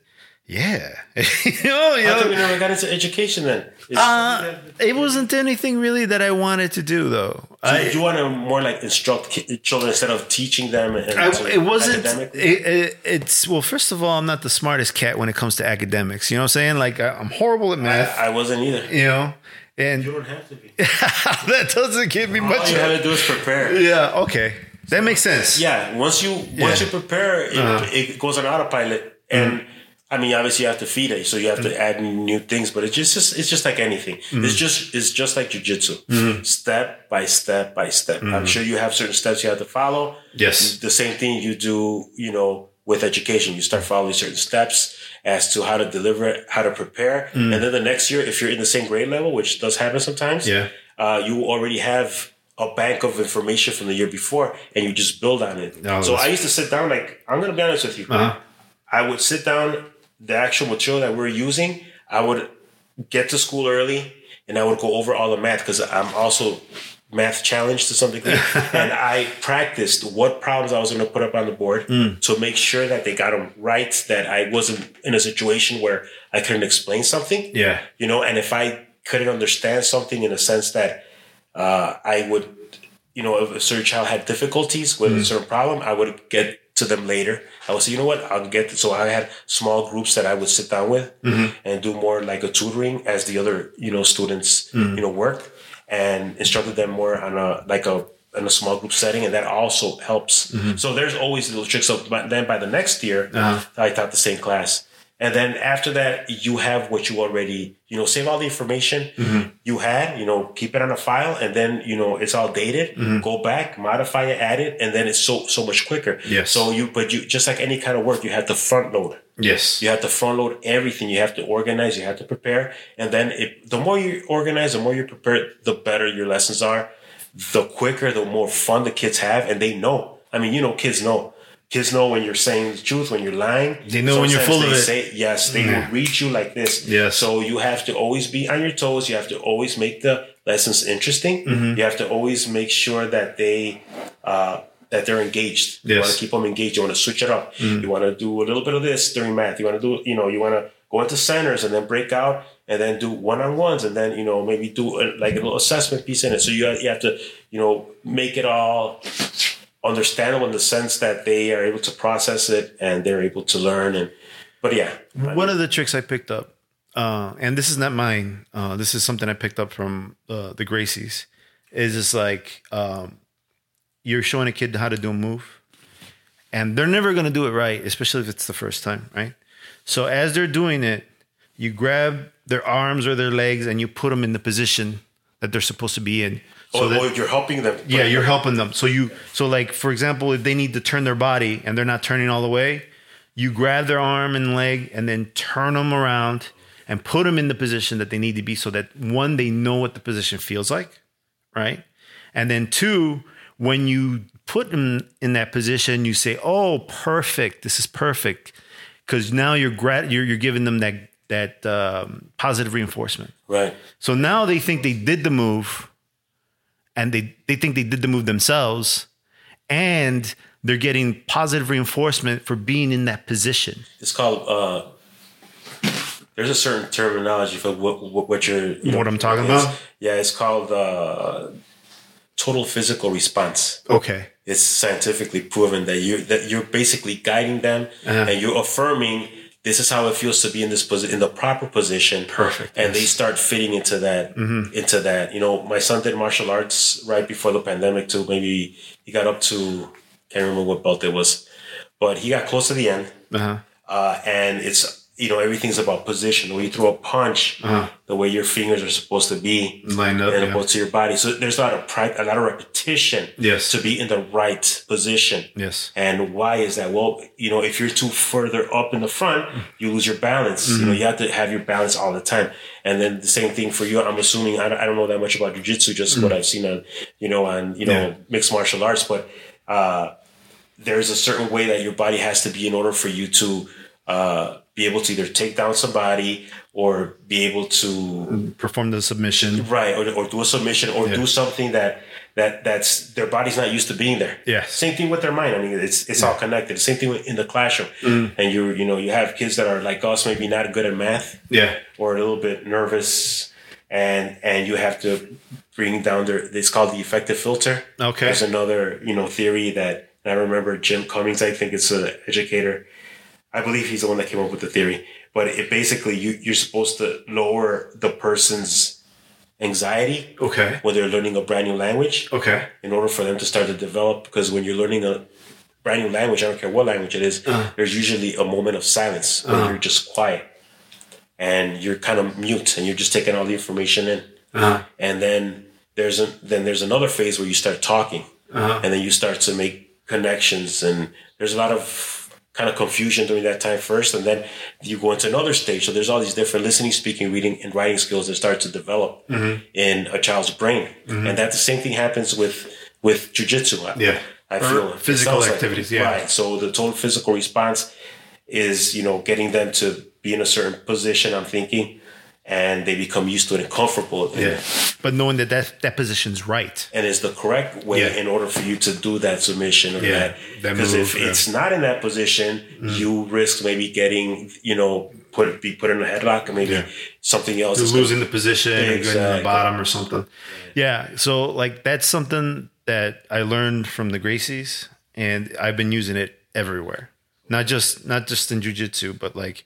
yeah. [laughs] you know, you how come know, you never got into education then uh, it wasn't anything really that I wanted to do though. so I, you want to more like instruct ki- children instead of teaching them and I, so it wasn't. It, it, it's well. First of all, I'm not the smartest cat when it comes to academics. You know what I'm saying? Like I, I'm horrible at math. I wasn't either you know, and you don't have to be [laughs] that doesn't give me all much. you have to do is prepare Yeah. Okay. That makes sense. Yeah, once you once Yeah. Uh-huh. you prepare, it, it goes on autopilot, and I mean, obviously you have to feed it, so you have Mm-hmm. to add new things. But it's just, it's just like anything. It's just it's just like jujitsu, Mm-hmm. step by step by step. I'm sure you have certain steps you have to follow. Yes. the same thing you do, you know, with education. You start following certain steps as to how to deliver it, how to prepare, and then the next year, if you're in the same grade level, which does happen sometimes, Yeah. uh, you already have a bank of information from the year before and you just build on it. Oh, so I used to sit down, like, I'm going to be honest with you. Uh-huh. I would sit down, the actual material that we're using, I would get to school early and I would go over all the math because I'm also math challenge to some degree. [laughs] and I practiced what problems I was going to put up on the board Mm. to make sure that they got them right, that I wasn't in a situation where I couldn't explain something. Yeah. you know and if i couldn't understand something in a sense that uh, i would you know if a certain child had difficulties with a certain problem i would get to them later. I would say you know what? I'll get so i had small groups that i would sit down with and do more like a tutoring as the other you know students you know worked and instructed them more on a like a in a small group setting, and that also helps. Mm-hmm. So there's always little tricks. So but then by the next year, uh-huh. I taught the same class, and then after that, you have what you already you know save all the information mm-hmm. you had. You know, keep it on a file, and then you know it's all dated. Mm-hmm. Go back, modify it, add it, and then it's so so much quicker. Yes. So you but you just like any kind of work, you have to front load. Yes. You have to front load everything. You have to organize. You have to prepare. And then it, the more you organize, the more you prepare, the better your lessons are. The quicker, the more fun the kids have. And they know. I mean, you know, kids know. Kids know when you're saying the truth, when you're lying. They know when you're Sometimes full of it. Say, yes, they will read you like this. Yes. So you have to always be on your toes. You have to always make the lessons interesting. Mm-hmm. You have to always make sure that they, uh, that they're engaged. You want to keep them engaged. You want to switch it up. You want to do a little bit of this during math. You want to do, you know, you want to go into centers and then break out and then do one-on-ones and then you know maybe do a, like a little assessment piece in it so you have, you have to you know make it all understandable in the sense that they are able to process it and they're able to learn and but yeah One of the tricks I picked up, uh, and this is not mine. Uh, this is something I picked up from uh, the Gracies. Is just like um, you're showing a kid how to do a move, and they're never going to do it right, especially if it's the first time, right? So as they're doing it, you grab their arms or their legs and you put them in the position that they're supposed to be in. So oh, that- oh, you're helping them yeah, you're helping them. So you so like for example, if they need to turn their body and they're not turning all the way, you grab their arm and leg and then turn them around and put them in the position that they need to be so that one they know what the position feels like, right? And then two, when you put them in that position, you say, "Oh, perfect. This is perfect." Cuz now you're grat- you're you're giving them that that um, positive reinforcement. right So now they think they did the move and they, they think they did the move themselves and they're getting positive reinforcement for being in that position. it's called uh there's a certain terminology for what what, what you're you What I'm talking about? yeah it's called uh total physical response. Okay. it's scientifically proven that you that you're basically guiding them Uh-huh. and you're affirming this is how it feels to be in this position in the proper position. Perfect, and they start fitting into that into that. You know my son did martial arts right before the pandemic too. Maybe he got up to can't remember what belt it was but he got close to the end. Uh-huh. uh, and it's you know everything's about position. When you throw a punch, the way your fingers are supposed to be Lined up, and yeah. to your body. So there's a lot of pri- a lot of repetition Yes. to be in the right position. Yes. And why is that? Well, you know, if you're too further up in the front, you lose your balance. You know, you have to have your balance all the time. And then the same thing for you. I'm assuming I don't, I don't know that much about jujitsu, just what I've seen on, you know, on you know Yeah. mixed martial arts, but. uh there's a certain way that your body has to be in order for you to uh, be able to either take down somebody or be able to Perform the submission. right or, or do a submission or do something that that that's their body's not used to being there. Yeah. Same thing with their mind. I mean, it's it's all connected. Same thing with- in the classroom. Mm. And you you know you have kids that are like us, maybe not good at math Yeah. or a little bit nervous, and and you have to bring down their. It's called the affective filter. Okay. There's another you know theory that I remember Jim Cummins. I think it's an educator. I believe he's the one that came up with the theory. But it basically you you're supposed to lower the person's anxiety Okay. when they're learning a brand new language Okay. in order for them to start to develop. Because when you're learning a brand new language, I don't care what language it is, there's usually a moment of silence where you're just quiet and you're kind of mute and you're just taking all the information in. Uh-huh. And then there's a, then there's another phase where you start talking, Uh-huh. and then you start to make connections. And there's a lot of kind of confusion during that time first, and then you go into another stage. So there's all these different listening, speaking, reading, and writing skills that start to develop Mm-hmm. in a child's brain. And that the same thing happens with with jujitsu. Yeah. I feel physical sounds like- activities, yeah. Right. So the total physical response is, you know, getting them to be in a certain position. I'm thinking, and they become used to it and comfortable. Yeah. But knowing that that, that position's right. And is the correct way Yeah. in order for you to do that submission or Yeah, that. Because if yeah. Mm. it's not in that position, you risk maybe getting, you know, put be put in a headlock or maybe Yeah. something else. You're is gonna- losing the position, you're getting to the bottom or something. Yeah. So like that's something that I learned from the Gracies and I've been using it everywhere. Not just not just in jujitsu, but like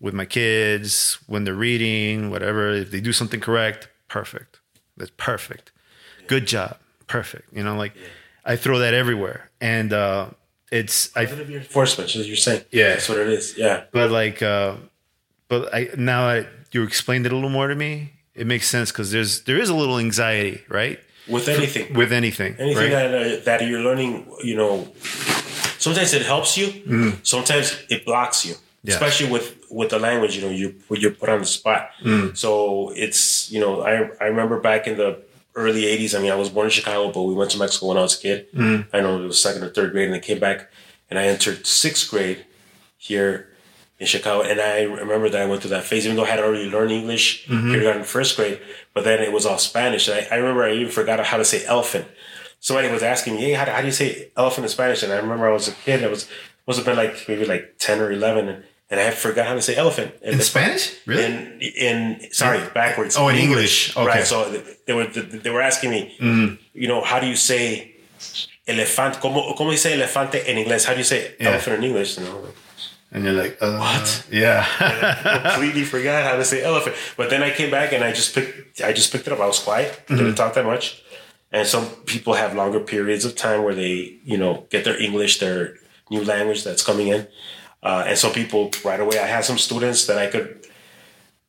with my kids, when they're reading, whatever. If they do something correct, perfect. That's perfect. Good job. Perfect. You know, like I throw that everywhere. And uh it's I Positive reinforcement, as you're saying. Yeah. That's what it is. Yeah. but like uh but i now that you explained it a little more to me it makes sense because there's there is a little anxiety right With anything. with anything anything right? that uh, that you're learning, you know, sometimes it helps you, sometimes it blocks you. Mm-hmm. Yeah. Especially with with the language, you know, you you're put on the spot. Mm. So it's you know, I I remember back in the early '80s. I mean, I was born in Chicago, but we went to Mexico when I was a kid. Mm-hmm. I know it was second or third grade, and I came back, and I entered sixth grade here in Chicago. And I remember that I went through that phase, even though I had already learned English, kindergarten, first grade, but then it was all Spanish. And I, I remember I even forgot how to say elephant. Somebody was asking me, hey, how, do- how do you say elephant in Spanish? And I remember I was a kid. I was, must have been like maybe like 10 or 11. And, and I forgot how to say elephant In Spanish? Really? In in sorry, backwards. Oh, in English. Okay. Mm-hmm. Right. So they were they were asking me, you know, how do you say elefante? ¿Cómo, cómo dice elefante en inglés? How do you say Yeah. elephant in English? And you're like, uh, What? Yeah. [laughs] completely forgot how to say elephant. But then I came back and I just picked I just picked it up. I was quiet, Mm-hmm. didn't talk that much. And some people have longer periods of time where they, you know, get their English, their new language that's coming in. Uh, and some people right away. I had some students that I could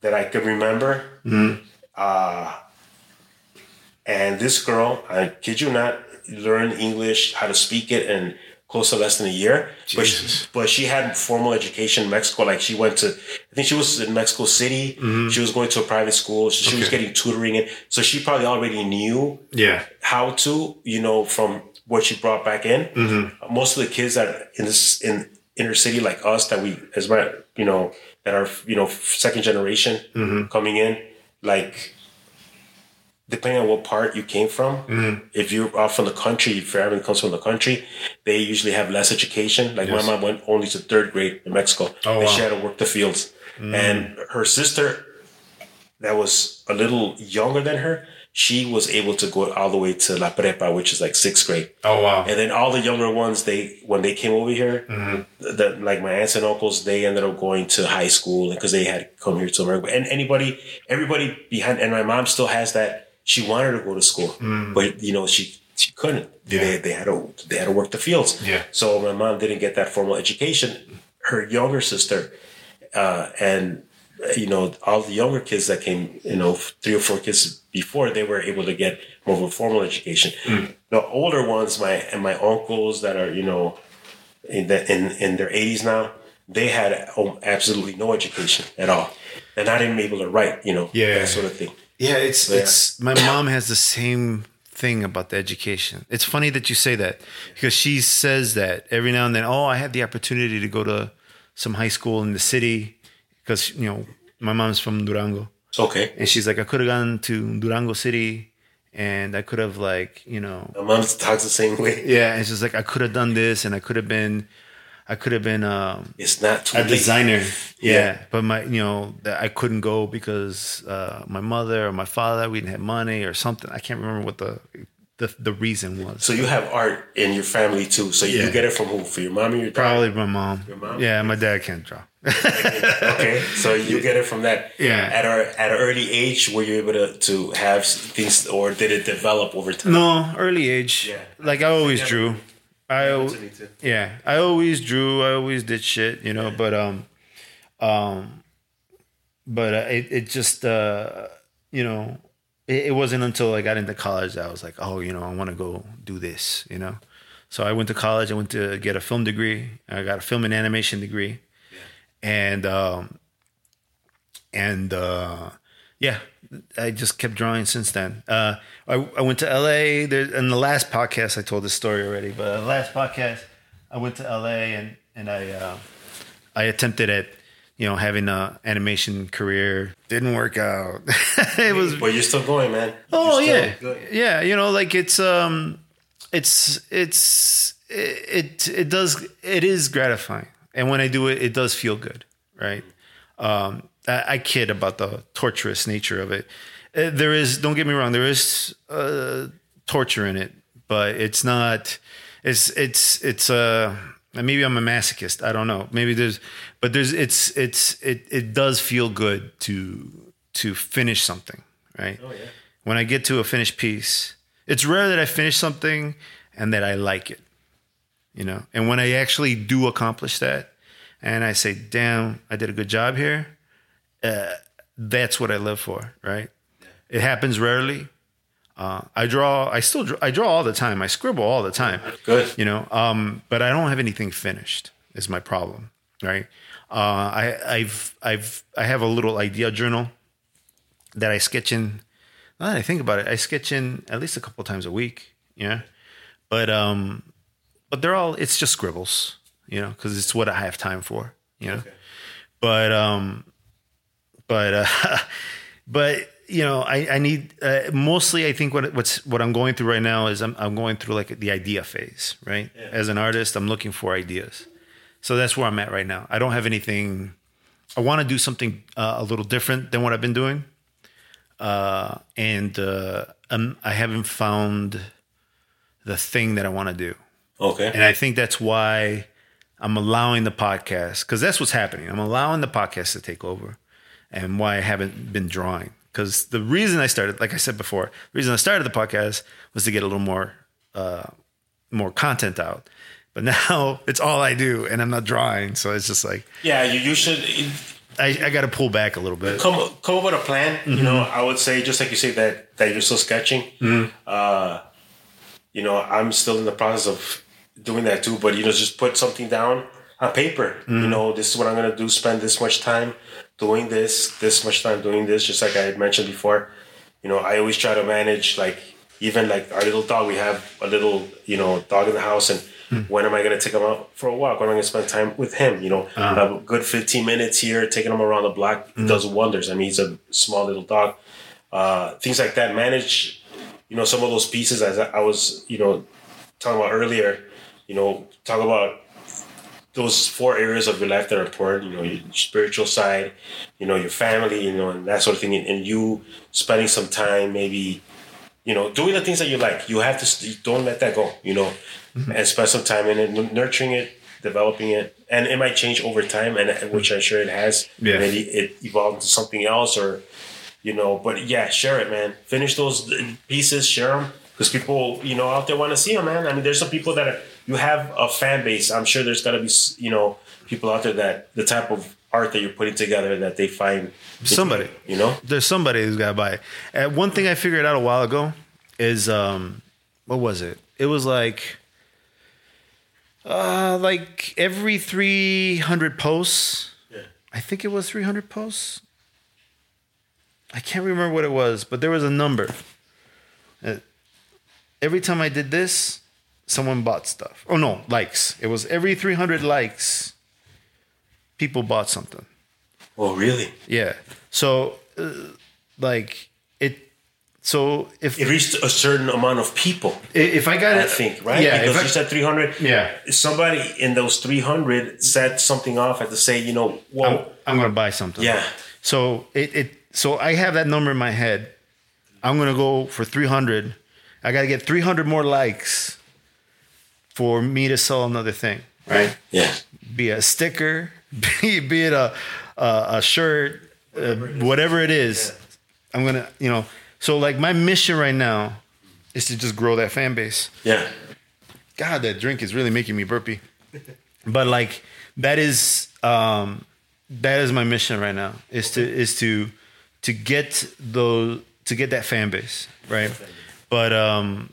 that I could remember. Mm-hmm. Uh, and this girl, I kid you not, learned English, how to speak it, in close to less than a year. But she, but she had formal education in Mexico. Like she went to, I think she was in Mexico City. She was going to a private school. So she was Mm-hmm. Getting tutoring. And so she probably already knew yeah. how to, you know, from what she brought back in. Mm-hmm. Most of the kids that in this in inner city like us that we as my you know that are you know second generation Mm-hmm. coming in, like depending on what part you came from, Mm-hmm. if you're off from the country, if your family comes from the country, they usually have less education. Like Yes. my mom went only to third grade in Mexico, Oh, and she wow. Mm. had to work the fields. And her sister, that was a little younger than her, she was able to go all the way to La Prepa, which is like sixth grade. Oh wow. And then all the younger ones, they when they came over here, Mm-hmm. the, like my aunts and uncles, they ended up going to high school because they had come here to America. And anybody, everybody behind, and my mom still has that. She wanted to go to school, but you know she she couldn't. Yeah. They they had to they had to work the fields. Yeah. So my mom didn't get that formal education. Her younger sister, uh, and you know all the younger kids that came, you know, three or four kids before, they were able to get more of a formal education. Hmm. The older ones, my and my uncles that are you know in the, in in their eighties now, they had oh, absolutely no education at all. They're not even able to write, you know, Yeah. that sort of thing. Yeah, it's Yeah. it's my mom has the same thing about the education. It's funny that you say that because she says that every now and then. Oh, I had the opportunity to go to some high school in the city because you know my mom's from Durango, It's okay. and she's like, I could have gone to Durango City, and I could have like you know My mom talks the same way. [laughs] yeah, and she's like, I could have done this, and I could have been, I could have been um, It's not too a late. designer. Yeah. Yeah. but my you know I couldn't go because uh, my mother or my father we didn't have money or something. I can't remember what the the, the reason was. So you have art in your family too. So Yeah. you get it from who? For your mom and your dad? Probably my mom. Your mom? Yeah, my dad can't draw. Okay, so you get it from that. Yeah. At our at an early age, were you able to to have things, or did it develop over time? no, early age. Yeah. Like I always drew. I al- to me too. yeah, I always drew. I always did shit, you know. But um, um, but uh, it it just uh, you know, it, it wasn't until I got into college that I was like, oh, you know, I want to go do this, you know. So I went to college. I went to get a film degree. I got a film and animation degree, and um, and uh, yeah, I just kept drawing since then. Uh, I, I went to LA. There, in the last podcast, I told this story already, but the last podcast, I went to LA and and I uh, I attempted at you know having a animation career. Didn't work out. [laughs] it was But you're still going, man. Oh yeah, yeah. You know, like it's um, it's it's it it does it is gratifying, and when I do it, it does feel good, right? Um, I, I kid about the torturous nature of it. Uh, There is, don't get me wrong, there is uh, torture in it, but it's not. It's it's it's uh maybe I'm a masochist. I don't know. Maybe there's, but there's it's it's it it does feel good to to finish something, right? Oh yeah. when I get to a finished piece, it's rare that I finish something and that I like it, you know. And when I actually do accomplish that, and I say, "Damn, I did a good job here," uh, that's what I live for, right? It happens rarely. Uh, I draw. I still draw. I draw all the time. I scribble all the time. Good. You know, um, but I don't have anything finished. Is my problem, right? Uh, I, I've I've I have a little idea journal that I sketch in. Now that I think about it, I sketch in at least a couple times a week. Yeah, but um, but they're all it's just scribbles, you know, because it's what I have time for. You know, but um, but uh, [laughs] but you know, I I need uh, mostly. I think what what's what I'm going through right now is I'm I'm going through like the idea phase, right? As an artist, I'm looking for ideas. So that's where I'm at right now. I don't have anything. I want to do something uh, a little different than what I've been doing, uh, and uh, um, I haven't found the thing that I want to do. Okay. And I think that's why I'm allowing the podcast because that's what's happening. I'm allowing the podcast to take over, and why I haven't been drawing. Because the reason I started, like I said before, the reason I started the podcast was to get a little more, uh, more content out. But [laughs] now it's all I do, and I'm not drawing, so it's just like yeah, you, you should I, I got to pull back a little bit. come come up with a plan. You know, I would say just like you say that that you're still sketching. Uh, you know, I'm still in the process of doing that too. But you know, just put something down on paper. You mm-hmm. know, this is what I'm gonna do. Spend this much time doing this. This much time doing this. Just like I had mentioned before. You know, I always try to manage like even like our little dog. We have a little you know dog in the house and. Hmm. When am I going to take him out for a walk? When am I going to spend time with him? You know, uh-huh. a good 15 minutes here, taking him around the block hmm. does wonders. I mean, he's a small little dog. Uh, things like that. Manage, you know, some of those pieces as I was, you know, talking about earlier. You know, talk about those four areas of your life that are important. You know, your spiritual side, you know, your family, you know, and that sort of thing. And, and you spending some time, maybe, you know, doing the things that you like. You have to st- don't let that go. You know, mm-hmm. and spend some time in it, nurturing it, developing it, and it might change over time, and and which I'm sure it has. Yeah. Maybe it evolved into something else, or you know. But yeah, share it, man. Finish those uh, pieces, share them, because people, you know, out there want to see them, man. I mean, there's some people that are, you have a fan base. I'm sure there's got to be, you know, people out there that the type of art that you're putting together that they find Somebody. you know. There's somebody who's got to buy it. And one thing I figured out a while ago is um, what was it? It was like, uh, like every 300 posts. Yeah. I think it was 300 posts. I can't remember what it was, but there was a number. Uh, every time I did this, someone bought stuff. Oh no, likes. It was every 300 likes, people bought something. Oh, really? Yeah. So, uh, like it. So if It reached a certain amount of people. if I got it, I think, right? Yeah. because I- you said 300. Yeah. Somebody in those 300 set something off at to say, you know, I'm, I'm gonna buy something. yeah, So it, it so I have that number in my head. I'm gonna go for 300. I gotta get 300 more likes for me to sell another thing, right? yeah, Be it a sticker, [laughs] be, be it a a, a shirt, uh, whatever it is. I'm gonna, you know. So like my mission right now is to just grow that fan base. yeah, God, that drink is really making me burpy. [laughs] But like that is um that is my mission right now is to is to to get those to get that fan base, right? But um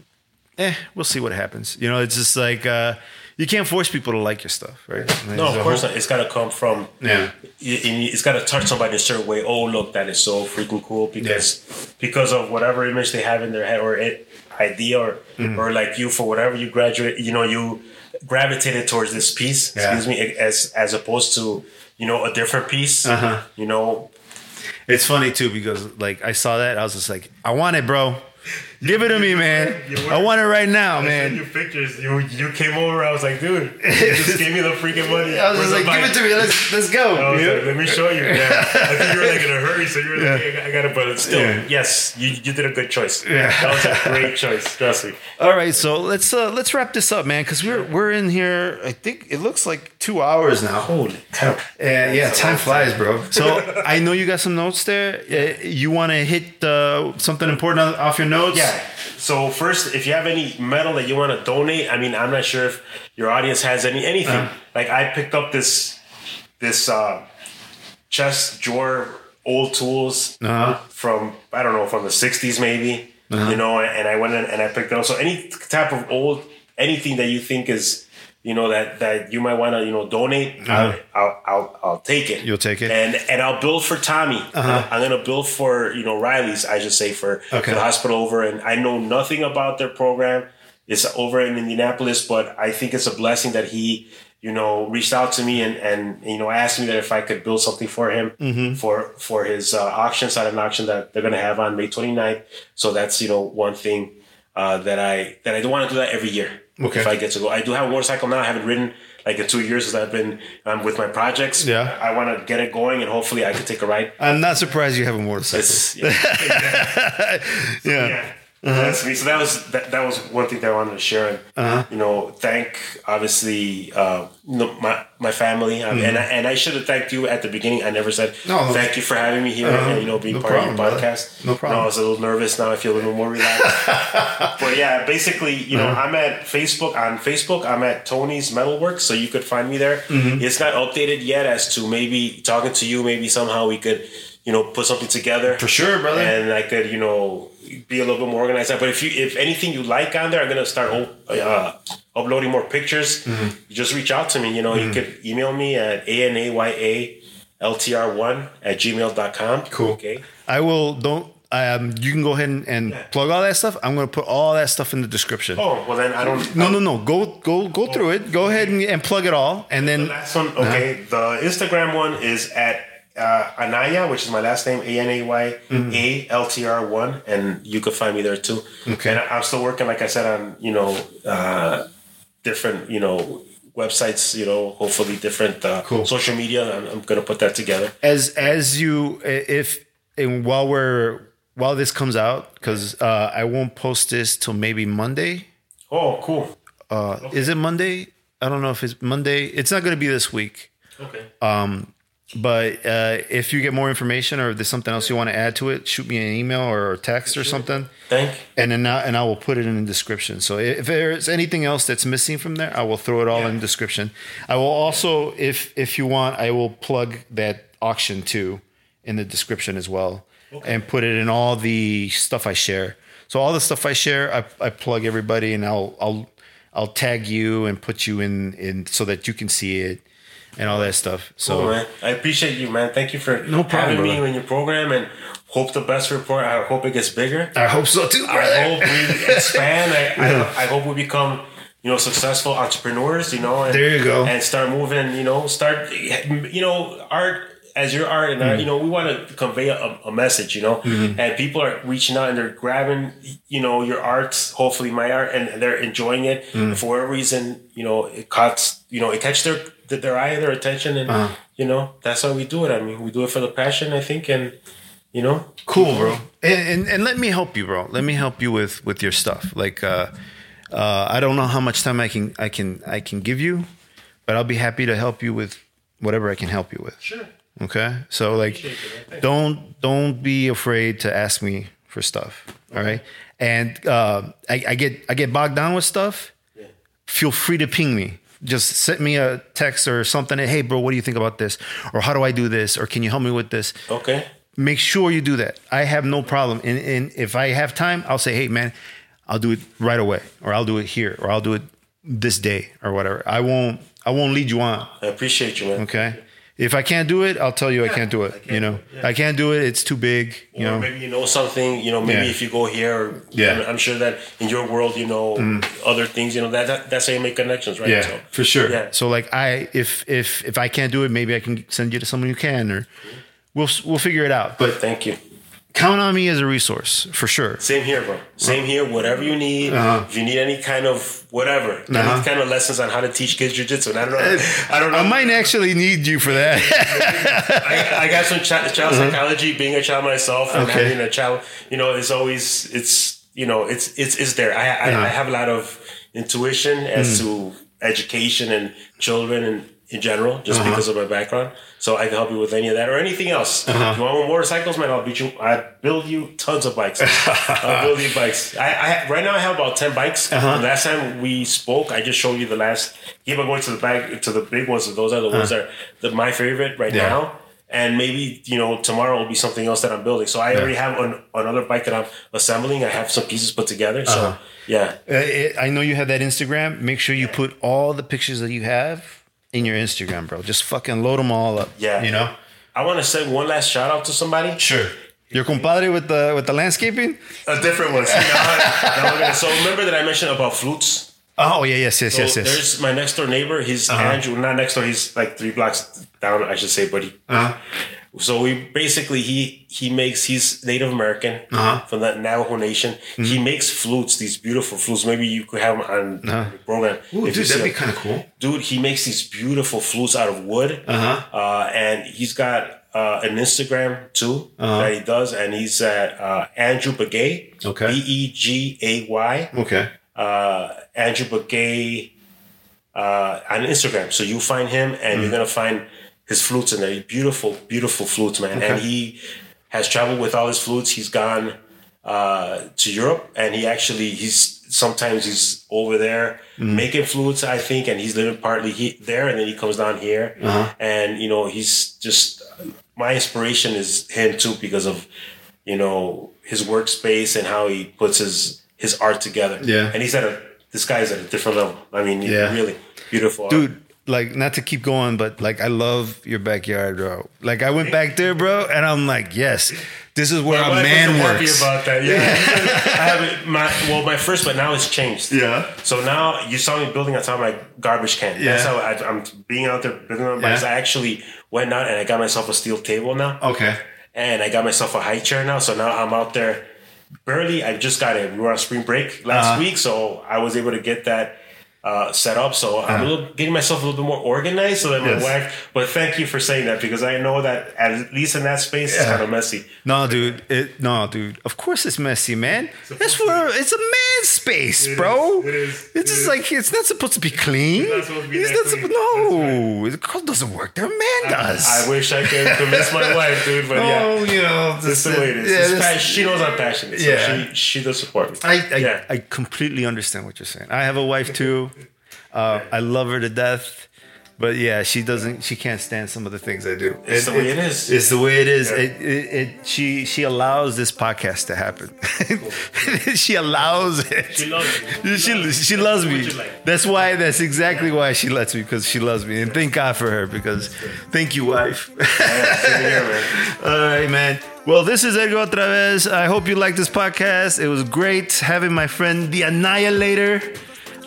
eh, we'll see what happens. You know, it's just like uh you can't force people to like your stuff, right? No, of course whole- not. It's got to come from. Yeah. it- It's got to touch somebody in a certain way. Oh, look, that is so freaking cool because because of whatever image they have in their head or it, idea or Mm-hmm. or like you for whatever you graduate. You know, you gravitated towards this piece. Yeah. Excuse me, as as opposed to you know a different piece. Uh-huh. You know, It's funny too because like I saw that I was just like, I want it, bro. Give it to me, man. [laughs] I want it right now, I man. you pictures. You you came over. I was like, dude, you just give me the freaking [laughs] money. I was just like, the give it to me. Let's let's go. You like, let me show you. Yeah. I think you were like in a hurry, so you were like, Yeah. I got it, but still, Yeah. yes, you, you did a good choice. Yeah. That was a great [laughs] choice. Trust me. All right, so let's uh, let's wrap this up, man, because we're we're in here. I think it looks like two hours now. Holy cow. Yeah, yeah, time flies, bro. So I know you got some notes there. Uh, You want to hit uh, something important off your notes? Yeah. So first, if you have any metal that you want to donate, I mean, I'm not sure if your audience has any anything. Uh. like I picked up this this uh, chest drawer old tools Uh-huh. from I don't know from the '60s maybe. You know, and I went in and I picked up. So any type of old anything that you think is you know that that you might want to you know donate, Uh-huh. I'll, I'll I'll take it. You'll take it? and and I'll build for Tommy. Uh-huh. I'm gonna build for you know Riley's. I should say for, Okay. for the hospital over, and I know nothing about their program. It's over in Indianapolis, but I think it's a blessing that he you know reached out to me and and you know asked me that if I could build something for him Mm-hmm. for for his uh, auction silent auction that they're gonna have on May 29th. So that's you know one thing. Uh, that I that I do want to do that every year Okay. if I get to go. I do have a motorcycle now. I haven't ridden like in two years as I've been um, with my projects. Yeah. I want to get it going, and hopefully I can take a ride. I'm not surprised you have a motorcycle. It's, yeah. [laughs] yeah. Yeah. That's me. So that was that, that was one thing that I wanted to share. And, Uh-huh. You know, thank obviously uh, my my family, um, and I, and I should have thanked you at the beginning. I never said Mm-hmm. No, thank you for having me here Uh-huh. and you know being No part problem, of your brother. podcast. No problem. No, I was a little nervous. Now I feel a little more relaxed. [laughs] but yeah, basically, you know, Uh-huh. I'm at Facebook. On Facebook, I'm at Tony's Metalworks, so you could find me there. Mm-hmm. It's not updated yet as to maybe talking to you. Maybe somehow we could, you know, put something together For sure, brother. and I could, you know, be a little bit more organized. But if you, if anything you like on there, I'm gonna start uh, uploading more pictures. Mm-hmm. Just reach out to me. You know, you could email me at a n a y a l t r one at gmail.com. Cool. Okay. I will don't um you can go ahead and, and plug all that stuff. I'm gonna put all that stuff in the description. Oh well, then I don't. No, no, no. Go, go, go through it. Go ahead and, and plug it all, and The then last one, okay. The Instagram one is at uh, Anaya, which is my last name, A N A Y A L T R one, and you can find me there too. Okay. And I'm still working, like I said, on you know uh, different you know websites. You know, hopefully different uh, Cool. social media. I'm, I'm gonna put that together. as as you if and while we're while this comes out because uh, I won't post this till maybe Monday. Oh, cool. Uh, Is it Monday? I don't know if it's Monday. It's not going to be this week. Okay. But uh, if you get more information or if there's something else you want to add to it, shoot me an email or a text or something, Thank. and then I, and I will put it in the description. So if there's anything else that's missing from there, I will throw it all in the description. I will also, if if you want, I will plug that auction too in the description as well, and put it in all the stuff I share. So all the stuff I share, I, I plug everybody, and I'll I'll I'll tag you and put you in in so that you can see it and all that stuff. So. Cool, man. I appreciate you, man. Thank you for No problem, having me in your program, and hope the best report. I hope it gets bigger. I hope so too, brother. I hope we [laughs] expand. I, I, I hope we become, you know, successful entrepreneurs. You know, and, There you go. And start moving. You know, start. You know, art as your art, and Mm. art, you know, we want to convey a, a message. You know, Mm-hmm. and people are reaching out and they're grabbing, you know, your art. Hopefully, my art, and they're enjoying it. Mm. And for whatever reason, you know, it cuts, you know, it catch their their eye, their attention, and Uh-huh. you know, that's how we do it. I mean, we do it for the passion, I think, and you know, cool bro. And, and and let me help you bro. Let me help you with with your stuff. Like uh uh i don't know how much time i can i can i can give you but i'll be happy to help you with whatever i can help you with. Sure. okay? So like don't don't be afraid to ask me for stuff all right? And uh i, I get i get bogged down with stuff. Feel free to ping me just send me a text or something hey bro what do you think about this or how do i do this or can you help me with this Okay. make sure you do that. I have no problem. And, and if I have time, I'll say, hey, man, I'll do it right away, or I'll do it here, or I'll do it this day, or whatever. I won't. I won't lead you on. I appreciate you, man. Okay. If I can't do it, I'll tell you I can't do it. can't you know, do it, yeah. I can't do it. It's too big. You know. maybe you know something. You know, maybe Yeah. if you go here, or, Yeah. I'm, sure that in your world, you know mm. other things. You know that, that that's how you make connections, right? Yeah, for sure. Yeah. So like I, if if if I can't do it, maybe I can send you to someone who can, or mm-hmm. we'll we'll figure it out. But Thank you. Count on me as a resource for sure. Same here, bro. Same here. Whatever you need. Uh-huh. If you need any kind of whatever, Uh-huh. any kind of lessons on how to teach kids jujitsu. I don't know. I don't know. I might actually need you for that. I, I got some child, child psychology. Being a child myself and Uh-huh. Okay. having a child, you know, it's always it's you know it's it's it's there. I I, Uh-huh. I have a lot of intuition as Mm. to education and children and in general, just Uh-huh. because of my background. So I can help you with any of that or anything else. Uh-huh. If you want more motorcycles, man, I'll beat you. I build you tons of bikes. I'll [laughs] build you bikes. I, I right now I have about ten bikes. Uh-huh. Last time we spoke, I just showed you the last. Keep on going to the back to the big ones. Those are the ones that are the, my favorite right Uh-huh. Yeah. now and maybe you know tomorrow will be something else that I'm building. So I already have an, another bike that I'm assembling. I have some pieces put together. So Uh-huh. yeah, Uh, I know you have that Instagram. Make sure you put all the pictures that you have in your Instagram, bro. Just fucking load them all up. Yeah. you know. I want to send one last shout out to somebody. Sure. Your compadre with the with the landscaping. A different one. See, now I- now we're gonna- so remember that I mentioned about flutes. Oh yeah, yes, yes, So yes, yes. there's my next door neighbor. He's Uh-huh. Andrew. Not next door. He's like three blocks down. I should say, but he, Uh-huh. So we basically he he makes he's Native American Uh-huh. from the Navajo Nation. Mm-hmm. He makes flutes, these beautiful flutes. Maybe you could have him on the program. Uh-huh. Ooh, dude, that'd be kind of cool. Dude, he makes these beautiful flutes out of wood. Uh-huh. Uh, and he's got uh, an Instagram too Uh-huh. that he does, and he's at uh, Andrew Begay. Okay. B E G A Y. Okay. Uh, Andrew Begay uh, on Instagram. So you find him, and Mm. you're gonna find his flutes in there. Beautiful, beautiful flutes, man. And he has traveled with all his flutes. He's gone uh, to Europe, and he actually he's sometimes he's over there Mm. making flutes, I think, and he's living partly he, there, and then he comes down here, Uh-huh. and you know he's just my inspiration is him too because of you know his workspace and how he puts his his art together. Yeah. and he's at a this guy's at a different level. I mean, Yeah. really beautiful, art. Like not to keep going but like i love your backyard bro like i went back there bro and i'm like yes this is where My a man works about that. Yeah, [laughs] I have my well, my first, but now it's changed. Yeah. So now you saw me building on top of my garbage can. That's Yeah. how I, I'm being out there building on. Yeah. I actually went out and I got myself a steel table now, okay and I got myself a high chair now. So now I'm out there. Barely, I just got it. We were on spring break last Uh-huh. week, so I was able to get that. Uh, set up, so I'm a little getting myself a little bit more organized. So that my. Yes. wife, but thank you for saying that because I know that at least in that space it's kind of messy. no dude it no dude of course it's messy man that's where it's a man space It bro is, it is, it's it just is. like it's not supposed to be clean It's not supposed to be It's not clean. no the girl doesn't work there man does I wish I could convince my wife, dude, but yeah. oh you know That's the way it is. yeah, It's this- she knows I'm passionate, so Yeah. she she does support me. I I, yeah. I completely understand what you're saying. I have a wife too. Uh, I love her to death, but yeah, she doesn't. She can't stand some of the things I do. It's the way it is. It's the way it is. Yeah. It, it, it she she allows this podcast to happen. [laughs] she allows it. She loves you. She, She she loves loves me. That's like. That's why. That's exactly why she lets me because she loves me, and thank God for her. Because thank you, wife. Same here, man. [laughs] All right, man. Well, this is Edgar OtraVez. I hope you liked this podcast. It was great having my friend the Annihilator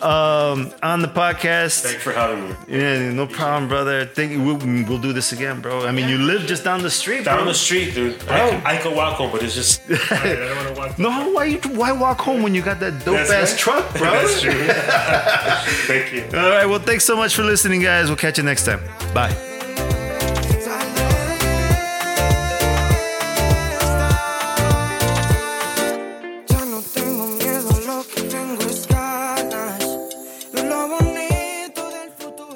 um, on the podcast. Thanks for having me. Yeah, no problem, brother. Think we'll, we'll do this again, bro. I mean, you live just down the street, Down bro. the street, dude. Bro. I, I could walk home, but it's just I, I don't want to walk. no, why you why walk home when you got that dope That's ass right. truck, [laughs] bro? That's true. [laughs] Thank you. All right, well, thanks so much for listening, guys. We'll catch you next time. Bye.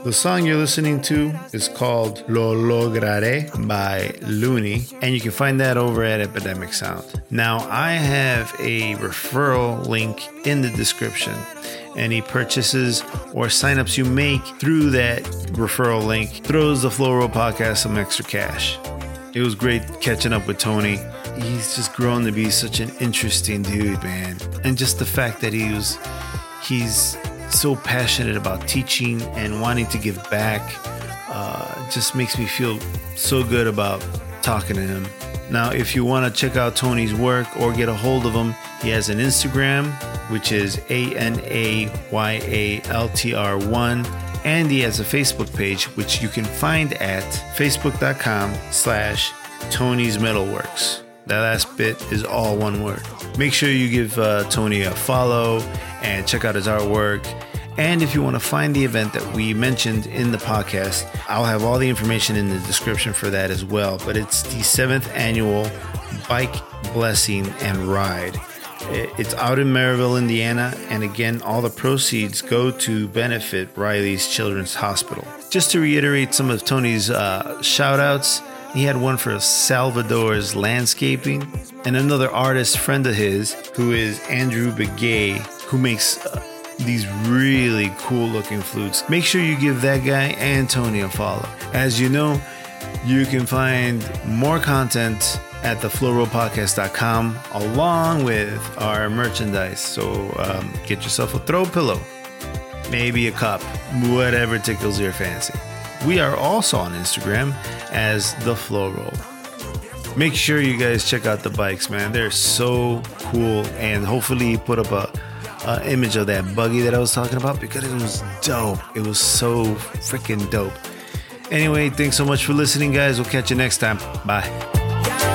The song you're listening to is called Lo Lograré by Lu-Ni, and you can find that over at Epidemic Sound. Now, I have a referral link in the description. Any purchases or signups you make through that referral link throws the Flow Roll Podcast some extra cash. It was great catching up with Tony. He's just grown to be such an interesting dude, man. And just the fact that he was he's so passionate about teaching and wanting to give back uh, just makes me feel so good about talking to him. Now, if you want to check out Tony's work or get a hold of him, he has an Instagram, which is A N A Y A L T R 1, and he has a Facebook page, which you can find at facebook.com slash Tony's Metalworks. That last bit is all one word. Make sure you give uh, Tony a follow and check out his artwork. And if you want to find the event that we mentioned in the podcast, I'll have all the information in the description for that as well. But it's the seventh annual Bike Blessing and Ride. It's out in Merrillville, Indiana, and again, all the proceeds go to benefit Riley's Children's Hospital. Just to reiterate some of Tony's uh, shout outs, he had one for Salvador's Landscaping, and another artist friend of his who is Andrew Begay, who makes uh, these really cool looking flutes. Make sure you give that guy and Tony a follow. As you know, you can find more content at theflowrollpodcast.com along with our merchandise. So um, get yourself a throw pillow, maybe a cup, whatever tickles your fancy. We are also on Instagram as the Flow Roll. Make sure you guys check out the bikes, man. They're so cool, and hopefully put up a, a image of that buggy that I was talking about because it was dope. It was so freaking dope. Anyway, thanks so much for listening, guys. We'll catch you next time. Bye.